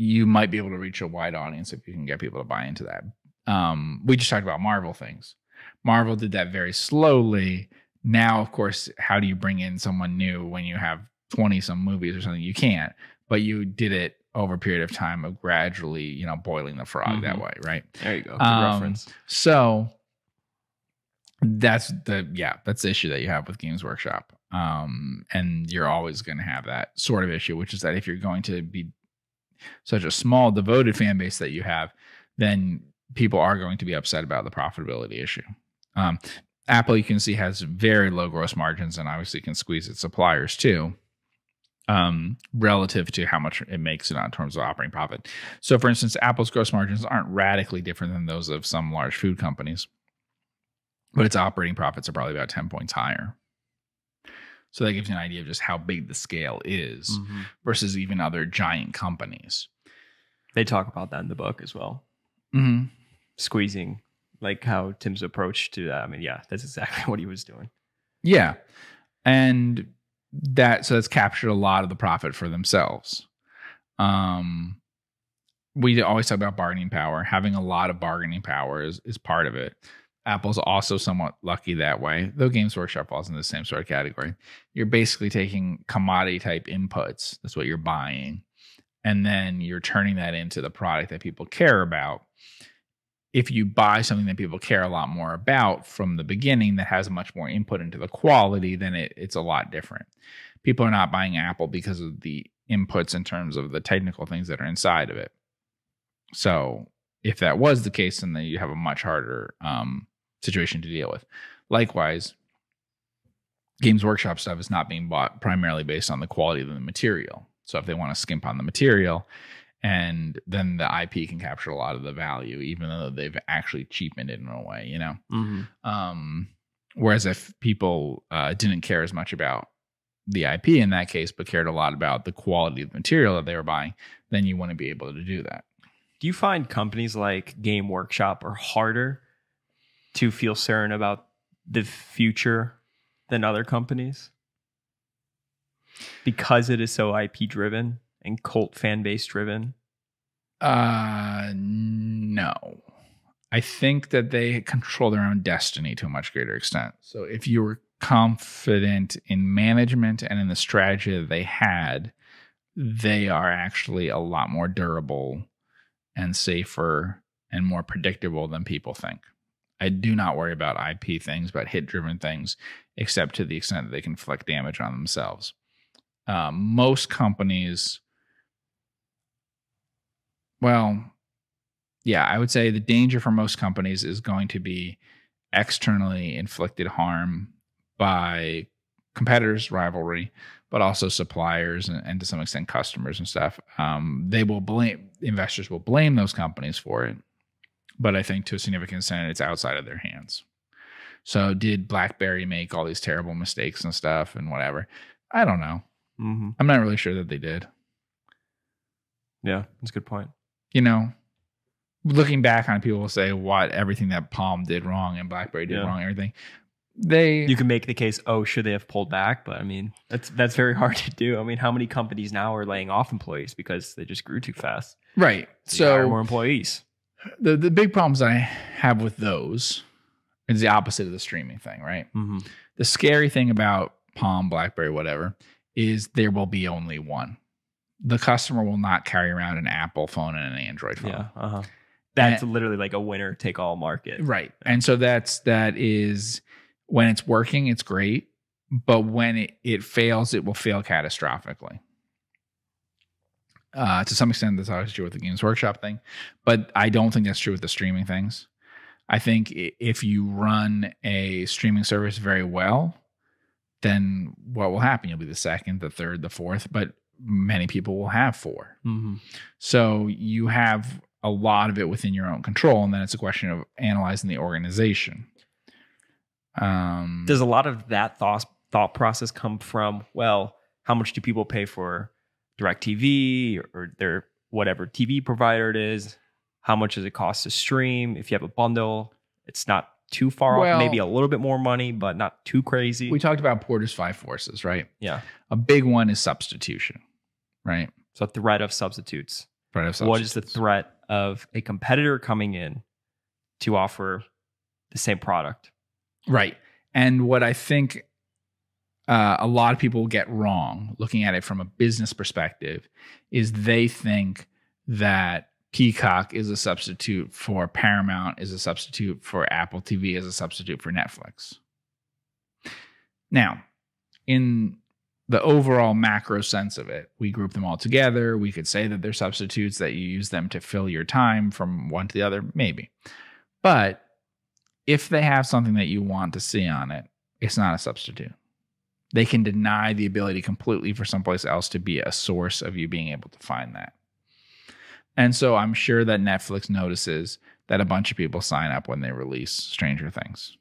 you might be able to reach a wide audience if you can get people to buy into that. Um, we just talked about Marvel things. Marvel did that very slowly. Now, of course, how do you bring in someone new when you have 20 some movies or something? You can't, but you did it over a period of time of gradually, you know, boiling the frog that Mhm. way, right? There you go. Um, reference. So that's the yeah, that's the issue that you have with Games Workshop. Um, and you're always going to have that sort of issue, which is that if you're going to be such a small devoted fan base that you have, then people are going to be upset about the profitability issue. Um, Apple, you can see, has very low gross margins and obviously can squeeze its suppliers too, um, relative to how much it makes in terms of operating profit. So, for instance, Apple's gross margins aren't radically different than those of some large food companies, but its operating profits are probably about 10 points higher. So, that gives you an idea of just how big the scale is Mhm. versus even other giant companies. They talk about that in the book as well. Mm-hmm. Squeezing, like how Tim's approach to that. I mean, yeah, that's exactly what he was doing. Yeah. And that so that's captured a lot of the profit for themselves. Um we always talk about bargaining power. Having a lot of bargaining power is, is part of it. Apple's also somewhat lucky that way, though Games Workshop falls in the same sort of category. You're basically taking commodity type inputs, that's what you're buying, and then you're turning that into the product that people care about. If you buy something that people care a lot more about from the beginning that has much more input into the quality, then it, it's a lot different. People are not buying Apple because of the inputs in terms of the technical things that are inside of it. So if that was the case, then you have a much harder um, situation to deal with. Likewise, Games Workshop stuff is not being bought primarily based on the quality of the material. So if they want to skimp on the material, and then the IP can capture a lot of the value, even though they've actually cheapened it in a way, you know. Mm-hmm. Um, whereas if people uh, didn't care as much about the IP in that case, but cared a lot about the quality of the material that they were buying, then you wouldn't be able to do that. Do you find companies like Game Workshop are harder to feel certain about the future than other companies? Because it is so IP driven and cult fan base driven? Uh, no. I think that they control their own destiny to a much greater extent. So if you were confident in management and in the strategy that they had, they are actually a lot more durable and safer and more predictable than people think. I do not worry about IP things, but hit driven things, except to the extent that they can inflict damage on themselves. Um, most companies, well, yeah, I would say the danger for most companies is going to be externally inflicted harm by competitors, rivalry, but also suppliers and, and to some extent customers and stuff. Um, they will blame investors will blame those companies for it, but I think to a significant extent it's outside of their hands. So did BlackBerry make all these terrible mistakes and stuff and whatever? I don't know. Mm-hmm. I'm not really sure that they did. Yeah, that's a good point. You know, looking back on it, people will say what everything that Palm did wrong and BlackBerry did Yeah. wrong, everything. They You can make the case, oh, should they have pulled back? But I mean, that's that's very hard to do. I mean, how many companies now are laying off employees because they just grew too fast? right. So, hire more employees. The the big problems I have with those is the opposite of the streaming thing, right? Mm-hmm. The scary thing about Palm, BlackBerry, whatever, is there will be only one. The customer will not carry around an Apple phone and an Android phone. Yeah. Uh-huh. That's literally like a winner take all market. Right. And so that's that is when it's working, it's great. But when it, it fails, it will fail catastrophically. Uh, to some extent, that's always true with the Games Workshop thing, but I don't think that's true with the streaming things. I think if you run a streaming service very well, then what will happen? You'll be the second, the third, the fourth, but many people will have four. Mm-hmm. So you have a lot of it within your own control, and then it's a question of analyzing the organization. Um, Does a lot of that thought thought process come from well, how much do people pay for DirecTV or, or their whatever TV provider it is. How much does it cost to stream? If you have a bundle, it's not too far Well- off. Maybe a little bit more money, but not too crazy. We talked about Porter's five forces, right? yeah. A big one is substitution, right? So threat of substitutes. Threat of substitutes. What is the threat of a competitor coming in to offer the same product? Right. And what I think uh, a lot of people get wrong looking at it from a business perspective is they think that Peacock is a substitute for Paramount, is a substitute for Apple TV, is a substitute for Netflix. Now, in the overall macro sense of it, we group them all together. We could say that they're substitutes, that you use them to fill your time from one to the other, maybe. But if they have something that you want to see on it, it's not a substitute. They can deny the ability completely for someplace else to be a source of you being able to find that. And so I'm sure that Netflix notices that a bunch of people sign up when they release Stranger Things.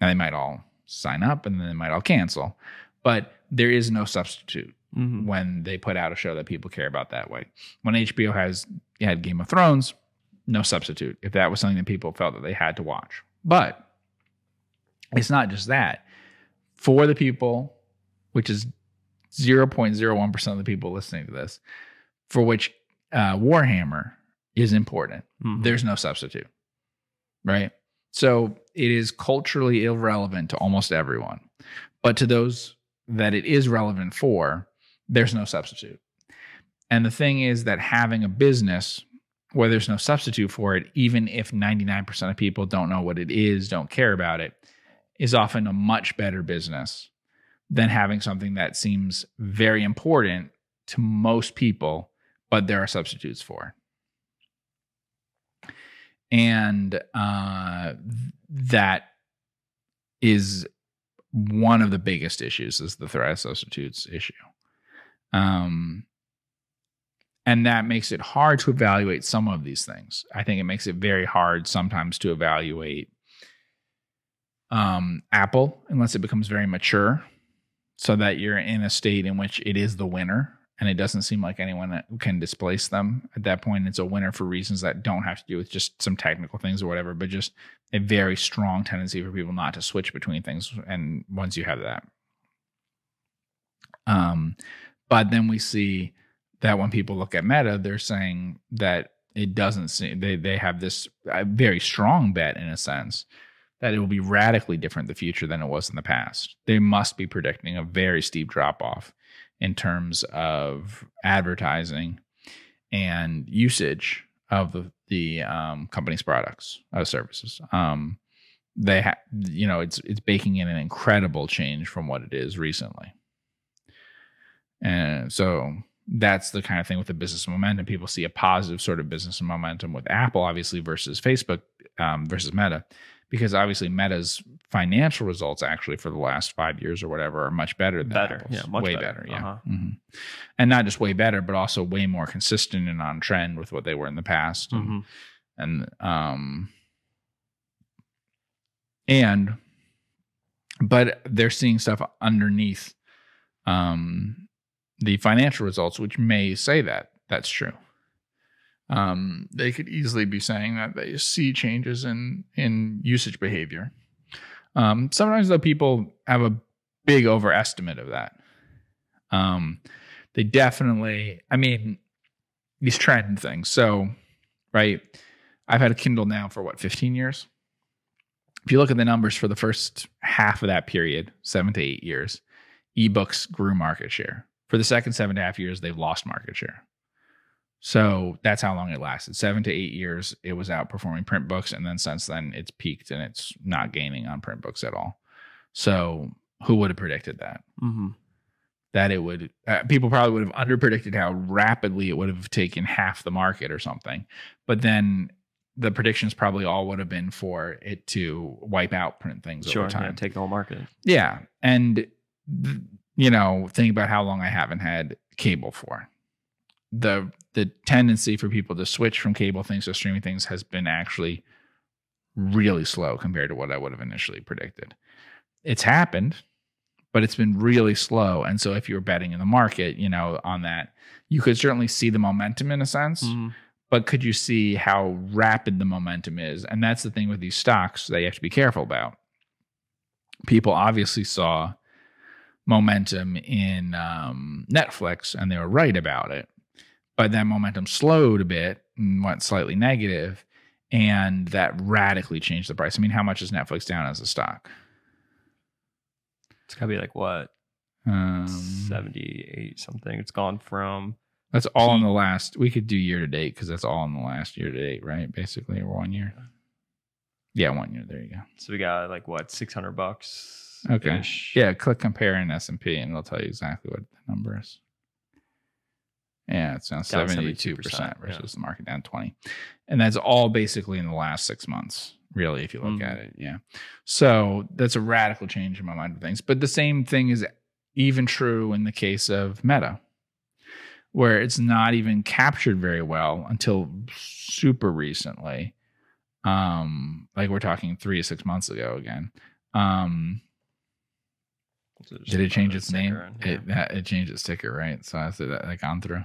And they might all sign up and then they might all cancel. But there is no substitute Mm-hmm. when they put out a show that people care about that way. When HBO has had Game of Thrones, no substitute. If that was something that people felt that they had to watch, but it's not just that. For the people, which is 0.01% of the people listening to this, for which uh, Warhammer is important, Mhm. there's no substitute, right? So it is culturally irrelevant to almost everyone. But to those that it is relevant for, there's no substitute. And the thing is that having a business where there's no substitute for it, even if 99% of people don't know what it is, don't care about it, is often a much better business than having something that seems very important to most people, but there are substitutes for. And uh, that is one of the biggest issues is the threat of substitutes issue. Um, and that makes it hard to evaluate some of these things. I think it makes it very hard sometimes to evaluate um, Apple unless it becomes very mature, so that you're in a state in which it is the winner, and it doesn't seem like anyone can displace them. At that point, it's a winner for reasons that don't have to do with just some technical things or whatever, but just a very strong tendency for people not to switch between things. And once you have that, um, but then we see that when people look at Meta, they're saying that it doesn't seem they they have this uh, very strong bet in a sense that it will be radically different in the future than it was in the past. They must be predicting a very steep drop off in terms of advertising and usage of the the um, company's products uh, services. Um, they ha- you know it's it's baking in an incredible change from what it is recently. And so that's the kind of thing with the business momentum. People see a positive sort of business momentum with Apple, obviously, versus Facebook um, versus Meta, because obviously Meta's financial results actually for the last five years or whatever are much better than Better. Apple's. Yeah, much way better. better. yeah, Uh-huh. Mhm. and not just way better, but also way more consistent and on trend with what they were in the past. And- Mhm. and um and but they're seeing stuff underneath um the financial results which may say that that's true um they could easily be saying that they see changes in in usage behavior um sometimes though people have a big overestimate of that um they definitely i mean these trend things so right I've had a Kindle now for what, 15 years? If you look at the numbers for the first half of that period, seven to eight years, ebooks grew market share. For the second seven and a half years, they've lost market share. So that's how long it lasted. Seven to eight years, it was outperforming print books. And then since then, it's peaked and it's not gaining on print books at all. So who would have predicted that? Mhm. that it would uh, people probably would have underpredicted how rapidly it would have taken half the market or something but then the predictions probably all would have been for it to wipe out print things Sure. over Yeah, time take the whole market. yeah and th- you know think about how long i haven't had cable for the the tendency for people to switch from cable things to streaming things has been actually really slow compared to what i would have initially predicted it's happened but it's been really slow. And so if you were betting in the market, you know, on that, you could certainly see the momentum in a sense, Mhm. but could you see how rapid the momentum is? And that's the thing with these stocks that you have to be careful about. People obviously saw momentum in um, Netflix and they were right about it. But that momentum slowed a bit and went slightly negative, and that radically changed the price. I mean, how much is Netflix down as a stock? It's gotta be like what Um, 78 something. It's gone from that's all in the last. We could do year to date because that's all in the last year to date, right? Basically, or one year. Yeah, one year. There you go. so we got like what 600 bucks. Okay. Yeah, click compare in S and P, and it'll tell you exactly what the number is. Yeah, it's now Down seventy-two 72%, percent yeah. versus the market down twenty, and that's all basically in the last six months. Really, if you look Mhm. at it, yeah. So that's a radical change in my mind of things. But the same thing is even true in the case of Meta, where it's not even captured very well until super recently. Um, like we're talking three to six months ago again. Um, did it change its name? yeah. It it changed its ticker, right? So I said that that gone through.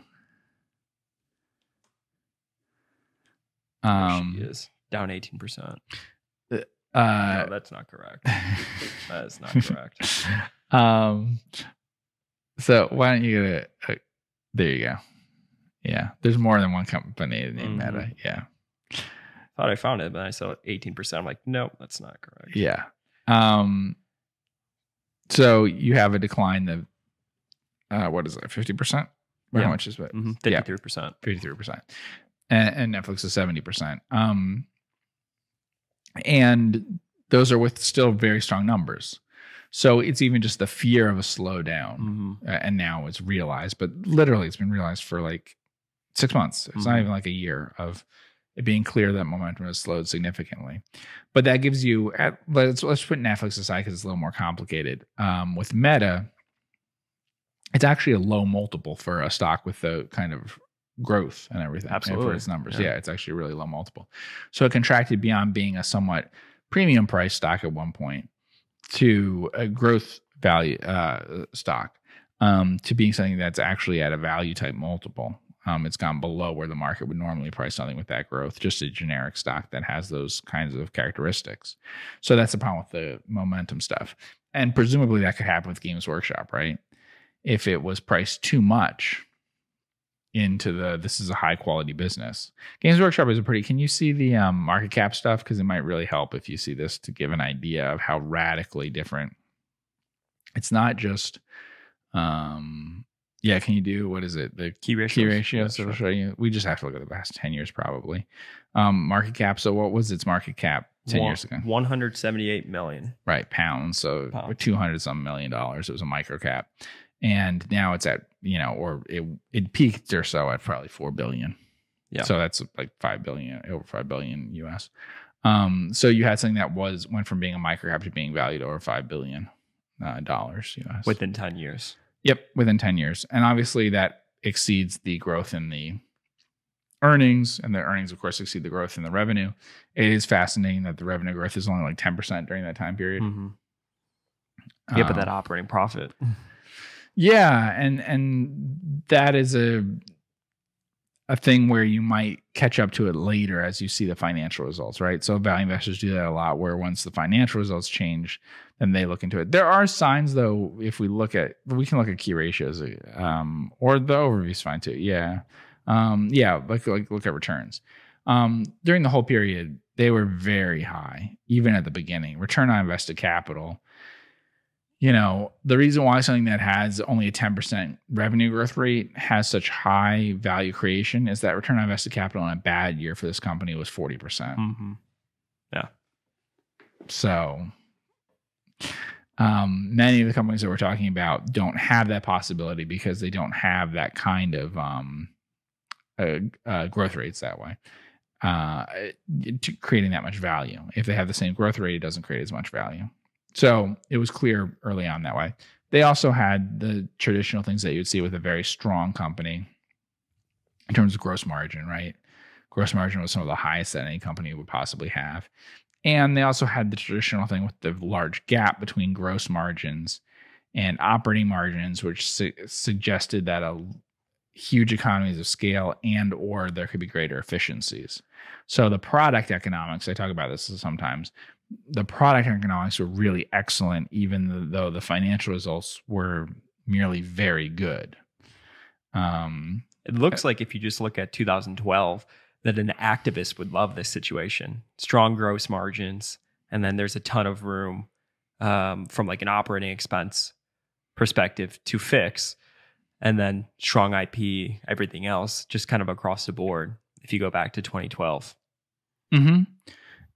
Um, she is down 18%. uh, no, that's not correct. That is not correct. um, so why don't you get a, a there you go. Yeah, there's more than one company named Meta. Mhm. Yeah, Thought I found it, but I saw 18%. I'm like, nope, that's not correct. yeah. Um, so you have a decline of uh, what is it, Fifty percent. How much is it? Mhm, 53%. 53%. And, and Netflix is 70%. Um, and those are with still very strong numbers. So it's even just the fear of a slowdown. hmm Uh, and now it's realized, but literally it's been realized for like six months. It's not Mhm. even like a year of it being clear that momentum has slowed significantly. But that gives you, at, let's, let's put Netflix aside because it's a little more complicated. Um, with Meta, it's actually a low multiple for a stock with the kind of growth and everything right, for its numbers. Yeah. Yeah. it's actually a really low multiple. So it contracted beyond being a somewhat premium price stock at one point to a growth value uh, stock um, to being something that's actually at a value type multiple. Um, it's gone below where the market would normally price something with that growth, just a generic stock that has those kinds of characteristics. So that's the problem with the momentum stuff. And presumably that could happen with Games Workshop, right? If it was priced too much into the this is a high quality business. Games Workshop is a pretty can you see the um, market cap stuff? Because it might really help if you see this to give an idea of how radically different. It's not just um yeah, can you do what is it? The Key ratios. key ratio. So it'll show you. We just have to look at the past 10 years probably. Um, market cap. So what was its market cap 10 years ago? 178 million. Right. Pounds. So Pounds. 200 some million dollars. It was a micro cap. And now it's at, you know, or it, it peaked or so at probably 4 billion. Yeah. So that's like 5 billion, over 5 billion US. Um, so you had something that was, went from being a microcap to being valued over 5 billion uh, dollars US. within 10 years. Yep, within 10 years. And obviously that exceeds the growth in the earnings, and the earnings, of course, exceed the growth in the revenue. It is fascinating that the revenue growth is only like 10% during that time period. Mhm. Yeah, but Um, that operating profit. Yeah, and and that is a a thing where you might catch up to it later as you see the financial results, right? So value investors do that a lot where once the financial results change, then they look into it. There are signs though, if we look at we can look at key ratios um or the overview is fine too. Yeah. Um yeah, like like look at returns. Um during the whole period, they were very high, even at the beginning. Return on invested capital you know, the reason why something that has only a 10% revenue growth rate has such high value creation is that return on invested capital in a bad year for this company was 40%. hmm So, um, many of the companies that we're talking about don't have that possibility because they don't have that kind of um, uh, uh, growth rates that way, uh, to creating that much value. If they have the same growth rate, it doesn't create as much value. So it was clear early on that way. They also had the traditional things that you'd see with a very strong company in terms of gross margin, right? Gross margin was some of the highest that any company would possibly have. And they also had the traditional thing with the large gap between gross margins and operating margins, which su- suggested that a huge economies of scale and or there could be greater efficiencies. So the product economics, I talk about this sometimes. The product economics were really excellent, even though the financial results were merely very good. Um, it looks like if you just look at 2012, that an activist would love this situation. Strong gross margins, and then there's a ton of room um, from like an operating expense perspective to fix, and then strong IP, everything else, just kind of across the board. If you go back to 2012. Mm-hmm.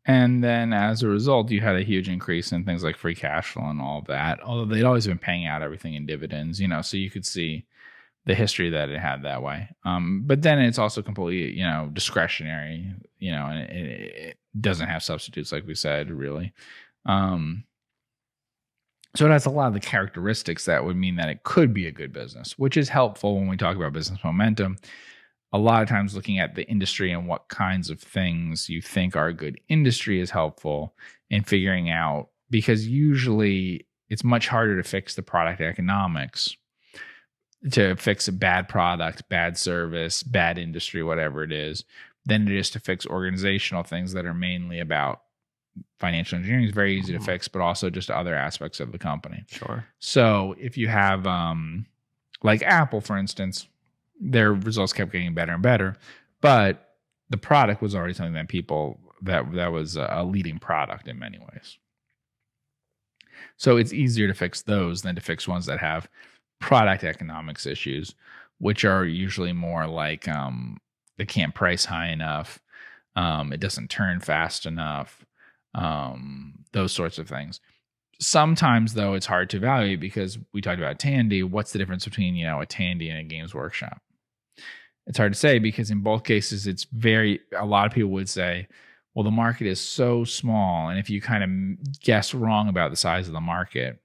And then as a result, you had a huge increase in things like free cash flow and all that. Although they'd always been paying out everything in dividends, you know, so you could see the history that it had that way. Um, but then it's also completely, you know, discretionary, you know, and it, it doesn't have substitutes, like we said, really. Um, so it has a lot of the characteristics that would mean that it could be a good business, which is helpful when we talk about business momentum. A lot of times, looking at the industry and what kinds of things you think are a good industry is helpful in figuring out because usually it's much harder to fix the product economics to fix a bad product, bad service, bad industry, whatever it is, than it is to fix organizational things that are mainly about financial engineering is very easy to mm-hmm. fix, but also just other aspects of the company. Sure. So if you have um like Apple, for instance, their results kept getting better and better, but the product was already something that people that that was a leading product in many ways. So it's easier to fix those than to fix ones that have product economics issues, which are usually more like um, they can't price high enough, um, it doesn't turn fast enough, um, those sorts of things. Sometimes though, it's hard to value because we talked about Tandy. What's the difference between you know a Tandy and a Games Workshop? It's hard to say because in both cases, it's very. A lot of people would say, well, the market is so small, and if you kind of guess wrong about the size of the market,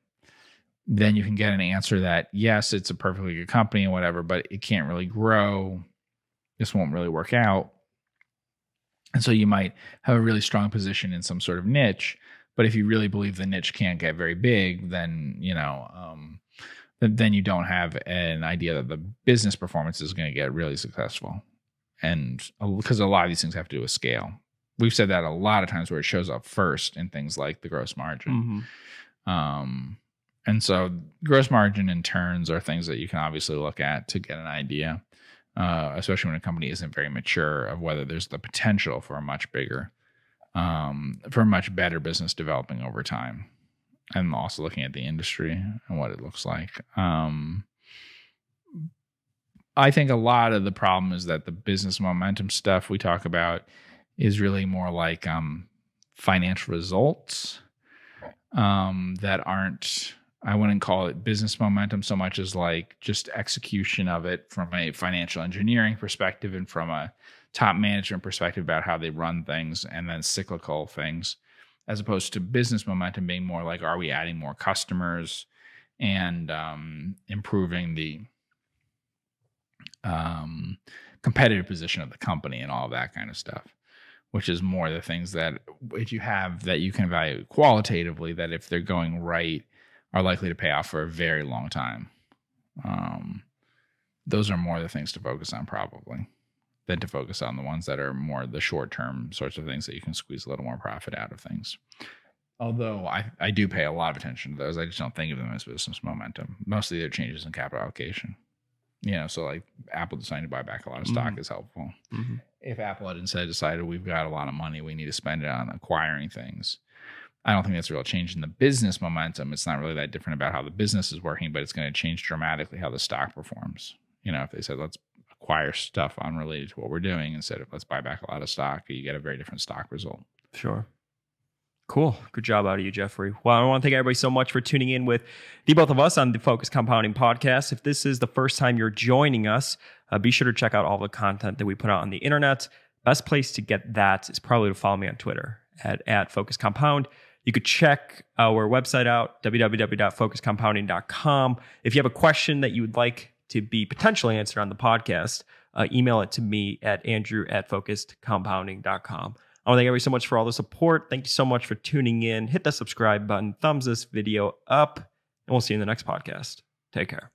then you can get an answer that yes, it's a perfectly good company and whatever, but it can't really grow. This won't really work out. And so you might have a really strong position in some sort of niche, but if you really believe the niche can't get very big, then you know, um, then, you don't have an idea that the business performance is going to get really successful. And because a lot of these things have to do with scale, we've said that a lot of times where it shows up first in things like the gross margin. Mm-hmm. Um, and so gross margin and turns are things that you can obviously look at to get an idea, uh, especially when a company isn't very mature of whether there's the potential for a much bigger, um, for much better business developing over time. And also looking at the industry and what it looks like. Um, I think a lot of the problem is that the business momentum stuff we talk about is really more like um, financial results um, that aren't I wouldn't call it business momentum so much as like just execution of it from a financial engineering perspective and from a top management perspective about how they run things and then cyclical things as opposed to business momentum being more like are we adding more customers and um, improving the um, competitive position of the company and all that kind of stuff which is more the things that if you have that you can evaluate qualitatively that if they're going right are likely to pay off for a very long time. Um, those are more the things to focus on, probably, than to focus on the ones that are more the short term sorts of things that you can squeeze a little more profit out of things. Although I, I do pay a lot of attention to those, I just don't think of them as business momentum. Mostly they're changes in capital allocation. You know, so like Apple deciding to buy back a lot of stock mm-hmm. is helpful. Mm-hmm. If Apple had instead decided we've got a lot of money, we need to spend it on acquiring things, I don't think that's a real change in the business momentum. It's not really that different about how the business is working, but it's going to change dramatically how the stock performs. You know, if they said, let's acquire stuff unrelated to what we're doing instead of let's buy back a lot of stock, you get a very different stock result. Sure. Cool. Good job out of you, Jeffrey. Well, I want to thank everybody so much for tuning in with the both of us on the Focused Compounding podcast. If this is the first time you're joining us, uh, be sure to check out all the content that we put out on the internet. Best place to get that is probably to follow me on Twitter at, at Focus Compound. You could check our website out, www.focusedcompounding.com. If you have a question that you would like to be potentially answered on the podcast, uh, email it to me at andrew at focusedcompounding.com. I want to thank everybody so much for all the support. Thank you so much for tuning in. Hit the subscribe button, thumbs this video up. and we'll see you in the next podcast. Take care.